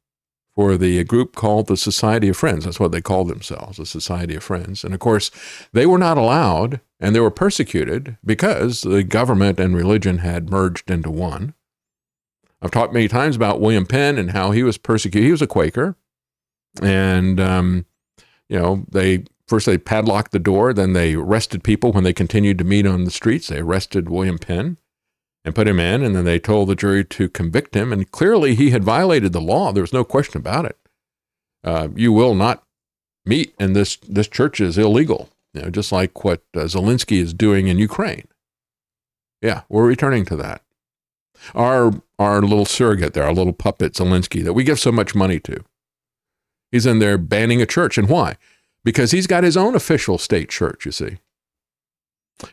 for the group called the Society of Friends. That's what they called themselves, the Society of Friends. And of course, they were not allowed and they were persecuted because the government and religion had merged into one. I've talked many times about William Penn and how he was persecuted. He was a Quaker. And, um, you know, they first they padlocked the door, then they arrested people when they continued to meet on the streets. They arrested William Penn and put him in, and then they told the jury to convict him. And clearly, he had violated the law. There was no question about it. Uh, you will not meet, and this this church is illegal. You know, just like what uh, Zelensky is doing in Ukraine. Yeah, we're returning to that. Our our little surrogate there, our little puppet Zelensky that we give so much money to. He's in there banning a church, and why? Because he's got his own official state church. You see,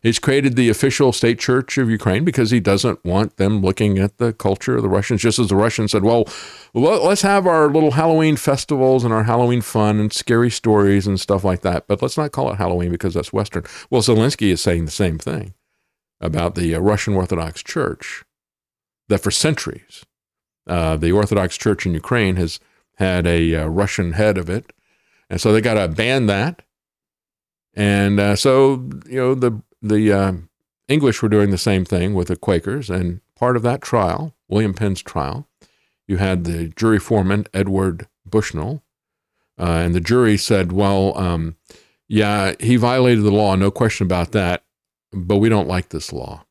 He's created the official state church of Ukraine because he doesn't want them looking at the culture of the Russians, just as the Russians said, well, let's have our little Halloween festivals and our Halloween fun and scary stories and stuff like that, but let's not call it Halloween because that's Western. Well, Zelensky is saying the same thing about the uh, Russian Orthodox Church, that for centuries, uh, the Orthodox Church in Ukraine has had a uh, Russian head of it. And so they got to ban that. And uh, so, you know, the the uh, English were doing the same thing with the Quakers, and part of that trial, William Penn's trial, you had the jury foreman Edward Bushnell, uh, and the jury said, "Well, um, yeah, he violated the law, no question about that, but we don't like this law,"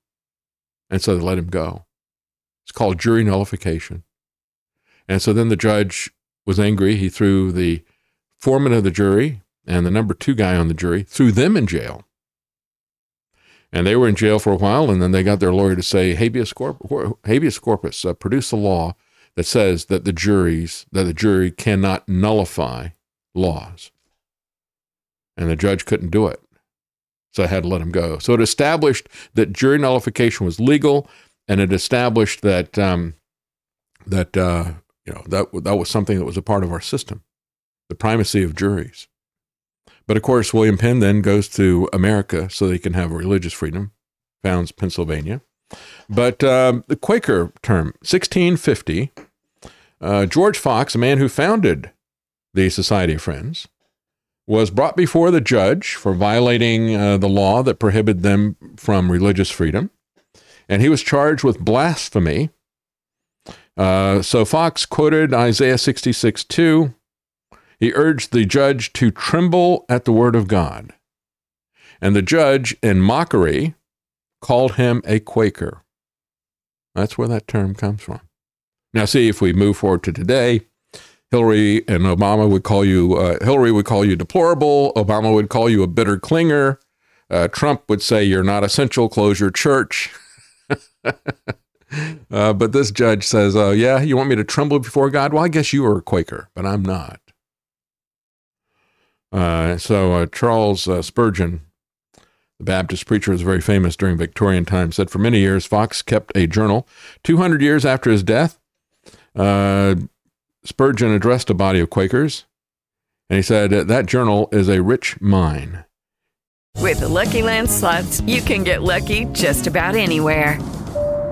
and so they let him go. It's called jury nullification, and so then the judge was angry. He threw the foreman of the jury and the number two guy on the jury, threw them in jail and they were in jail for a while, and then they got their lawyer to say habeas corpus, habeas corpus uh, produce a law that says that the juries that the jury cannot nullify laws, and the judge couldn't do it, so I had to let him go. So it established that jury nullification was legal, and it established that um, that uh, you know that that was something that was a part of our system, the primacy of juries. But of course, William Penn then goes to America so they can have religious freedom, founds Pennsylvania. But um, the Quaker term, 1650, uh, George Fox, a man who founded the Society of Friends, was brought before the judge for violating uh, the law that prohibited them from religious freedom. And he was charged with blasphemy. Uh, so Fox quoted Isaiah 66 2 he urged the judge to tremble at the word of God. And the judge, in mockery, called him a Quaker. That's where that term comes from. Now, see, if we move forward to today, Hillary and Obama would call you, uh, Hillary would call you deplorable. Obama would call you a bitter clinger. Uh, Trump would say you're not essential, close your church. uh, but this judge says, oh, yeah, you want me to tremble before God? Well, I guess you are a Quaker, but I'm not. Uh, so uh, Charles uh, Spurgeon, the Baptist preacher, was very famous during Victorian times. Said for many years Fox kept a journal. Two hundred years after his death, uh, Spurgeon addressed a body of Quakers, and he said that journal is a rich mine. With the Lucky Land slots, you can get lucky just about anywhere.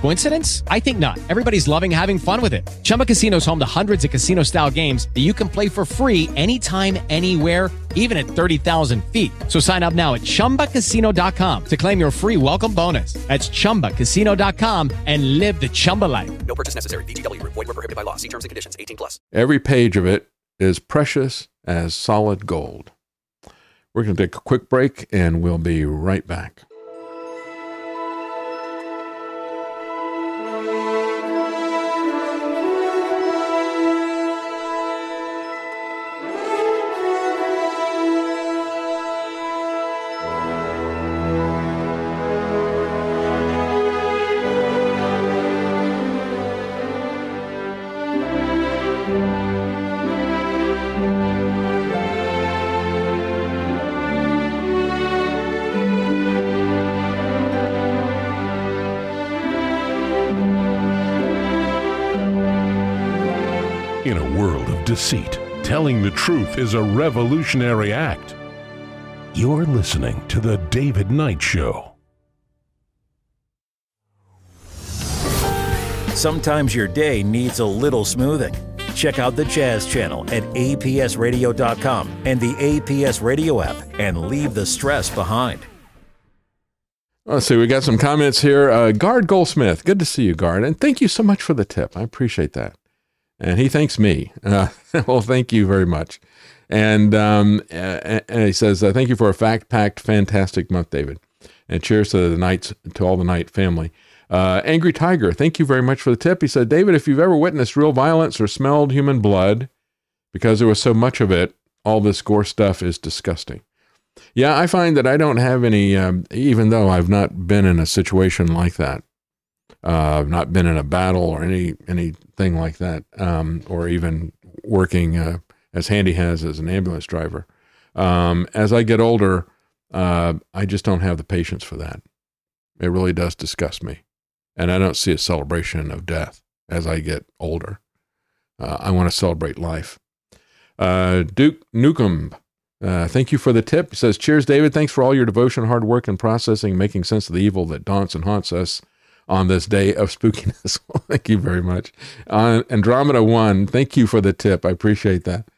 Coincidence? I think not. Everybody's loving having fun with it. Chumba Casino is home to hundreds of casino style games that you can play for free anytime, anywhere, even at 30,000 feet. So sign up now at chumbacasino.com to claim your free welcome bonus. That's chumbacasino.com and live the Chumba life. No purchase necessary. VGW, void, were prohibited by law. See terms and conditions 18 plus. Every page of it is precious as solid gold. We're going to take a quick break and we'll be right back. World deceit, telling the truth is a revolutionary act. You're listening to The David Knight Show. Sometimes your day needs a little smoothing. Check out the Jazz Channel at apsradio.com and the APS Radio app and leave the stress behind. Let's see, we got some comments here. Uh, Gard Goldsmith, good to see you, Gard. And thank you so much for the tip. I appreciate that. And he thanks me. Uh, well, thank you very much. And, um, and he says, thank you for a fact packed, fantastic month, David. And cheers to the Knights, to all the Knight family. Uh, Angry Tiger, thank you very much for the tip. He said, David, if you've ever witnessed real violence or smelled human blood, because there was so much of it, all this gore stuff is disgusting. Yeah, I find that I don't have any, um, even though I've not been in a situation like that. Uh, I've not been in a battle or any anything like that, um, or even working uh, as Handy has as an ambulance driver. Um, as I get older, uh, I just don't have the patience for that. It really does disgust me and I don't see a celebration of death as I get older. Uh, I want to celebrate life. Uh, Duke Newcomb, uh, thank you for the tip. He says, Cheers, David. Thanks for all your devotion, hard work, and processing, making sense of the evil that daunts and haunts us on this day of spookiness. thank you very much. Uh, Andromeda 1, thank you for the tip. I appreciate that.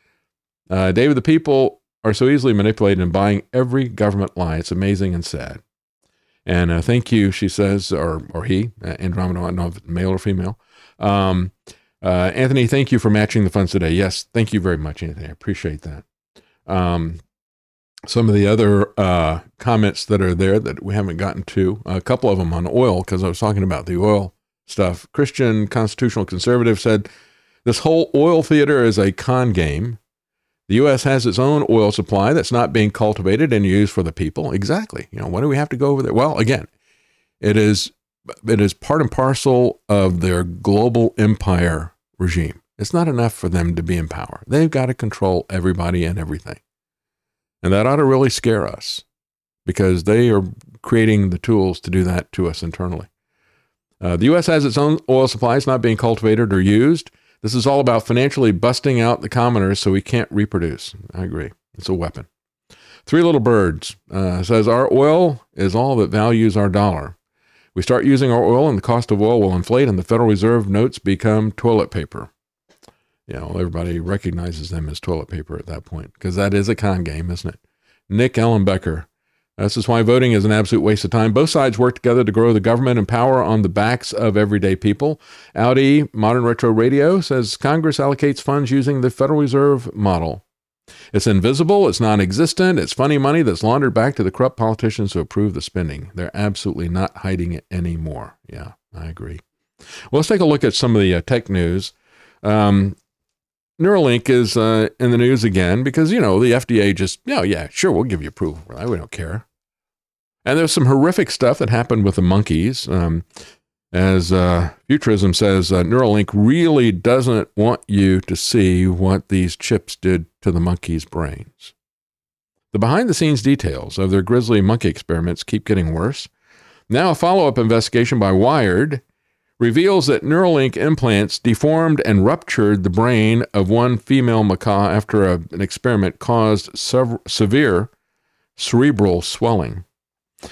Uh, David, the people are so easily manipulated in buying every government lie. It's amazing and sad. And uh, thank you, she says, or or he, uh, Andromeda, I don't know if male or female. Um, uh, Anthony, thank you for matching the funds today. Yes, thank you very much, Anthony. I appreciate that. Um, some of the other uh, comments that are there that we haven't gotten to, a couple of them on oil, because I was talking about the oil stuff. Christian Constitutional Conservative said, This whole oil theater is a con game. The U.S. has its own oil supply that's not being cultivated and used for the people. Exactly. You know, why do we have to go over there? Well, again, it is it is part and parcel of their global empire regime. It's not enough for them to be in power. They've got to control everybody and everything. And that ought to really scare us because they are creating the tools to do that to us internally. Uh, the U.S. has its own oil supply. It's not being cultivated or used. This is all about financially busting out the commoners so we can't reproduce. I agree. It's a weapon. Three Little Birds uh, says Our oil is all that values our dollar. We start using our oil, and the cost of oil will inflate, and the Federal Reserve notes become toilet paper. You know, everybody recognizes them as toilet paper at that point because that is a con game, isn't it? Nick Ellenbecker this is why voting is an absolute waste of time. Both sides work together to grow the government and power on the backs of everyday people. Audi Modern Retro Radio says Congress allocates funds using the Federal Reserve model. It's invisible, it's non existent, it's funny money that's laundered back to the corrupt politicians who approve the spending. They're absolutely not hiding it anymore. Yeah, I agree. Well, let's take a look at some of the uh, tech news. Um, Neuralink is uh, in the news again because, you know, the FDA just, oh, yeah, sure, we'll give you approval. We don't care. And there's some horrific stuff that happened with the monkeys. Um, as uh, Futurism says, uh, Neuralink really doesn't want you to see what these chips did to the monkeys' brains. The behind the scenes details of their grisly monkey experiments keep getting worse. Now, a follow up investigation by Wired reveals that Neuralink implants deformed and ruptured the brain of one female macaque after a, an experiment caused sev- severe cerebral swelling.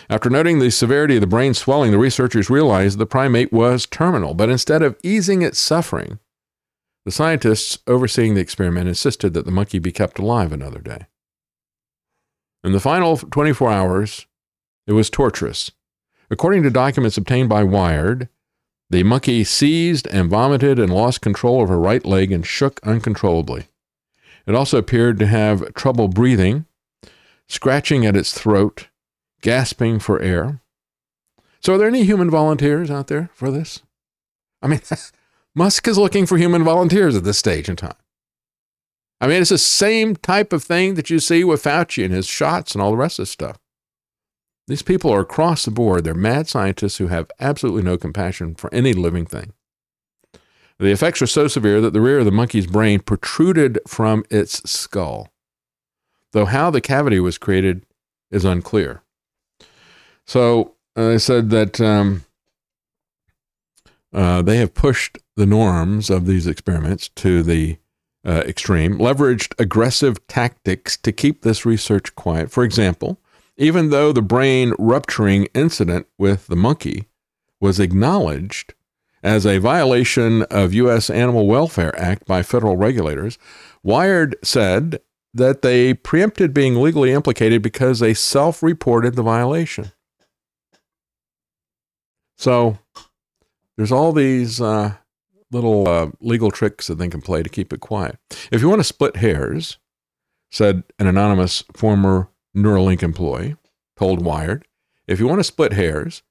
After noting the severity of the brain swelling, the researchers realized the primate was terminal, but instead of easing its suffering, the scientists overseeing the experiment insisted that the monkey be kept alive another day. In the final 24 hours, it was torturous. According to documents obtained by Wired, the monkey seized and vomited and lost control of her right leg and shook uncontrollably. It also appeared to have trouble breathing, scratching at its throat, gasping for air. So, are there any human volunteers out there for this? I mean, Musk is looking for human volunteers at this stage in time. I mean, it's the same type of thing that you see with Fauci and his shots and all the rest of this stuff. These people are across the board. They're mad scientists who have absolutely no compassion for any living thing. The effects were so severe that the rear of the monkey's brain protruded from its skull, though how the cavity was created is unclear. So uh, I said that um, uh, they have pushed the norms of these experiments to the uh, extreme, leveraged aggressive tactics to keep this research quiet. For example, even though the brain rupturing incident with the monkey was acknowledged as a violation of U.S. Animal Welfare Act by federal regulators, Wired said that they preempted being legally implicated because they self reported the violation. So there's all these uh, little uh, legal tricks that they can play to keep it quiet. If you want to split hairs, said an anonymous former Neuralink employee, told Wired, if you want to split hairs,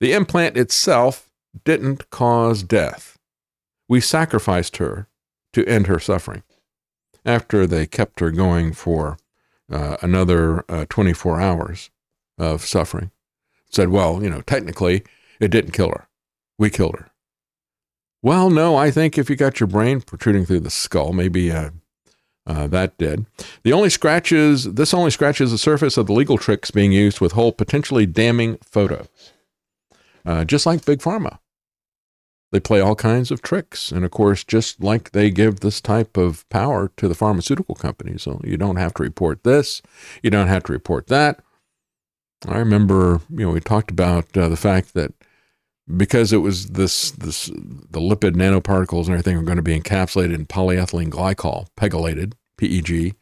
the implant itself didn't cause death. We sacrificed her to end her suffering. After they kept her going for uh, another uh, 24 hours of suffering, said, well, you know, technically it didn't kill her. We killed her. Well, no, I think if you got your brain protruding through the skull, maybe uh, uh, that did. The only scratches, this only scratches the surface of the legal tricks being used with whole potentially damning photos. Uh, just like Big Pharma. They play all kinds of tricks. And of course, just like they give this type of power to the pharmaceutical companies. So you don't have to report this, you don't have to report that. I remember, you know, we talked about uh, the fact that because it was this this the lipid nanoparticles and everything are going to be encapsulated in polyethylene glycol, pegylated PEG.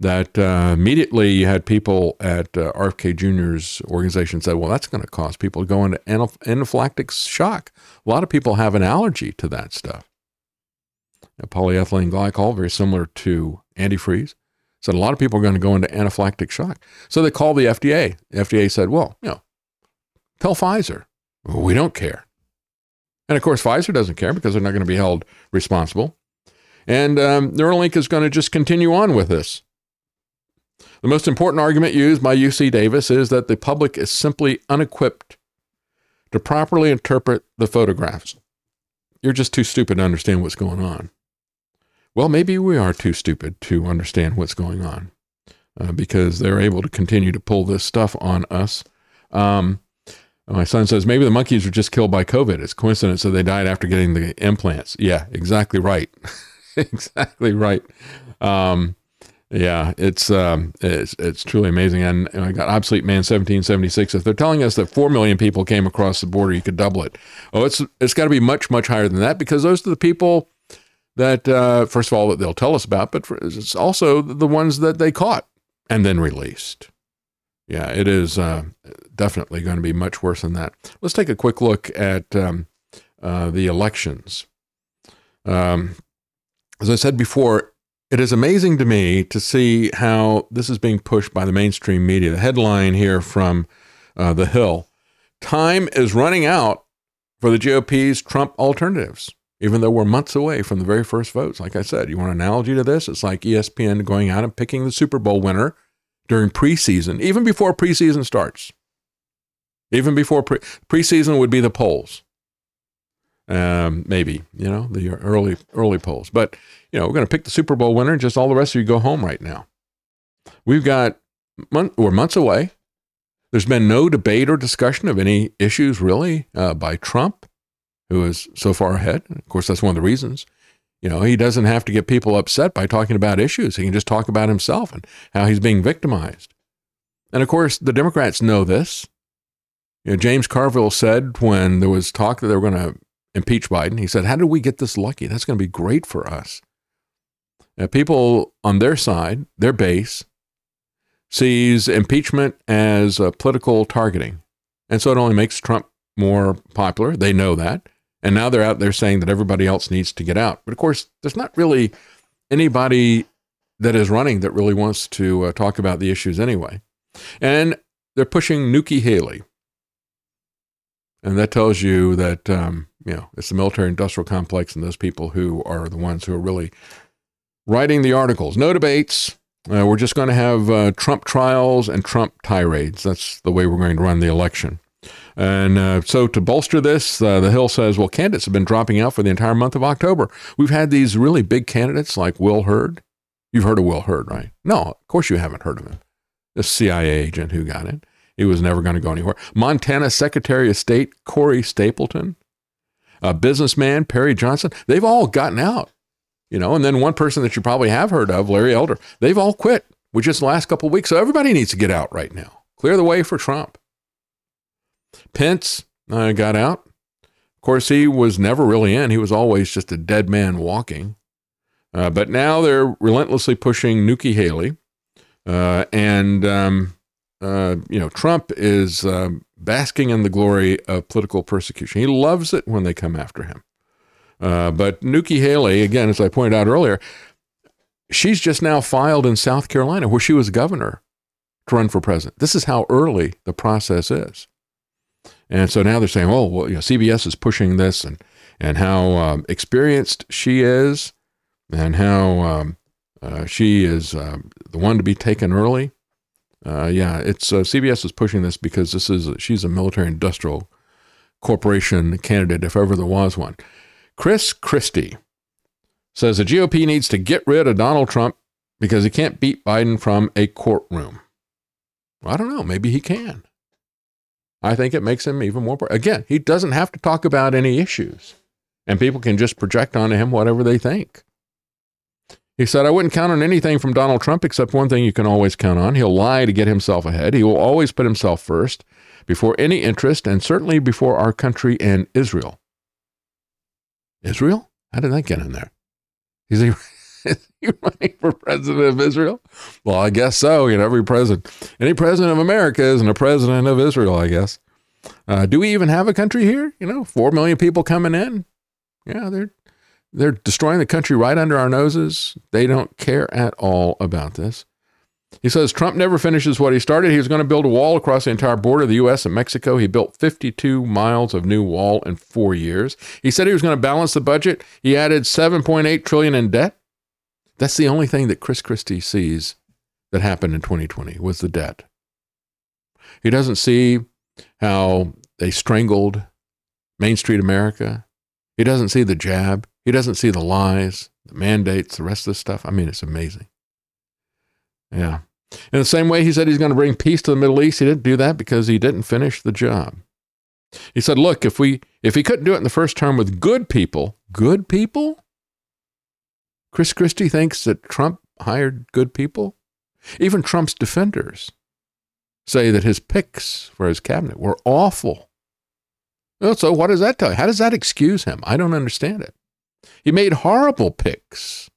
That uh, immediately you had people at uh, RFK Jr.'s organization said, "Well, that's going to cause people to go into anaphylactic shock." A lot of people have an allergy to that stuff. polyethylene glycol, very similar to antifreeze, said a lot of people are going to go into anaphylactic shock. So they called the FDA. The FDA said, "Well, you know, tell Pfizer." We don't care. And of course, Pfizer doesn't care because they're not going to be held responsible. And um, Neuralink is going to just continue on with this. The most important argument used by UC Davis is that the public is simply unequipped to properly interpret the photographs. You're just too stupid to understand what's going on. Well, maybe we are too stupid to understand what's going on uh, because they're able to continue to pull this stuff on us. Um, my son says maybe the monkeys were just killed by COVID. It's coincidence that they died after getting the implants. Yeah, exactly right. exactly right. Um, yeah, it's um, it's it's truly amazing. And, and I got obsolete man 1776. If they're telling us that four million people came across the border, you could double it. Oh, it's it's got to be much much higher than that because those are the people that uh, first of all that they'll tell us about, but for, it's also the ones that they caught and then released. Yeah, it is uh, definitely going to be much worse than that. Let's take a quick look at um, uh, the elections. Um, as I said before, it is amazing to me to see how this is being pushed by the mainstream media. The headline here from uh, The Hill Time is running out for the GOP's Trump alternatives, even though we're months away from the very first votes. Like I said, you want an analogy to this? It's like ESPN going out and picking the Super Bowl winner during preseason, even before preseason starts. Even before pre- preseason would be the polls. Um, maybe, you know, the early early polls. But, you know, we're going to pick the Super Bowl winner just all the rest of you go home right now. We've got month, we're months away. There's been no debate or discussion of any issues really uh, by Trump, who is so far ahead. Of course, that's one of the reasons. You know, he doesn't have to get people upset by talking about issues. He can just talk about himself and how he's being victimized. And of course, the Democrats know this. You know, James Carville said when there was talk that they were going to impeach Biden, he said, How did we get this lucky? That's going to be great for us. Now, people on their side, their base, sees impeachment as political targeting. And so it only makes Trump more popular. They know that. And now they're out there saying that everybody else needs to get out. But of course, there's not really anybody that is running that really wants to uh, talk about the issues anyway. And they're pushing Nikki Haley. And that tells you that, um, you know, it's the military industrial complex and those people who are the ones who are really writing the articles. No debates. Uh, we're just going to have uh, Trump trials and Trump tirades. That's the way we're going to run the election. And uh, so, to bolster this, uh, the Hill says, well, candidates have been dropping out for the entire month of October. We've had these really big candidates like Will Hurd. You've heard of Will Hurd, right? No, of course you haven't heard of him. The CIA agent who got it. He was never going to go anywhere. Montana Secretary of State Corey Stapleton. a businessman Perry Johnson. They've all gotten out, you know. And then one person that you probably have heard of, Larry Elder. They've all quit with just the last couple of weeks. So everybody needs to get out right now. Clear the way for Trump. Pence uh, got out. Of course, he was never really in. He was always just a dead man walking. Uh, but now they're relentlessly pushing Nikki Haley. Uh, and, um, uh, you know, Trump is um, basking in the glory of political persecution. He loves it when they come after him. Uh, but Nikki Haley, again, as I pointed out earlier, she's just now filed in South Carolina, where she was governor, to run for president. This is how early the process is. And so now they're saying, oh, well, you know, CBS is pushing this and, and how um, experienced she is and how um, uh, she is um, the one to be taken early. Uh, yeah, it's uh, CBS is pushing this because this is she's a military industrial corporation candidate if ever there was one. Chris Christie says the GOP needs to get rid of Donald Trump because he can't beat Biden from a courtroom. I don't know. Maybe he can. I think it makes him even more. Again, he doesn't have to talk about any issues, and people can just project onto him whatever they think. He said, I wouldn't count on anything from Donald Trump except one thing you can always count on. He'll lie to get himself ahead. He will always put himself first, before any interest, and certainly before our country and Israel. Israel? How did that get in there? Is he, is he running for president of Israel? Well, I guess so. You know, every president, any president of America isn't a president of Israel, I guess. Uh, do we even have a country here? You know, four million people coming in. Yeah, they're they're destroying the country right under our noses. They don't care at all about this. He says Trump never finishes what he started. He was going to build a wall across the entire border of the U.S. and Mexico. He built 52 miles of new wall in four years. He said he was going to balance the budget. He added 7.8 trillion in debt. That's the only thing that Chris Christie sees that happened in 2020 was the debt. He doesn't see how they strangled Main Street America. He doesn't see the jab. He doesn't see the lies, the mandates, the rest of the stuff. I mean, it's amazing. Yeah. In the same way, he said he's going to bring peace to the Middle East. He didn't do that because he didn't finish the job. He said, "Look, if we if he couldn't do it in the first term with good people, good people." Chris Christie thinks that Trump hired good people. Even Trump's defenders say that his picks for his cabinet were awful. Well, so what does that tell you? How does that excuse him? I don't understand it. He made horrible picks.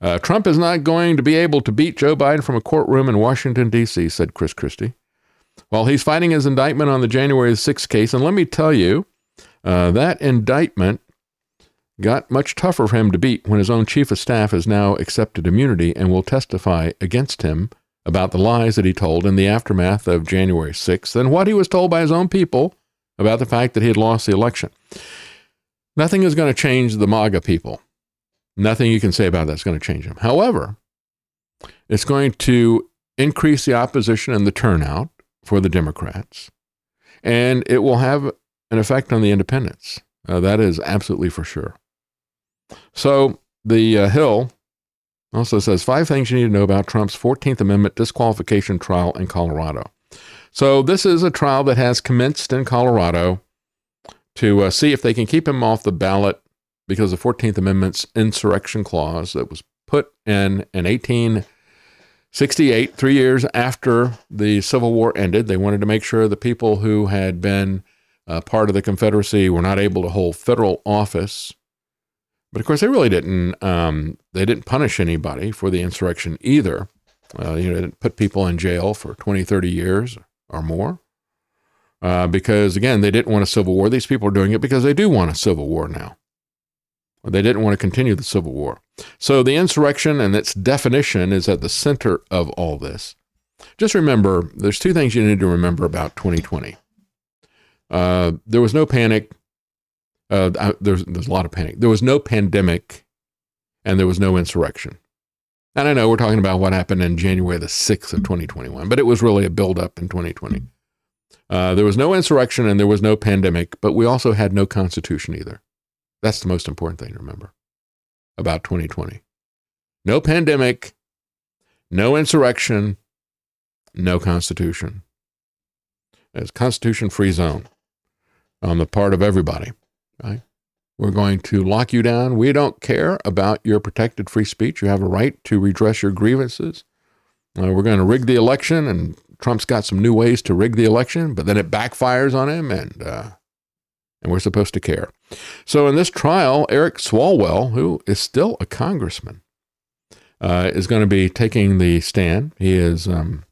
Uh, Trump is not going to be able to beat Joe Biden from a courtroom in Washington, D.C., said Chris Christie. While he's fighting his indictment on the January 6th case, and let me tell you, uh, that indictment got much tougher for him to beat when his own chief of staff has now accepted immunity and will testify against him about the lies that he told in the aftermath of January 6th and what he was told by his own people about the fact that he had lost the election. Nothing is going to change the MAGA people. Nothing you can say about that's going to change them. However, it's going to increase the opposition and the turnout for the Democrats, and it will have an effect on the independents. Uh, that is absolutely for sure. So the uh, Hill also says five things you need to know about Trump's 14th Amendment disqualification trial in Colorado. So this is a trial that has commenced in Colorado to uh, see if they can keep him off the ballot because the 14th Amendment's insurrection clause that was put in in 1868, three years after the Civil War ended. They wanted to make sure the people who had been uh, part of the Confederacy were not able to hold federal office. But of course, they really didn't. Um, they didn't punish anybody for the insurrection either. Uh, you know, they didn't put people in jail for 20, 30 years or more. Uh, because again, they didn't want a civil war. These people are doing it because they do want a civil war now. They didn't want to continue the Civil War. So the insurrection and its definition is at the center of all this. Just remember, there's two things you need to remember about 2020. Uh, there was no panic. Uh, there's, there's a lot of panic. There was no pandemic, and there was no insurrection. And I know we're talking about what happened in January the 6th of 2021, but it was really a buildup in 2020. Uh, there was no insurrection and there was no pandemic, but we also had no constitution either. That's the most important thing to remember about 2020. No pandemic, no insurrection, no constitution. It's constitution free zone on the part of everybody. Right? We're going to lock you down. We don't care about your protected free speech. You have a right to redress your grievances. Uh, we're going to rig the election, and Trump's got some new ways to rig the election, but then it backfires on him, and uh, and we're supposed to care. So in this trial, Eric Swalwell, who is still a congressman, uh, is going to be taking the stand. He is, um,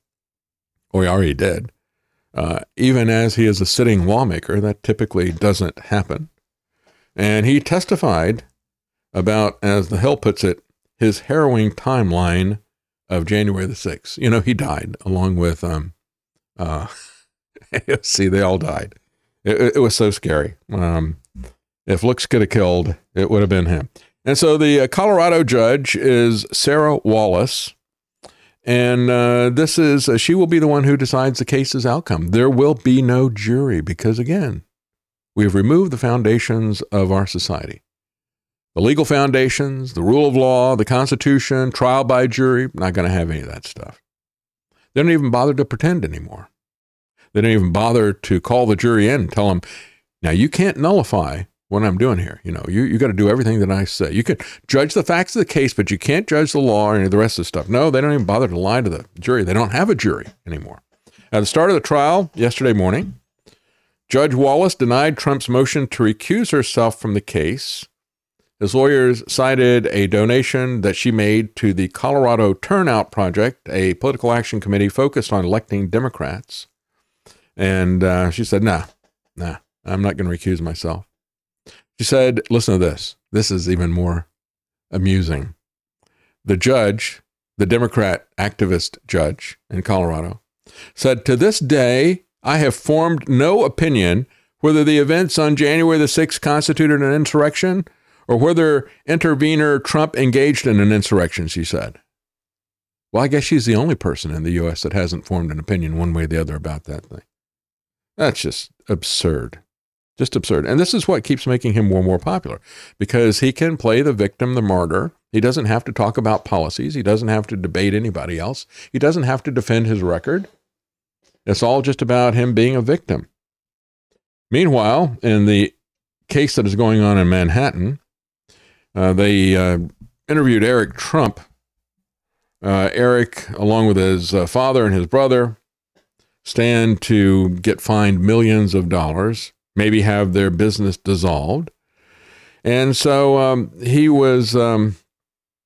or he already did. Uh, even as he is a sitting lawmaker, that typically doesn't happen. And he testified about, as the Hill puts it, his harrowing timeline of January the 6th. You know, he died along with, um, uh, see, they all died. It, it was so scary. Um, if looks could have killed, it would have been him. And so the uh, Colorado judge is Sarah Wallace. And uh, this is, uh, she will be the one who decides the case's outcome. There will be no jury because, again, we have removed the foundations of our society the legal foundations, the rule of law, the Constitution, trial by jury. Not going to have any of that stuff. They don't even bother to pretend anymore. They don't even bother to call the jury in and tell them, now you can't nullify what I'm doing here. You know, you, you got to do everything that I say. You can judge the facts of the case, but you can't judge the law or any of the rest of the stuff. No, they don't even bother to lie to the jury. They don't have a jury anymore. At the start of the trial yesterday morning, Judge Wallace denied Trump's motion to recuse herself from the case. His lawyers cited a donation that she made to the Colorado Turnout Project, a political action committee focused on electing Democrats. And uh, she said, nah, nah, I'm not going to recuse myself. She said, listen to this. This is even more amusing. The judge, the Democrat activist judge in Colorado, said, To this day, I have formed no opinion whether the events on January the 6th constituted an insurrection or whether intervener Trump engaged in an insurrection, she said. Well, I guess she's the only person in the U.S. that hasn't formed an opinion one way or the other about that thing. That's just absurd. Just absurd. And this is what keeps making him more and more popular because he can play the victim, the martyr. He doesn't have to talk about policies. He doesn't have to debate anybody else. He doesn't have to defend his record. It's all just about him being a victim. Meanwhile, in the case that is going on in Manhattan, uh, they uh, interviewed Eric Trump. Uh, Eric, along with his uh, father and his brother, stand to get fined millions of dollars, maybe have their business dissolved. And so um, he was. Um,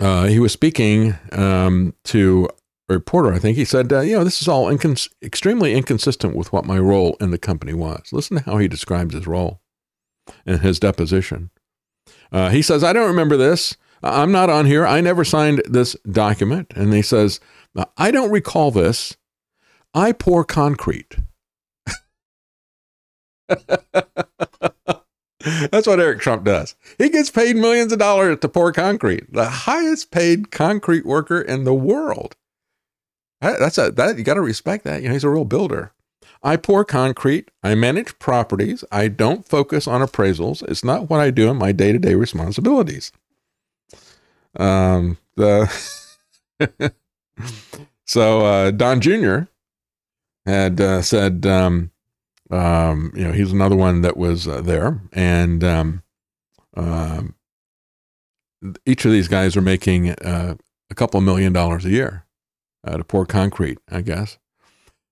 uh, he was speaking um, to a reporter. I think he said, uh, "You know, this is all incons- extremely inconsistent with what my role in the company was." Listen to how he describes his role in his deposition. Uh, he says, "I don't remember this. I'm not on here. I never signed this document." And he says, "I don't recall this. I pour concrete." That's what Eric Trump does. He gets paid millions of dollars to pour concrete. The highest paid concrete worker in the world. That's a that you got to respect that. You know, he's a real builder. I pour concrete. I manage properties. I don't focus on appraisals. It's not what I do in my day to day responsibilities. Um, the so uh, Don Jr. had uh, said, um, um, you know, he's another one that was uh, there, and um, um, each of these guys are making uh, a couple million dollars a year uh, to pour concrete, I guess.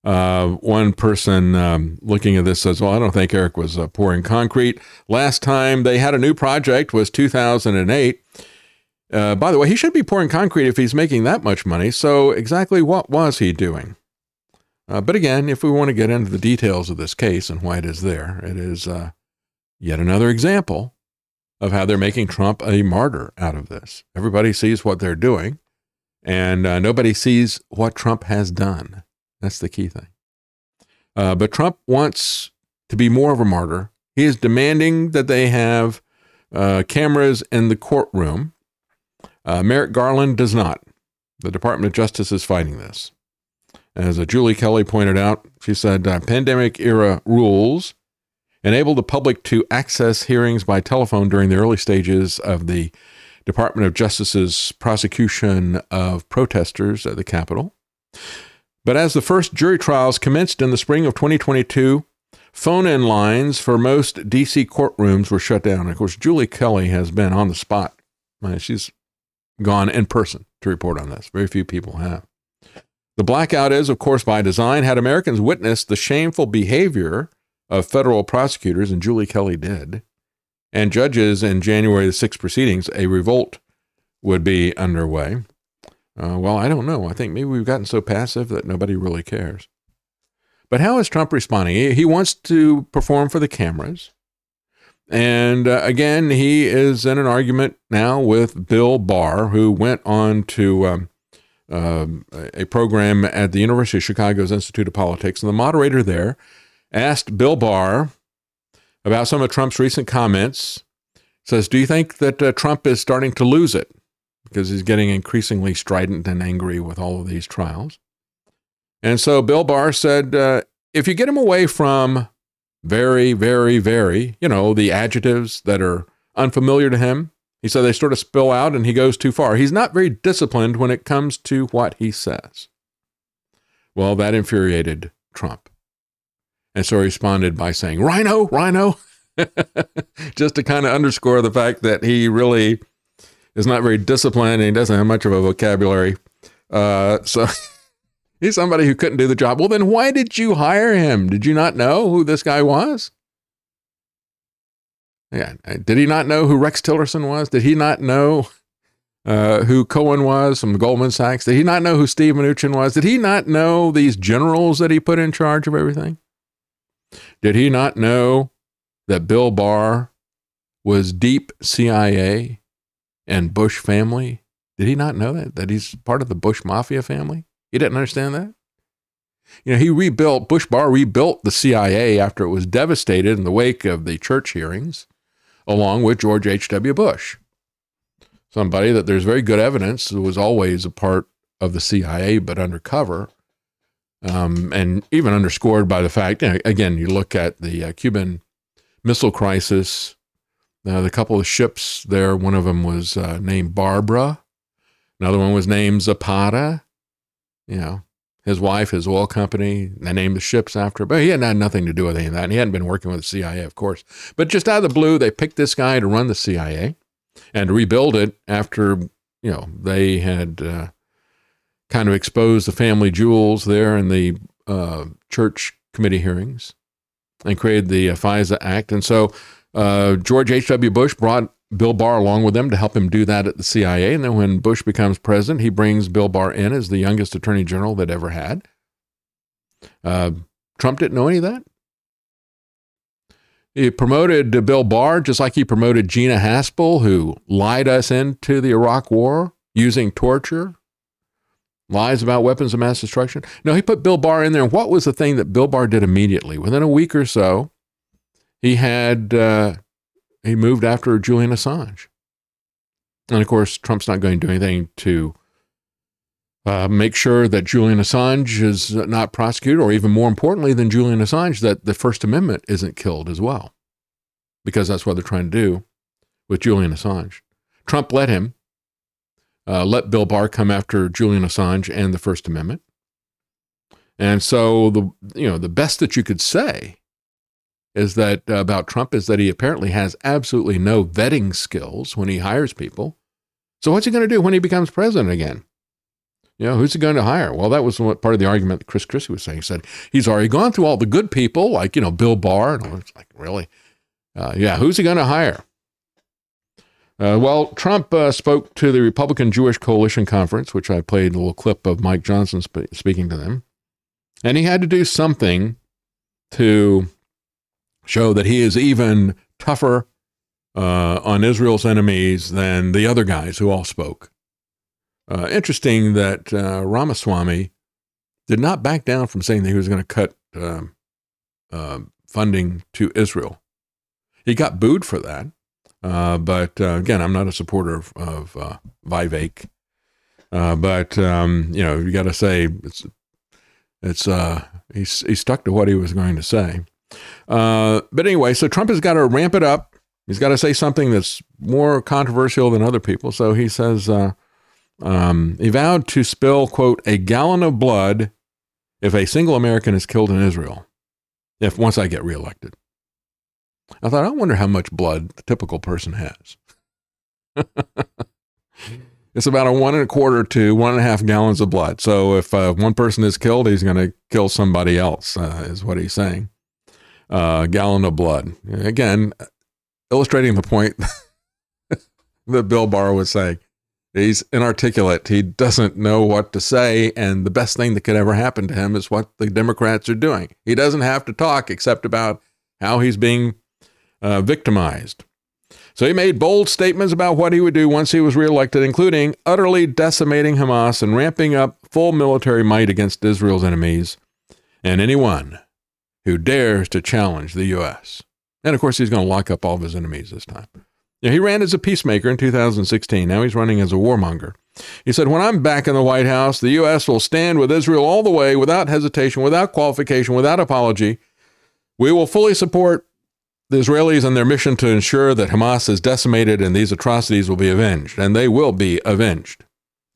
Uh, one person um, looking at this says, Well, I don't think Eric was uh, pouring concrete. Last time they had a new project was 2008. Uh, by the way, he should be pouring concrete if he's making that much money. So, exactly what was he doing? Uh, but again, if we want to get into the details of this case and why it is there, it is uh, yet another example of how they're making Trump a martyr out of this. Everybody sees what they're doing, and uh, nobody sees what Trump has done. That's the key thing. Uh, but Trump wants to be more of a martyr. He is demanding that they have uh, cameras in the courtroom. Uh, Merrick Garland does not. The Department of Justice is fighting this. As uh, Julie Kelly pointed out, she said uh, pandemic era rules enable the public to access hearings by telephone during the early stages of the Department of Justice's prosecution of protesters at the Capitol. But as the first jury trials commenced in the spring of 2022, phone in lines for most D.C. courtrooms were shut down. Of course, Julie Kelly has been on the spot. She's gone in person to report on this. Very few people have. The blackout is, of course, by design. Had Americans witnessed the shameful behavior of federal prosecutors, and Julie Kelly did, and judges in January the 6th proceedings, a revolt would be underway. Uh, well, I don't know. I think maybe we've gotten so passive that nobody really cares. But how is Trump responding? He wants to perform for the cameras. And uh, again, he is in an argument now with Bill Barr, who went on to um, uh, a program at the University of Chicago's Institute of Politics. And the moderator there asked Bill Barr about some of Trump's recent comments. Says, Do you think that uh, Trump is starting to lose it? Because he's getting increasingly strident and angry with all of these trials. And so Bill Barr said, uh, If you get him away from very, very, very, you know, the adjectives that are unfamiliar to him, he said they sort of spill out and he goes too far. He's not very disciplined when it comes to what he says. Well, that infuriated Trump. And so he responded by saying, Rhino, Rhino, just to kind of underscore the fact that he really is not very disciplined and he doesn't have much of a vocabulary. Uh, so he's somebody who couldn't do the job. Well, then why did you hire him? Did you not know who this guy was? Yeah. Did he not know who Rex Tillerson was? Did he not know uh, who Cohen was from Goldman Sachs? Did he not know who Steve Mnuchin was? Did he not know these generals that he put in charge of everything? Did he not know that Bill Barr was deep CIA and Bush family? Did he not know that? That he's part of the Bush Mafia family? He didn't understand that? You know, he rebuilt, Bush Barr rebuilt the CIA after it was devastated in the wake of the church hearings, along with George H.W. Bush. Somebody that there's very good evidence was always a part of the CIA, but undercover um, and even underscored by the fact, you know, again, you look at the uh, Cuban Missile Crisis, uh, the couple of ships there, one of them was uh, named Barbara, another one was named Zapata. You know, his wife, his oil company, they named the ships after, him. but he had had nothing to do with any of that. And he hadn't been working with the CIA, of course. But just out of the blue, they picked this guy to run the CIA and rebuild it after, you know, they had uh, kind of exposed the family jewels there in the uh, church committee hearings and created the FISA Act. And so uh, George H.W. Bush brought Bill Barr along with him to help him do that at the CIA. And then when Bush becomes president, he brings Bill Barr in as the youngest attorney general that ever had. Uh, Trump didn't know any of that. He promoted Bill Barr just like he promoted Gina Haspel, who lied us into the Iraq War using torture lies about weapons of mass destruction. No, he put Bill Barr in there. And what was the thing that Bill Barr did immediately? Within a week or so, he had uh, he moved after Julian Assange, and of course, Trump's not going to do anything to uh, make sure that Julian Assange is not prosecuted, or even more importantly than Julian Assange, that the First Amendment isn't killed as well, because that's what they're trying to do with Julian Assange. Trump let him uh, let Bill Barr come after Julian Assange and the First Amendment. And so the you know the best that you could say is that uh, about Trump is that he apparently has absolutely no vetting skills when he hires people. So what's he going to do when he becomes president again? You know, who's he going to hire? Well, that was what part of the argument that Chris Christie was saying. He said he's already gone through all the good people, like, you know, Bill Barr. And all. It's like, really? Uh, yeah, who's he going to hire? Uh, well, Trump uh, spoke to the Republican Jewish Coalition Conference, which I played a little clip of Mike Johnson sp- speaking to them. And he had to do something to show that he is even tougher uh, on Israel's enemies than the other guys who all spoke. Uh, interesting that uh, Ramaswamy did not back down from saying that he was going to cut um, uh, funding to Israel. He got booed for that. Uh, but uh, again, I'm not a supporter of, of uh, Vivek. but um, you know, you got to say it's it's he's he stuck to what he was going to say. But anyway, so Trump has got to ramp it up. He's got to say something that's more controversial than other people. So he says um, he vowed to spill, quote, a gallon of blood if a single American is killed in Israel, if once I get reelected. I thought, I wonder how much blood the typical person has. it's about a one and a quarter to one and a half gallons of blood. So if uh, one person is killed, he's going to kill somebody else, uh, is what he's saying. Uh, gallon of blood. Again, illustrating the point that Bill Barr was saying. He's inarticulate. He doesn't know what to say. And the best thing that could ever happen to him is what the Democrats are doing. He doesn't have to talk except about how he's being uh, victimized. So he made bold statements about what he would do once he was reelected, including utterly decimating Hamas and ramping up full military might against Israel's enemies and anyone who dares to challenge the U.S. And of course, he's going to lock up all of his enemies this time. Yeah, he ran as a peacemaker in 2016. Now he's running as a warmonger. He said, When I'm back in the White House, the U.S. will stand with Israel all the way without hesitation, without qualification, without apology. We will fully support the Israelis and their mission to ensure that Hamas is decimated and these atrocities will be avenged, and they will be avenged.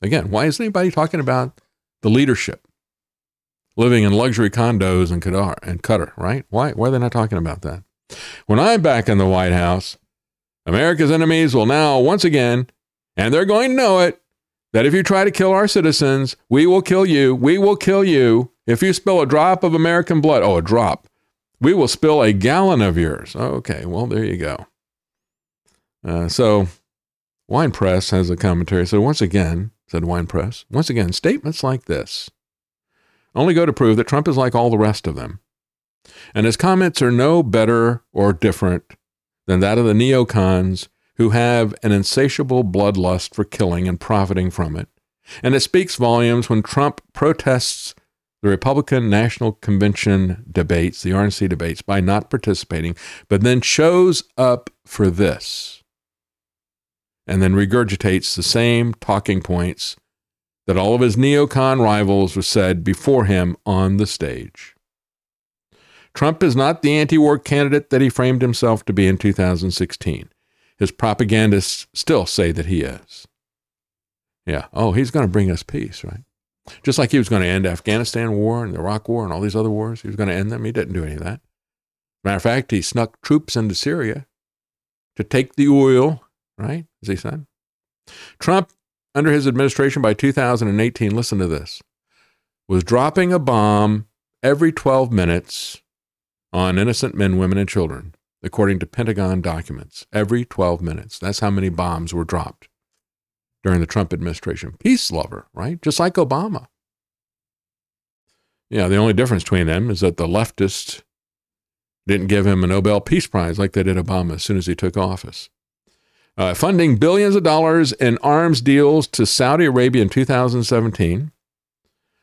Again, why is anybody talking about the leadership living in luxury condos in Qatar and Qatar, right? Why, why are they not talking about that? When I'm back in the White House, America's enemies will now once again, and they're going to know it, that if you try to kill our citizens, we will kill you. We will kill you. If you spill a drop of American blood, oh, a drop, we will spill a gallon of yours. Okay, well, there you go. Uh, so, Wine Press has a commentary. So, once again, said Wine Press, once again, statements like this only go to prove that Trump is like all the rest of them. And his comments are no better or different than that of the neocons who have an insatiable bloodlust for killing and profiting from it. And it speaks volumes when Trump protests the Republican National Convention debates, the RNC debates, by not participating, but then shows up for this and then regurgitates the same talking points that all of his neocon rivals were said before him on the stage. Trump is not the anti war candidate that he framed himself to be in 2016. His propagandists still say that he is. Yeah. Oh, he's going to bring us peace, right? Just like he was going to end Afghanistan war and the Iraq war and all these other wars. He was going to end them. He didn't do any of that. Matter of fact, he snuck troops into Syria to take the oil, right? As he said. Trump, under his administration by 2018, listen to this, was dropping a bomb every 12 minutes on innocent men, women, and children, according to Pentagon documents, every 12 minutes. That's how many bombs were dropped during the Trump administration. Peace lover, right? Just like Obama. Yeah, the only difference between them is that the leftists didn't give him a Nobel Peace Prize like they did Obama as soon as he took office. Uh, funding billions of dollars in arms deals to Saudi Arabia in 2017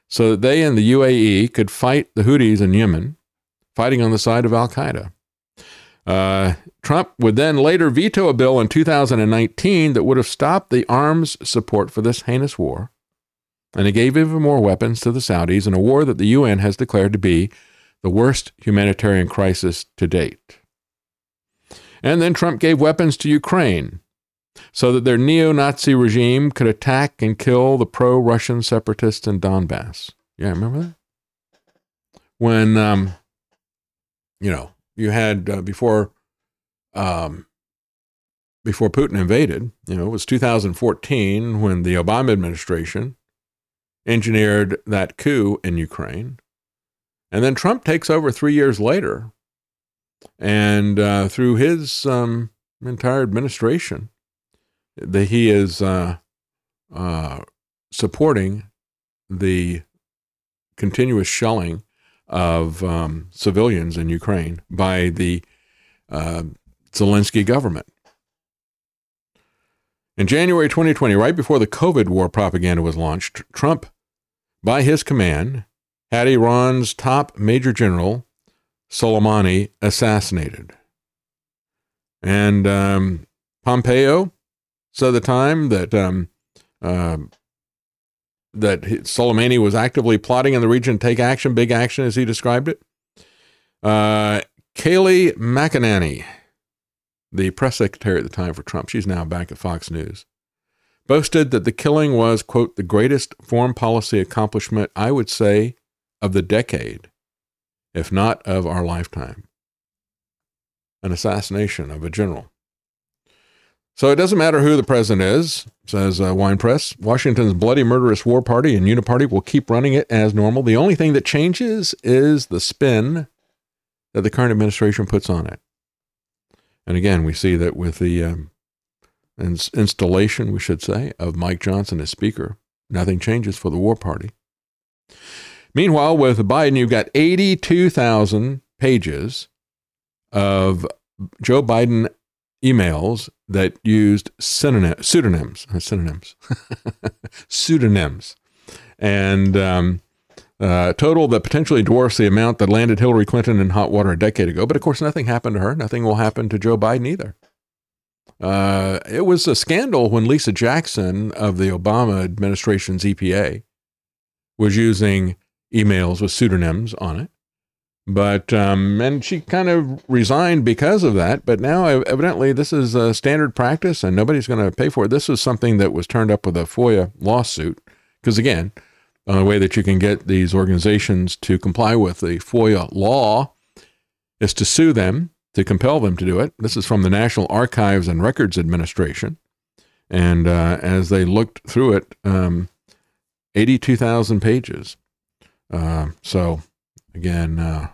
so that they and the UAE could fight the Houthis in Yemen fighting on the side of Al Qaeda. Uh, Trump would then later veto a bill in 2019 that would have stopped the arms support for this heinous war. And he gave even more weapons to the Saudis in a war that the UN has declared to be the worst humanitarian crisis to date. And then Trump gave weapons to Ukraine so that their neo Nazi regime could attack and kill the pro Russian separatists in Donbass. Yeah, remember that? When um, you know, you had uh, before um, before Putin invaded, you know, it was 2014 when the Obama administration engineered that coup in Ukraine. And then Trump takes over three years later. And uh, through his um, entire administration, that he is uh, uh, supporting the continuous shelling of um, civilians in Ukraine by the uh, Zelensky government. In January 2020, right before the COVID war propaganda was launched, Trump, by his command, had Iran's top major general, Soleimani, assassinated. And um, Pompeo said at the time that um, uh, that Soleimani was actively plotting in the region to take action, big action, as he described it. Uh, Kayleigh McEnany, the press secretary at the time for Trump, she's now back at Fox News, boasted that the killing was, quote, the greatest foreign policy accomplishment, I would say, of the decade, if not of our lifetime. An assassination of a general. So it doesn't matter who the president is, says uh, Wine Press. Washington's bloody murderous war party and uniparty will keep running it as normal. The only thing that changes is the spin that the current administration puts on it. And again, we see that with the um, installation, we should say, of Mike Johnson as Speaker, nothing changes for the war party. Meanwhile, with Biden, you've got 82,000 pages of Joe Biden emails that used synonym, pseudonyms, synonyms, pseudonyms, and um, uh, total that potentially dwarfs the amount that landed Hillary Clinton in hot water a decade ago. But of course, nothing happened to her. Nothing will happen to Joe Biden either. Uh, it was a scandal when Lisa Jackson of the Obama administration's EPA was using emails with pseudonyms on it. But um, and she kind of resigned because of that. But now, evidently, this is a standard practice, and nobody's going to pay for it. This is something that was turned up with a FOIA lawsuit. Because again, the only way that you can get these organizations to comply with the FOIA law is to sue them to compel them to do it. This is from the National Archives and Records Administration, and uh, as they looked through it, um, eighty-two thousand pages. Uh, so Again, uh,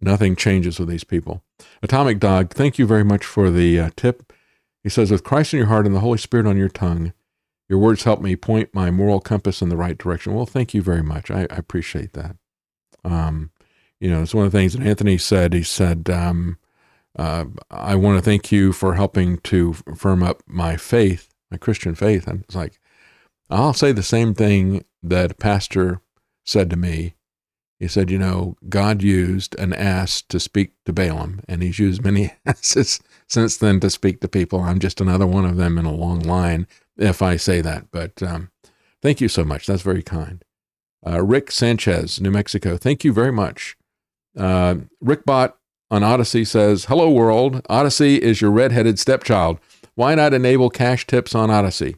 nothing changes with these people. Atomic Dog, thank you very much for the uh, tip. He says, With Christ in your heart and the Holy Spirit on your tongue, your words help me point my moral compass in the right direction. Well, thank you very much. I, I appreciate that. Um, you know, it's one of the things that Anthony said. He said, um, uh, I want to thank you for helping to firm up my faith, my Christian faith. And it's like, I'll say the same thing that pastor said to me he said, you know, God used an ass to speak to Balaam, and he's used many asses since then to speak to people. I'm just another one of them in a long line, if I say that. But um, thank you so much. That's very kind. Uh, Rick Sanchez, New Mexico, thank you very much. Uh, Rick Bott on Odysee says, Hello, world. Odysee is your redheaded stepchild. Why not enable cash tips on Odysee?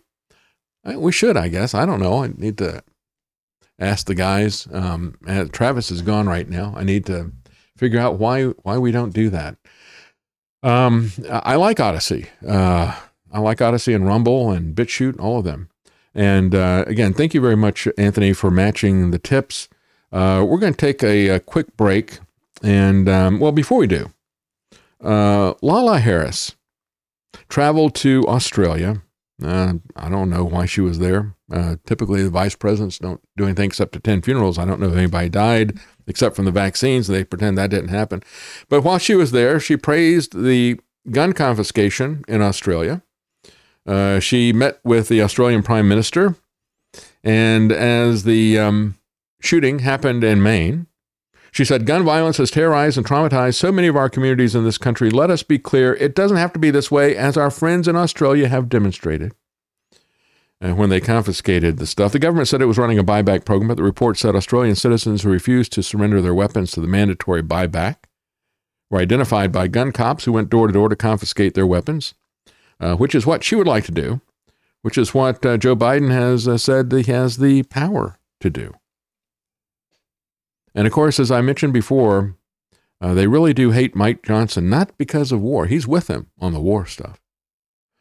We should, I guess. I don't know. I need to ask the guys. Um, Travis is gone right now. I need to figure out why why we don't do that. Um, I like Odysee. Uh, I like Odysee and Rumble and BitChute, all of them. And uh, again, thank you very much, Anthony, for matching the tips. Uh, we're going to take a, a, quick break. And um, well, before we do, uh, Lala Harris traveled to Australia uh, I don't know why she was there. Uh, typically, the vice presidents don't do anything except attend funerals. I don't know if anybody died except from the vaccines. They pretend that didn't happen. But while she was there, she praised the gun confiscation in Australia. Uh, she met with the Australian Prime Minister. And as the um, shooting happened in Maine, she said, Gun violence has terrorized and traumatized so many of our communities in this country. Let us be clear, it doesn't have to be this way, as our friends in Australia have demonstrated. And when they confiscated the stuff, the government said it was running a buyback program, but the report said Australian citizens who refused to surrender their weapons to the mandatory buyback were identified by gun cops who went door to door to confiscate their weapons, uh, which is what she would like to do, which is what uh, Joe Biden has uh, said he has the power to do. And of course, as I mentioned before, uh, they really do hate Mike Johnson, not because of war. He's with them on the war stuff.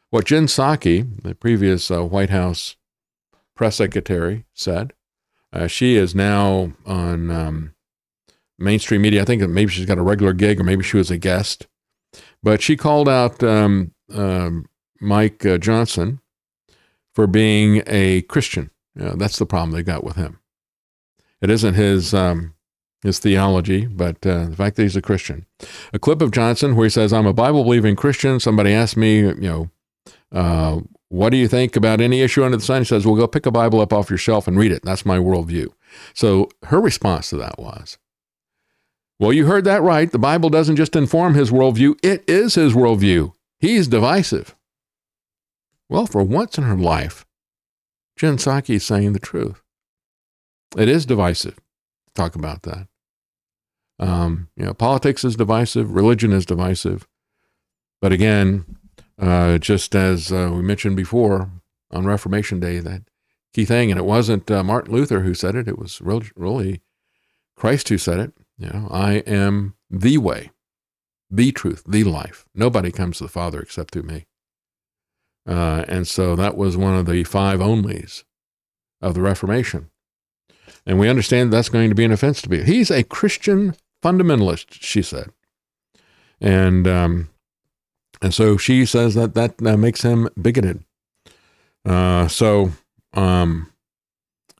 What Jen Psaki, the previous uh, White House press secretary, said. Uh, she is now on um, mainstream media. I think maybe she's got a regular gig or maybe she was a guest. But she called out um, um, Mike uh, Johnson for being a Christian. That's the problem they got with him. It isn't his um, his theology, but uh, the fact that he's a Christian. A clip of Johnson where he says, "I'm a Bible believing Christian." Somebody asked me, you know, uh, what do you think about any issue under the sun? He says, "Well, go pick a Bible up off your shelf and read it. That's my worldview." So her response to that was, "Well, you heard that right. The Bible doesn't just inform his worldview; it is his worldview. He's divisive." Well, for once in her life, Jen Psaki is saying the truth. It is divisive. Talk about that. Um, you know, politics is divisive, religion is divisive. But again, uh, just as uh, we mentioned before on Reformation Day, that key thing, and it wasn't uh, Martin Luther who said it; it was really Christ who said it. You know, I am the way, the truth, the life. Nobody comes to the Father except through me. Uh, and so that was one of the five onlys of the Reformation. And we understand that's going to be an offense to be. He's a Christian fundamentalist, she said. And um, and so she says that that uh, makes him bigoted. Uh, so um,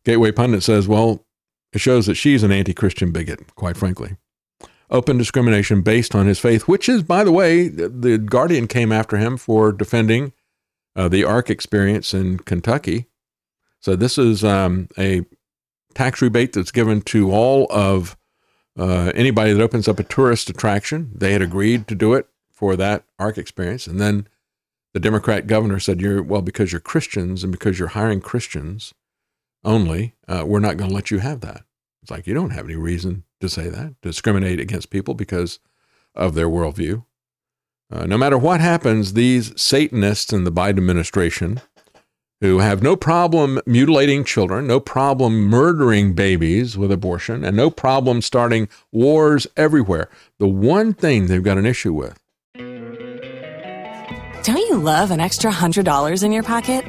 Gateway Pundit says, well, it shows that she's an anti-Christian bigot, quite frankly. Open discrimination based on his faith, which is, by the way, the Guardian came after him for defending uh, the Ark experience in Kentucky. So this is um, a tax rebate that's given to all of uh, anybody that opens up a tourist attraction. They had agreed to do it for that Ark experience, and then the Democrat governor said, "You're well because you're Christians and because you're hiring Christians only. Uh, we're not going to let you have that." It's like you don't have any reason to say that, discriminate against people because of their worldview. Uh, no matter what happens, these Satanists in the Biden administration who have no problem mutilating children, no problem murdering babies with abortion, and no problem starting wars everywhere. The one thing they've got an issue with. Don't you love an extra $100 in your pocket?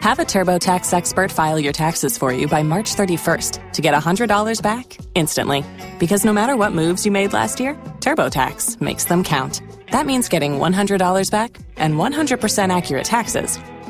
Have a TurboTax expert file your taxes for you by March 31st to get $100 back instantly. Because no matter what moves you made last year, TurboTax makes them count. That means getting $100 back and 100% accurate taxes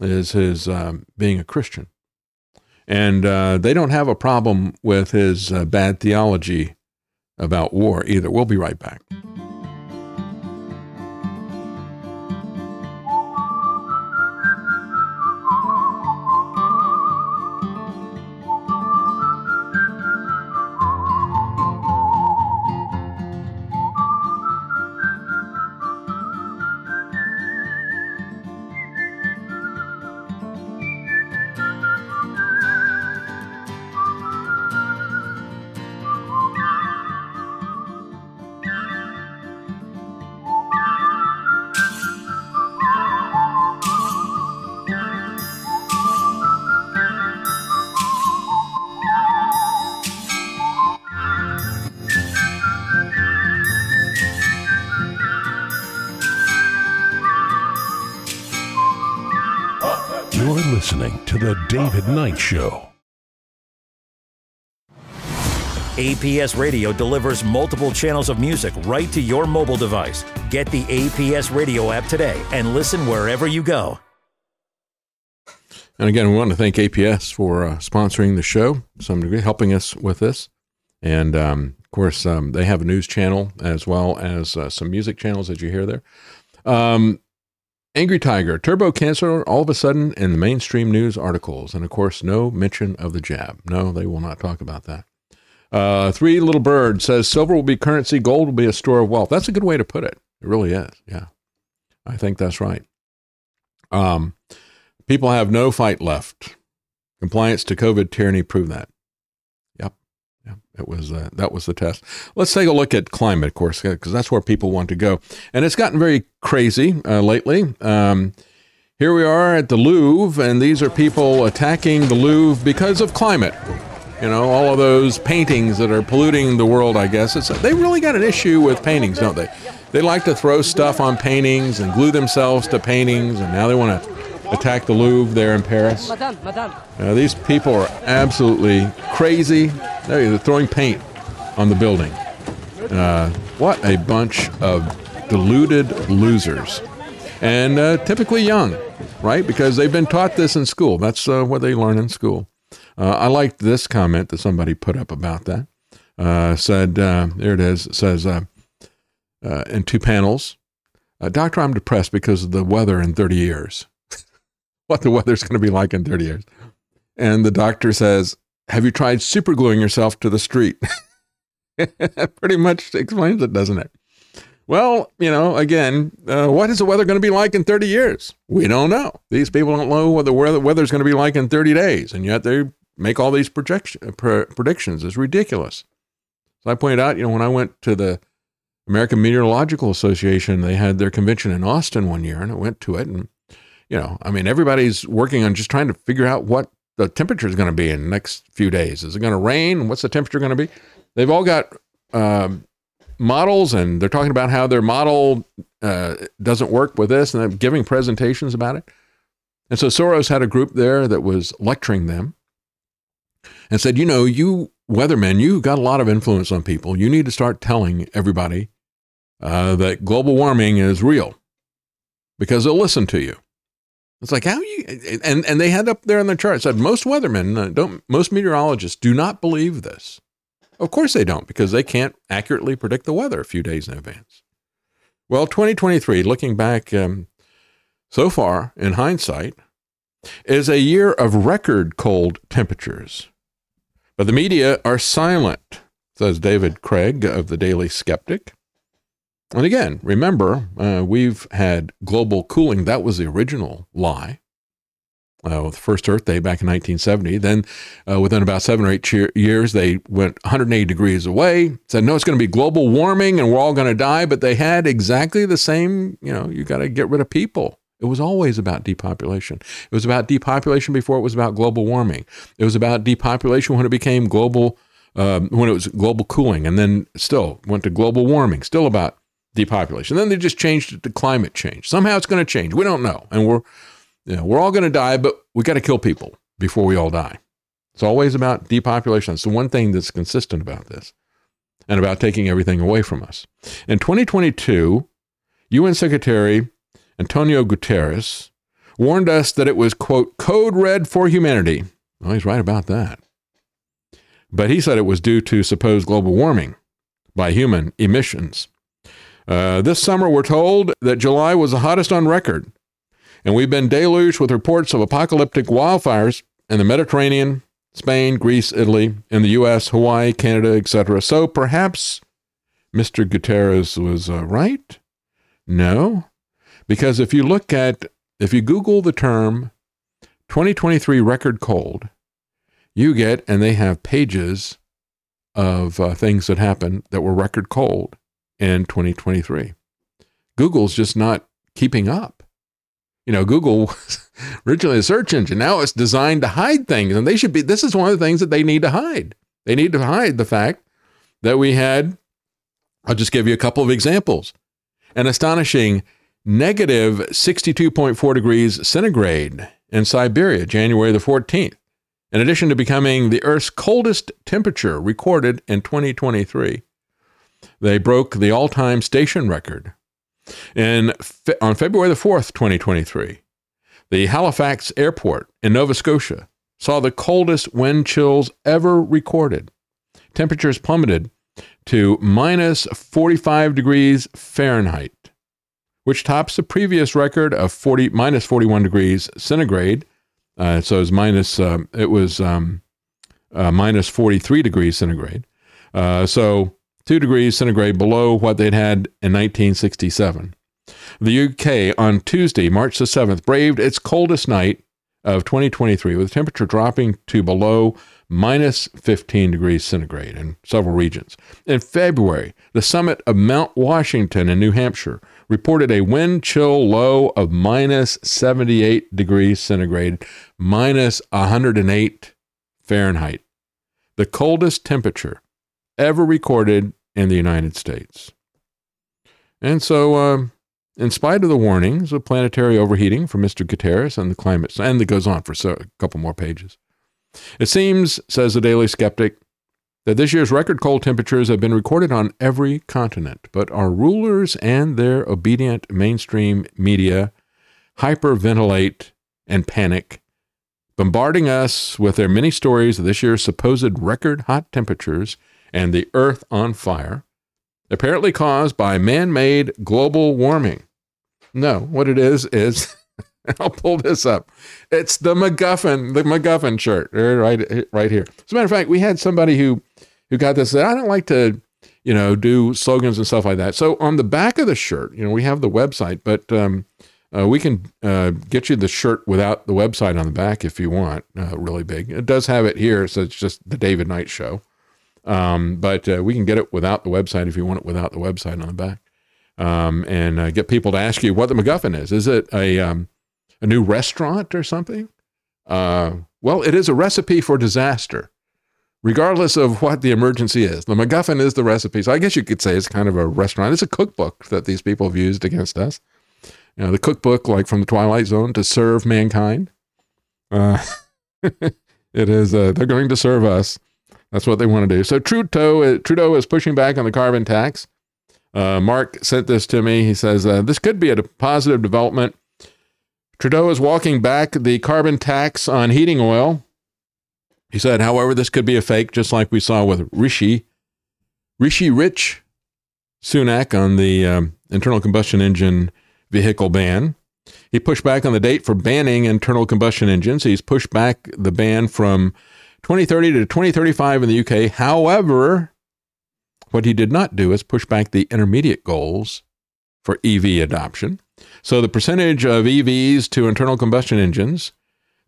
is his um, being a Christian. And uh, they don't have a problem with his uh, bad theology about war either. We'll be right back. David Knight Show. APS Radio delivers multiple channels of music right to your mobile device. Get the APS Radio app today and listen wherever you go. And again, we want to thank APS for uh, sponsoring the show, some degree, helping us with this. And um, of course, um, they have a news channel as well as uh, some music channels that you hear there. Um, Angry Tiger, turbo cancer, all of a sudden in the mainstream news articles. And of course, no mention of the jab. No, they will not talk about that. Uh, Three Little Bird says silver will be currency, gold will be a store of wealth. That's a good way to put it. It really is. Yeah. I think that's right. Um, people have no fight left. Compliance to COVID tyranny proved that. It was uh, that was the test. Let's take a look at climate, of course, because that's where people want to go, and it's gotten very crazy uh, lately. Um, here we are at the Louvre, and these are people attacking the Louvre because of climate. You know, all of those paintings that are polluting the world. I guess it's they really got an issue with paintings, don't they? They like to throw stuff on paintings and glue themselves to paintings, and now they want to attack the Louvre there in Paris. Uh, these people are absolutely crazy. They're throwing paint on the building. Uh, what a bunch of deluded losers. And uh, typically young, right? Because they've been taught this in school. That's uh, what they learn in school. Uh, I liked this comment that somebody put up about that. Uh, said, there it is, it says, in two panels, Doctor, I'm depressed because of the weather in 30 years what the weather's going to be like in 30 years. And the doctor says, Have you tried supergluing yourself to the street? Pretty much explains it, doesn't it? Well, you know, again, uh, what is the weather going to be like in 30 years? We don't know. These people don't know what the weather is going to be like in 30 days, and yet they make all these projection, pr- predictions. It's ridiculous. So I pointed out, you know, when I went to the American Meteorological Association, they had their convention in Austin one year, and I went to it, and you know, I mean, everybody's working on just trying to figure out what the temperature is going to be in the next few days. Is it going to rain? What's the temperature going to be? They've all got um, models, and they're talking about how their model uh, doesn't work with this, and they're giving presentations about it. And so Soros had a group there that was lecturing them and said, you know, you weathermen, you've got a lot of influence on people. You need to start telling everybody uh, that global warming is real because they'll listen to you. It's like how you and and they had up there on their chart said most weathermen uh, don't most meteorologists do not believe this. Of course they don't because they can't accurately predict the weather a few days in advance. Well, 2023, looking back um, so far in hindsight, is a year of record cold temperatures. But the media are silent, says David Craig of the Daily Skeptic. And again, remember, uh, we've had global cooling. That was the original lie. Uh, with the first Earth Day back in 1970. Then, uh, within about seven or eight cheer- years, they went 180 degrees away, said, no, it's going to be global warming and we're all going to die. But they had exactly the same, you know, you got to get rid of people. It was always about depopulation. It was about depopulation before it was about global warming. It was about depopulation when it became global, um, when it was global cooling, and then still went to global warming, still about depopulation. Then they just changed it to climate change. Somehow it's going to change. We don't know. And we're, you know, we're all going to die, but we got to kill people before we all die. It's always about depopulation. It's the one thing that's consistent about this and about taking everything away from us. In 2022, UN Secretary Antonio Guterres warned us that it was, quote, code red for humanity. Well, he's right about that. But he said it was due to supposed global warming by human emissions. Uh, this summer, we're told that July was the hottest on record, and we've been deluged with reports of apocalyptic wildfires in the Mediterranean, Spain, Greece, Italy, in the U.S., Hawaii, Canada, etc. So perhaps Mr. Guterres was uh, right? No, because if you look at, if you Google the term 2023 record cold, you get, and they have pages of uh, things that happened that were record cold in 2023. Google's just not keeping up. You know, Google was originally a search engine. Now it's designed to hide things, and they should be. This is one of the things that they need to hide. They need to hide the fact that we had. I'll just give you a couple of examples. An astonishing negative 62.4 degrees centigrade in Siberia, January the 14th, in addition to becoming the Earth's coldest temperature recorded in 2023. They broke the all time station record. And on February the 4th, 2023, the Halifax Airport in Nova Scotia saw the coldest wind chills ever recorded. Temperatures plummeted to minus 45 degrees Fahrenheit, which tops the previous record of 40 minus 41 degrees centigrade. Uh, so it was minus, um, it was um, uh, minus 43 degrees centigrade. Uh, so two degrees centigrade below what they'd had in 1967. The UK on Tuesday, March the 7th, braved its coldest night of 2023 with temperature dropping to below minus 15 degrees centigrade in several regions. In February, the summit of Mount Washington in New Hampshire reported a wind chill low of minus 78 degrees centigrade, minus 108 Fahrenheit, the coldest temperature ever recorded in the United States. And so, uh, in spite of the warnings of planetary overheating from Mr. Guterres and the climate, and it goes on for so, a couple more pages. It seems, says the Daily Skeptic, that this year's record cold temperatures have been recorded on every continent, but our rulers and their obedient mainstream media hyperventilate and panic, bombarding us with their many stories of this year's supposed record hot temperatures and the earth on fire, apparently caused by man made global warming. No, what it is is. I'll pull this up. It's the MacGuffin, the MacGuffin shirt, right, right here. As a matter of fact, we had somebody who who got this. I don't like to, you know, do slogans and stuff like that. So on the back of the shirt, you know, we have the website, but um, uh, we can uh, get you the shirt without the website on the back if you want. Uh, really big. It does have it here, so it's just the David Knight Show. Um, but uh, we can get it without the website if you want it without the website on the back, um, and uh, get people to ask you what the MacGuffin is. Is it a um, a new restaurant or something? Uh, well, it is a recipe for disaster, regardless of what the emergency is. The MacGuffin is the recipe. So I guess you could say it's kind of a restaurant. It's a cookbook that these people have used against us. You know, the cookbook, like from the Twilight Zone, to serve mankind. Uh, it is. Uh, they're going to serve us. That's what they want to do. So Trudeau, Trudeau is pushing back on the carbon tax. Uh, Mark sent this to me. He says uh, this could be a positive development Trudeau is walking back the carbon tax on heating oil. He said, however, this could be a fake, just like we saw with Rishi, Rishi Rich Sunak on the um, internal combustion engine vehicle ban. He pushed back on the date for banning internal combustion engines. He's pushed back the ban from 2030 to 2035 in the UK. However, what he did not do is push back the intermediate goals for EV adoption. So the percentage of EVs to internal combustion engines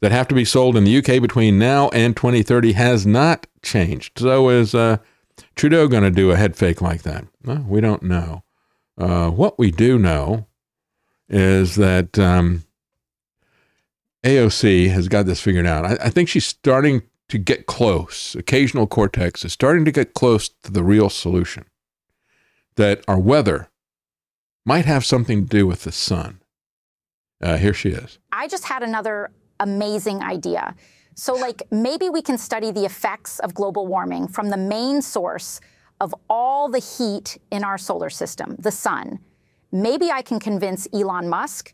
that have to be sold in the UK between now and 2030 has not changed. So is uh, Trudeau going to do a head fake like that? We don't know. Uh, what we do know is that um, AOC has got this figured out. I, I think she's starting to get close. Occasional cortex is starting to get close to the real solution. That our weather might have something to do with the sun. Uh, here she is. I just had another amazing idea. So, like, maybe we can study the effects of global warming from the main source of all the heat in our solar system, the sun. Maybe I can convince Elon Musk,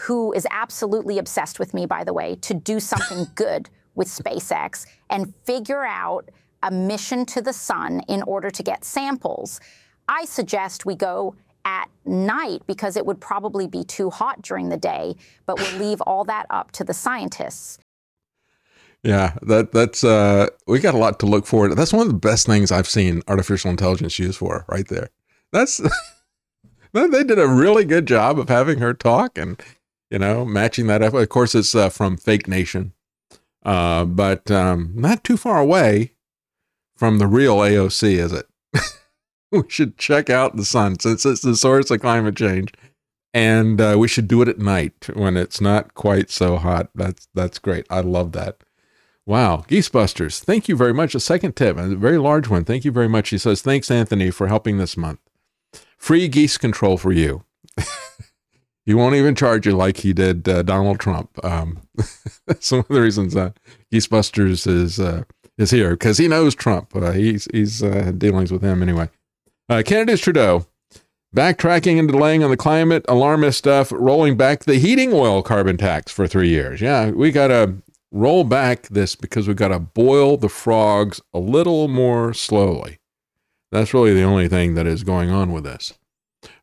who is absolutely obsessed with me, by the way, to do something good with SpaceX and figure out a mission to the sun in order to get samples. I suggest we go at night because it would probably be too hot during the day, but we'll leave all that up to the scientists. Yeah, that that's uh we got a lot to look forward to. That's one of the best things I've seen artificial intelligence used for right there. That's they did a really good job of having her talk and you know matching that up. Of course, it's uh, from Fake Nation, uh, but um, not too far away from the real AOC, is it? we should check out the sun since it's the source of climate change. And uh, we should do it at night when it's not quite so hot. That's that's great. I love that. Wow, Geesebusters, thank you very much. A second tip, a very large one. Thank you very much. He says, "Thanks, Anthony, for helping this month. Free geese control for you. he won't even charge you like he did uh, Donald Trump. Um, one of the reasons that Geesebusters is uh, is here because he knows Trump. Uh, he's he's uh, dealings with him anyway. Uh, Canada's Trudeau backtracking and delaying on the climate alarmist stuff, rolling back the heating oil carbon tax for three years. Yeah, we got to roll back this because we got to boil the frogs a little more slowly. That's really the only thing that is going on with this.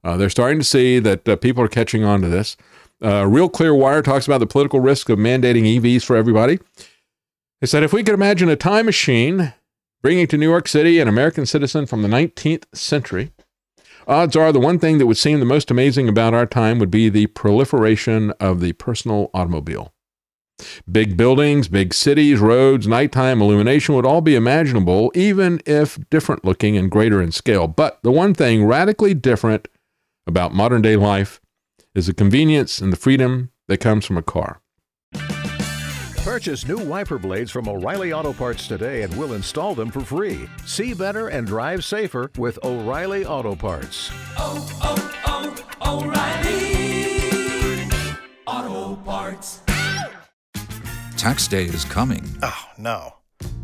Uh, they're starting to see that uh, people are catching on to this. Uh, Real Clear Wire talks about the political risk of mandating EVs for everybody. They said if we could imagine a time machine bringing to New York City an American citizen from the 19th century, odds are the one thing that would seem the most amazing about our time would be the proliferation of the personal automobile. Big buildings, big cities, roads, nighttime illumination would all be imaginable, even if different looking and greater in scale. But the one thing radically different about modern day life is the convenience and the freedom that comes from a car. Purchase new wiper blades from O'Reilly Auto Parts today and we'll install them for free. See better and drive safer with O'Reilly Auto Parts. Oh, oh, oh, O'Reilly Auto Parts. Tax day is coming. Oh, no.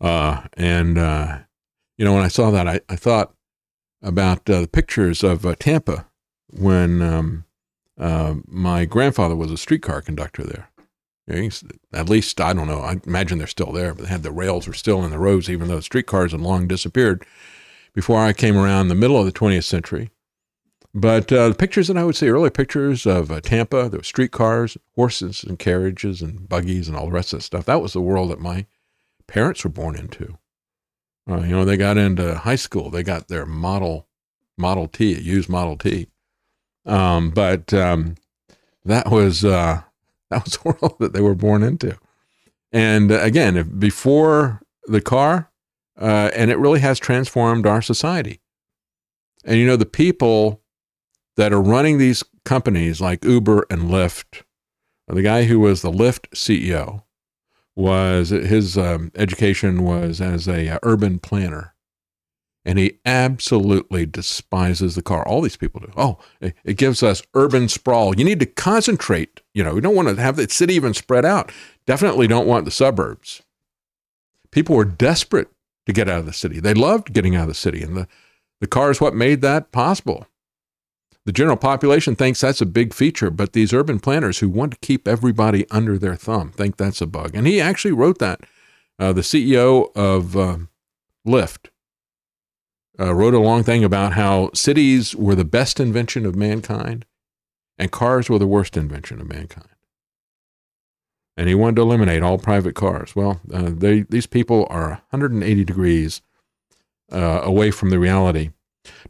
Uh, and, uh, you know, when I saw that, I, I thought about uh, the pictures of uh, Tampa when um, uh, my grandfather was a streetcar conductor there. At least, I don't know, I imagine they're still there, but they had the rails were still in the roads, even though the streetcars had long disappeared before I came around the middle of the 20th century. But uh, the pictures that I would see, early pictures of uh, Tampa, there were streetcars, horses and carriages and buggies and all the rest of that stuff. That was the world that my parents were born into. Uh, you know, they got into high school, they got their Model Model T, used Model T. Um, but um, that was uh, that was the world that they were born into. And uh, again, if before the car, uh, and it really has transformed our society. And you know, the people that are running these companies like Uber and Lyft, the guy who was the Lyft CEO, was his um, education was as a uh, urban planner. And he absolutely despises the car. All these people do. Oh it, it, gives us urban sprawl. You need to concentrate. You know we don't want to have the city even spread out. Definitely don't want the suburbs. People were desperate to get out of the city. They loved getting out of the city and the, the car is what made that possible the general population thinks that's a big feature, but these urban planners who want to keep everybody under their thumb think that's a bug. And he actually wrote that. Uh, the CEO of uh, Lyft uh, wrote a long thing about how cities were the best invention of mankind and cars were the worst invention of mankind. And he wanted to eliminate all private cars. Well, uh, they, these people are 180 degrees uh, away from the reality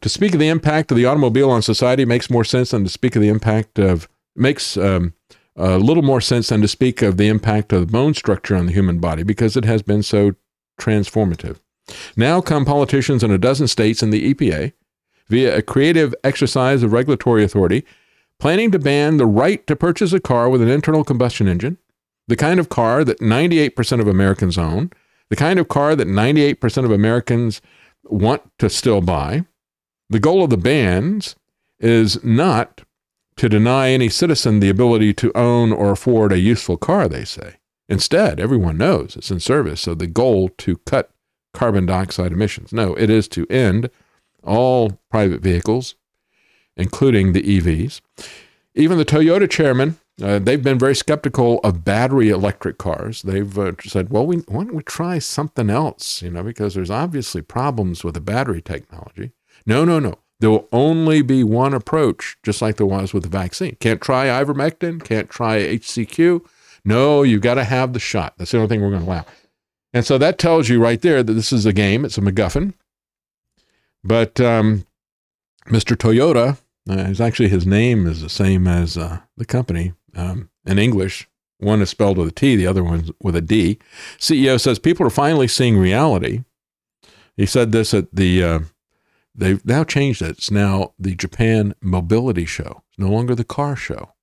to speak of the impact of the automobile on society makes more sense than to speak of the impact of makes um, a little more sense than to speak of the impact of the bone structure on the human body because it has been so transformative. Now come politicians in a dozen states and the EPA via a creative exercise of regulatory authority planning to ban the right to purchase a car with an internal combustion engine, the kind of car that 98% of Americans own, the kind of car that 98% of Americans want to still buy, the goal of the bans is not to deny any citizen the ability to own or afford a useful car, they say. Instead, everyone knows it's in service of the goal to cut carbon dioxide emissions. No, it is to end all private vehicles, including the EVs. Even the Toyota chairman, uh, they've been very skeptical of battery electric cars. They've uh, said, well, we, why don't we try something else, you know, because there's obviously problems with the battery technology. No, no, no. There will only be one approach, just like there was with the vaccine. Can't try ivermectin, can't try HCQ. No, you've got to have the shot. That's the only thing we're going to allow. And so that tells you right there that this is a game. It's a MacGuffin. But um, Mr. Toyota, uh, is actually his name is the same as uh, the company um, in English. One is spelled with a T, the other one's with a D. CEO says people are finally seeing reality. He said this at the uh, They've now changed it. It's now the Japan Mobility Show. It's no longer the car show.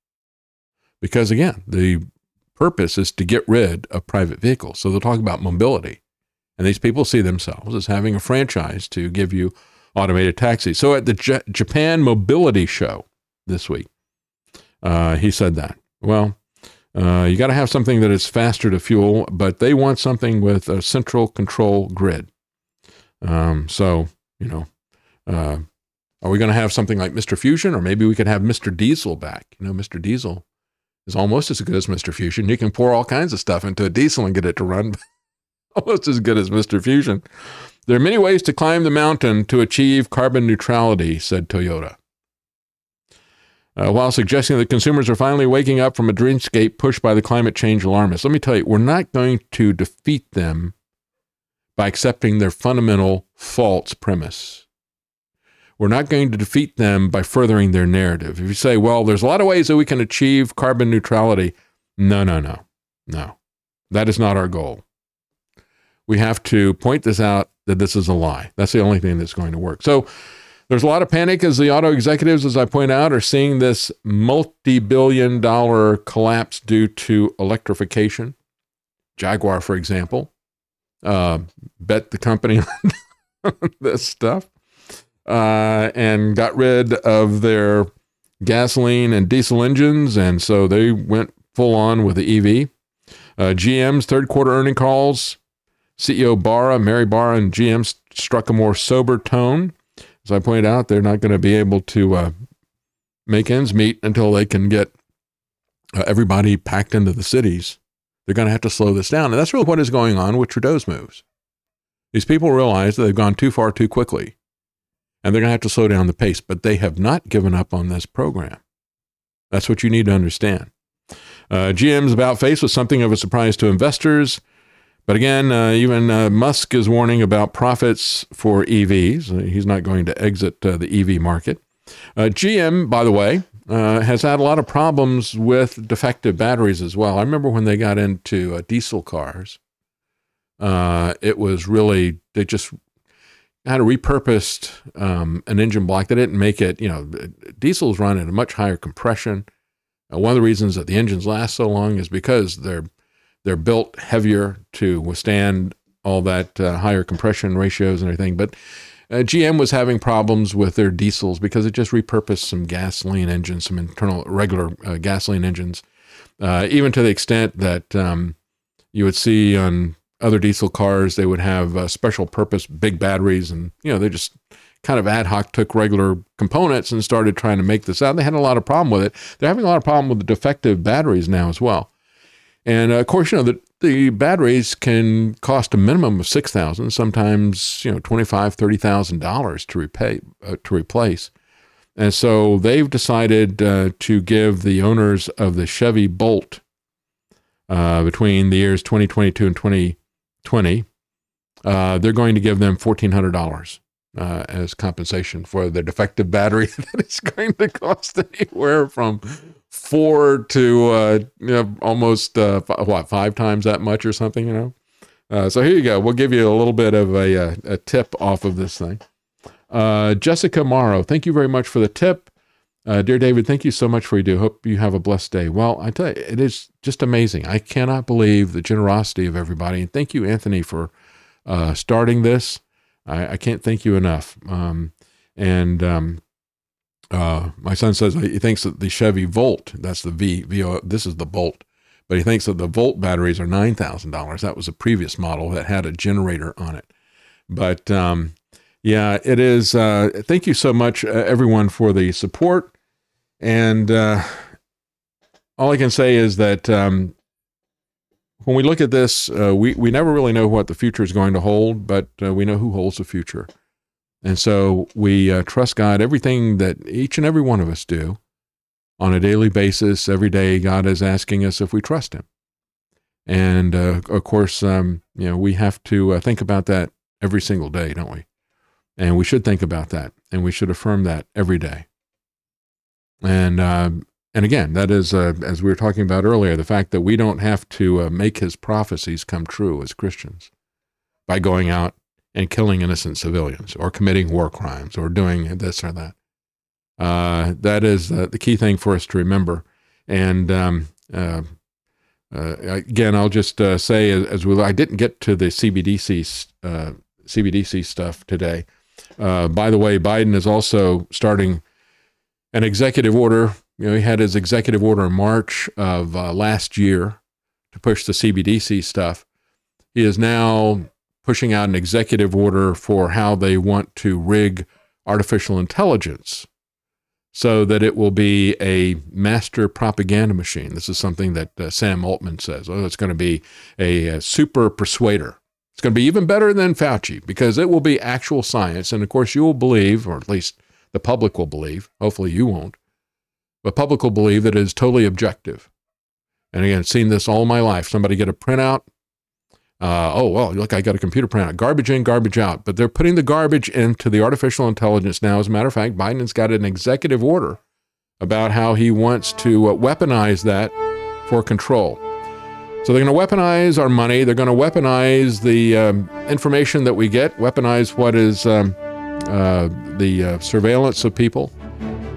Because again, the purpose is to get rid of private vehicles. So they'll talk about mobility. And these people see themselves as having a franchise to give you automated taxis. So at the J- Japan Mobility Show this week, Uh, he said that. Well, uh, you got to have something that is faster to fuel, but they want something with a central control grid. Um, so, you know, uh, are we going to have something like Mr. Fusion, or maybe we could have Mr. Diesel back? You know, Mr. Diesel is almost as good as Mr. Fusion. You can pour all kinds of stuff into a diesel and get it to run almost as good as Mr. Fusion. There are many ways to climb the mountain to achieve carbon neutrality, said Toyota. Uh, while suggesting that consumers are finally waking up from a dreamscape pushed by the climate change alarmists, let me tell you, we're not going to defeat them by accepting their fundamental false premise. We're not going to defeat them by furthering their narrative. If you say, well, there's a lot of ways that we can achieve carbon neutrality, no, no, no, no. That is not our goal. We have to point this out that this is a lie. That's the only thing that's going to work. So there's a lot of panic as the auto executives, as I point out, are seeing this multi billion dollar collapse due to electrification. Jaguar, for example, uh, bet the company on this stuff uh, and got rid of their gasoline and diesel engines. And so they went full on with the EV. Uh, GM's third quarter earning calls CEO Barra, Mary Barra, and GM struck a more sober tone. As I pointed out, they're not going to be able to uh, make ends meet until they can get uh, everybody packed into the cities. They're going to have to slow this down. And that's really what is going on with Trudeau's moves. These people realize that they've gone too far too quickly and they're going to have to slow down the pace, but they have not given up on this program. That's what you need to understand. Uh, GM's about face was something of a surprise to investors. But again, uh, even uh, Musk is warning about profits for EVs. He's not going to exit uh, the EV market. Uh, GM, by the way, uh, has had a lot of problems with defective batteries as well. I remember when they got into uh, diesel cars, it was really, they just had a repurposed um, an engine block. They didn't make it, you know, diesels run at a much higher compression. one of the reasons that the engines last so long is because they're they're built heavier to withstand all that uh, higher compression ratios and everything. But uh, GM was having problems with their diesels because it just repurposed some gasoline engines, some internal regular uh, gasoline engines, uh, even to the extent that um, you would see on other diesel cars, they would have uh, special purpose big batteries, and you know they just kind of ad hoc took regular components and started trying to make this out. They had a lot of problem with it. They're having a lot of problem with the defective batteries now as well. And uh, of course, you know, the, the batteries can cost a minimum of 6000 sometimes, you know, $25,000, $30,000 to repay, uh, to replace. And so they've decided uh, to give the owners of the Chevy Bolt uh, between the years 2022 and 2020, uh, they're going to give them $1,400 uh, as compensation for the defective battery that is going to cost anywhere from four to uh, you know, almost uh, what five times that much or something. You know. Uh, so here you go. We'll give you a little bit of a, a, uh, a tip off of this thing. Jessica Morrow, thank you very much for the tip. Uh, dear David, thank you so much for you do. Hope you have a blessed day. Well, I tell you, it is just amazing. I cannot believe the generosity of everybody. And thank you, Anthony, for uh, starting this. I, I, can't thank you enough. Um, and um, uh, my son says he thinks that the Chevy Volt, that's the V, VO, this is the Bolt, but he thinks that the Volt batteries are $9,000. That was a previous model that had a generator on it. But um, yeah, it is. Uh, thank you so much, uh, everyone, for the support. And uh, all I can say is that um, when we look at this, uh, we, we never really know what the future is going to hold, but uh, we know who holds the future. And so we uh, trust God. Everything that each and every one of us do on a daily basis, every day, God is asking us if we trust Him. And uh, of course, um, you know, we have to uh, think about that every single day, don't we? And we should think about that, and we should affirm that every day. And uh, and again, that is uh, as we were talking about earlier, the fact that we don't have to uh, make His prophecies come true as Christians by going out and killing innocent civilians or committing war crimes or doing this or that. Uh, that is uh, the key thing for us to remember. And um, uh, uh again, I'll just uh, say, as, we, I didn't get to the CBDC uh, CBDC stuff today. by the way, Biden is also starting an executive order You know, he had his executive order in March of uh, last year to push the CBDC stuff. He is now pushing out an executive order for how they want to rig artificial intelligence so that it will be a master propaganda machine. This is something that uh, Sam Altman says. Oh, it's going to be a, a super persuader. It's going to be even better than Fauci because it will be actual science. And of course, you will believe, or at least the public will believe, hopefully you won't, but public will believe that it is totally objective. And again, seen this all my life. Somebody get a printout. Uh, oh, well, look, I got a computer printout. Garbage in, garbage out. But they're putting the garbage into the artificial intelligence now. As a matter of fact, Biden's got an executive order about how he wants to uh, weaponize that for control. So they're going to weaponize our money. They're going to weaponize the um, information that we get, weaponize what is um, the uh, surveillance of people.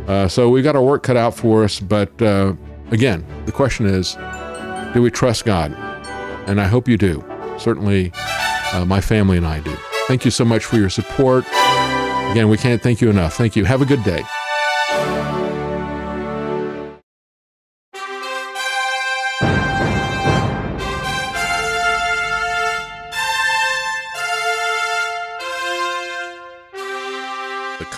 Uh, so we've got our work cut out for us. But uh, again, the question is do we trust God? And I hope you do. Certainly, uh, my family and I do. Thank you so much for your support. Again, we can't thank you enough. Thank you. Have a good day.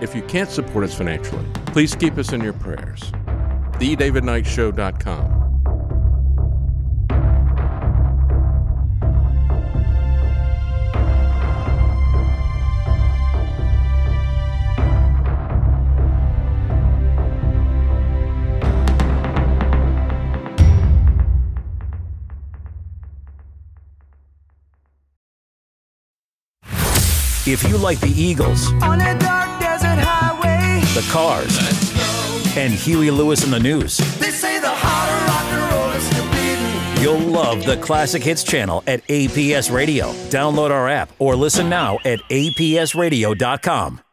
If you can't support us financially, please keep us in your prayers. TheDavidKnightShow.com. If you like the Eagles, the Cars, and Huey Lewis and the News, they say the heart rock and roll is you'll love the Classic Hits channel at APS Radio. Download our app or listen now at apsradio.com.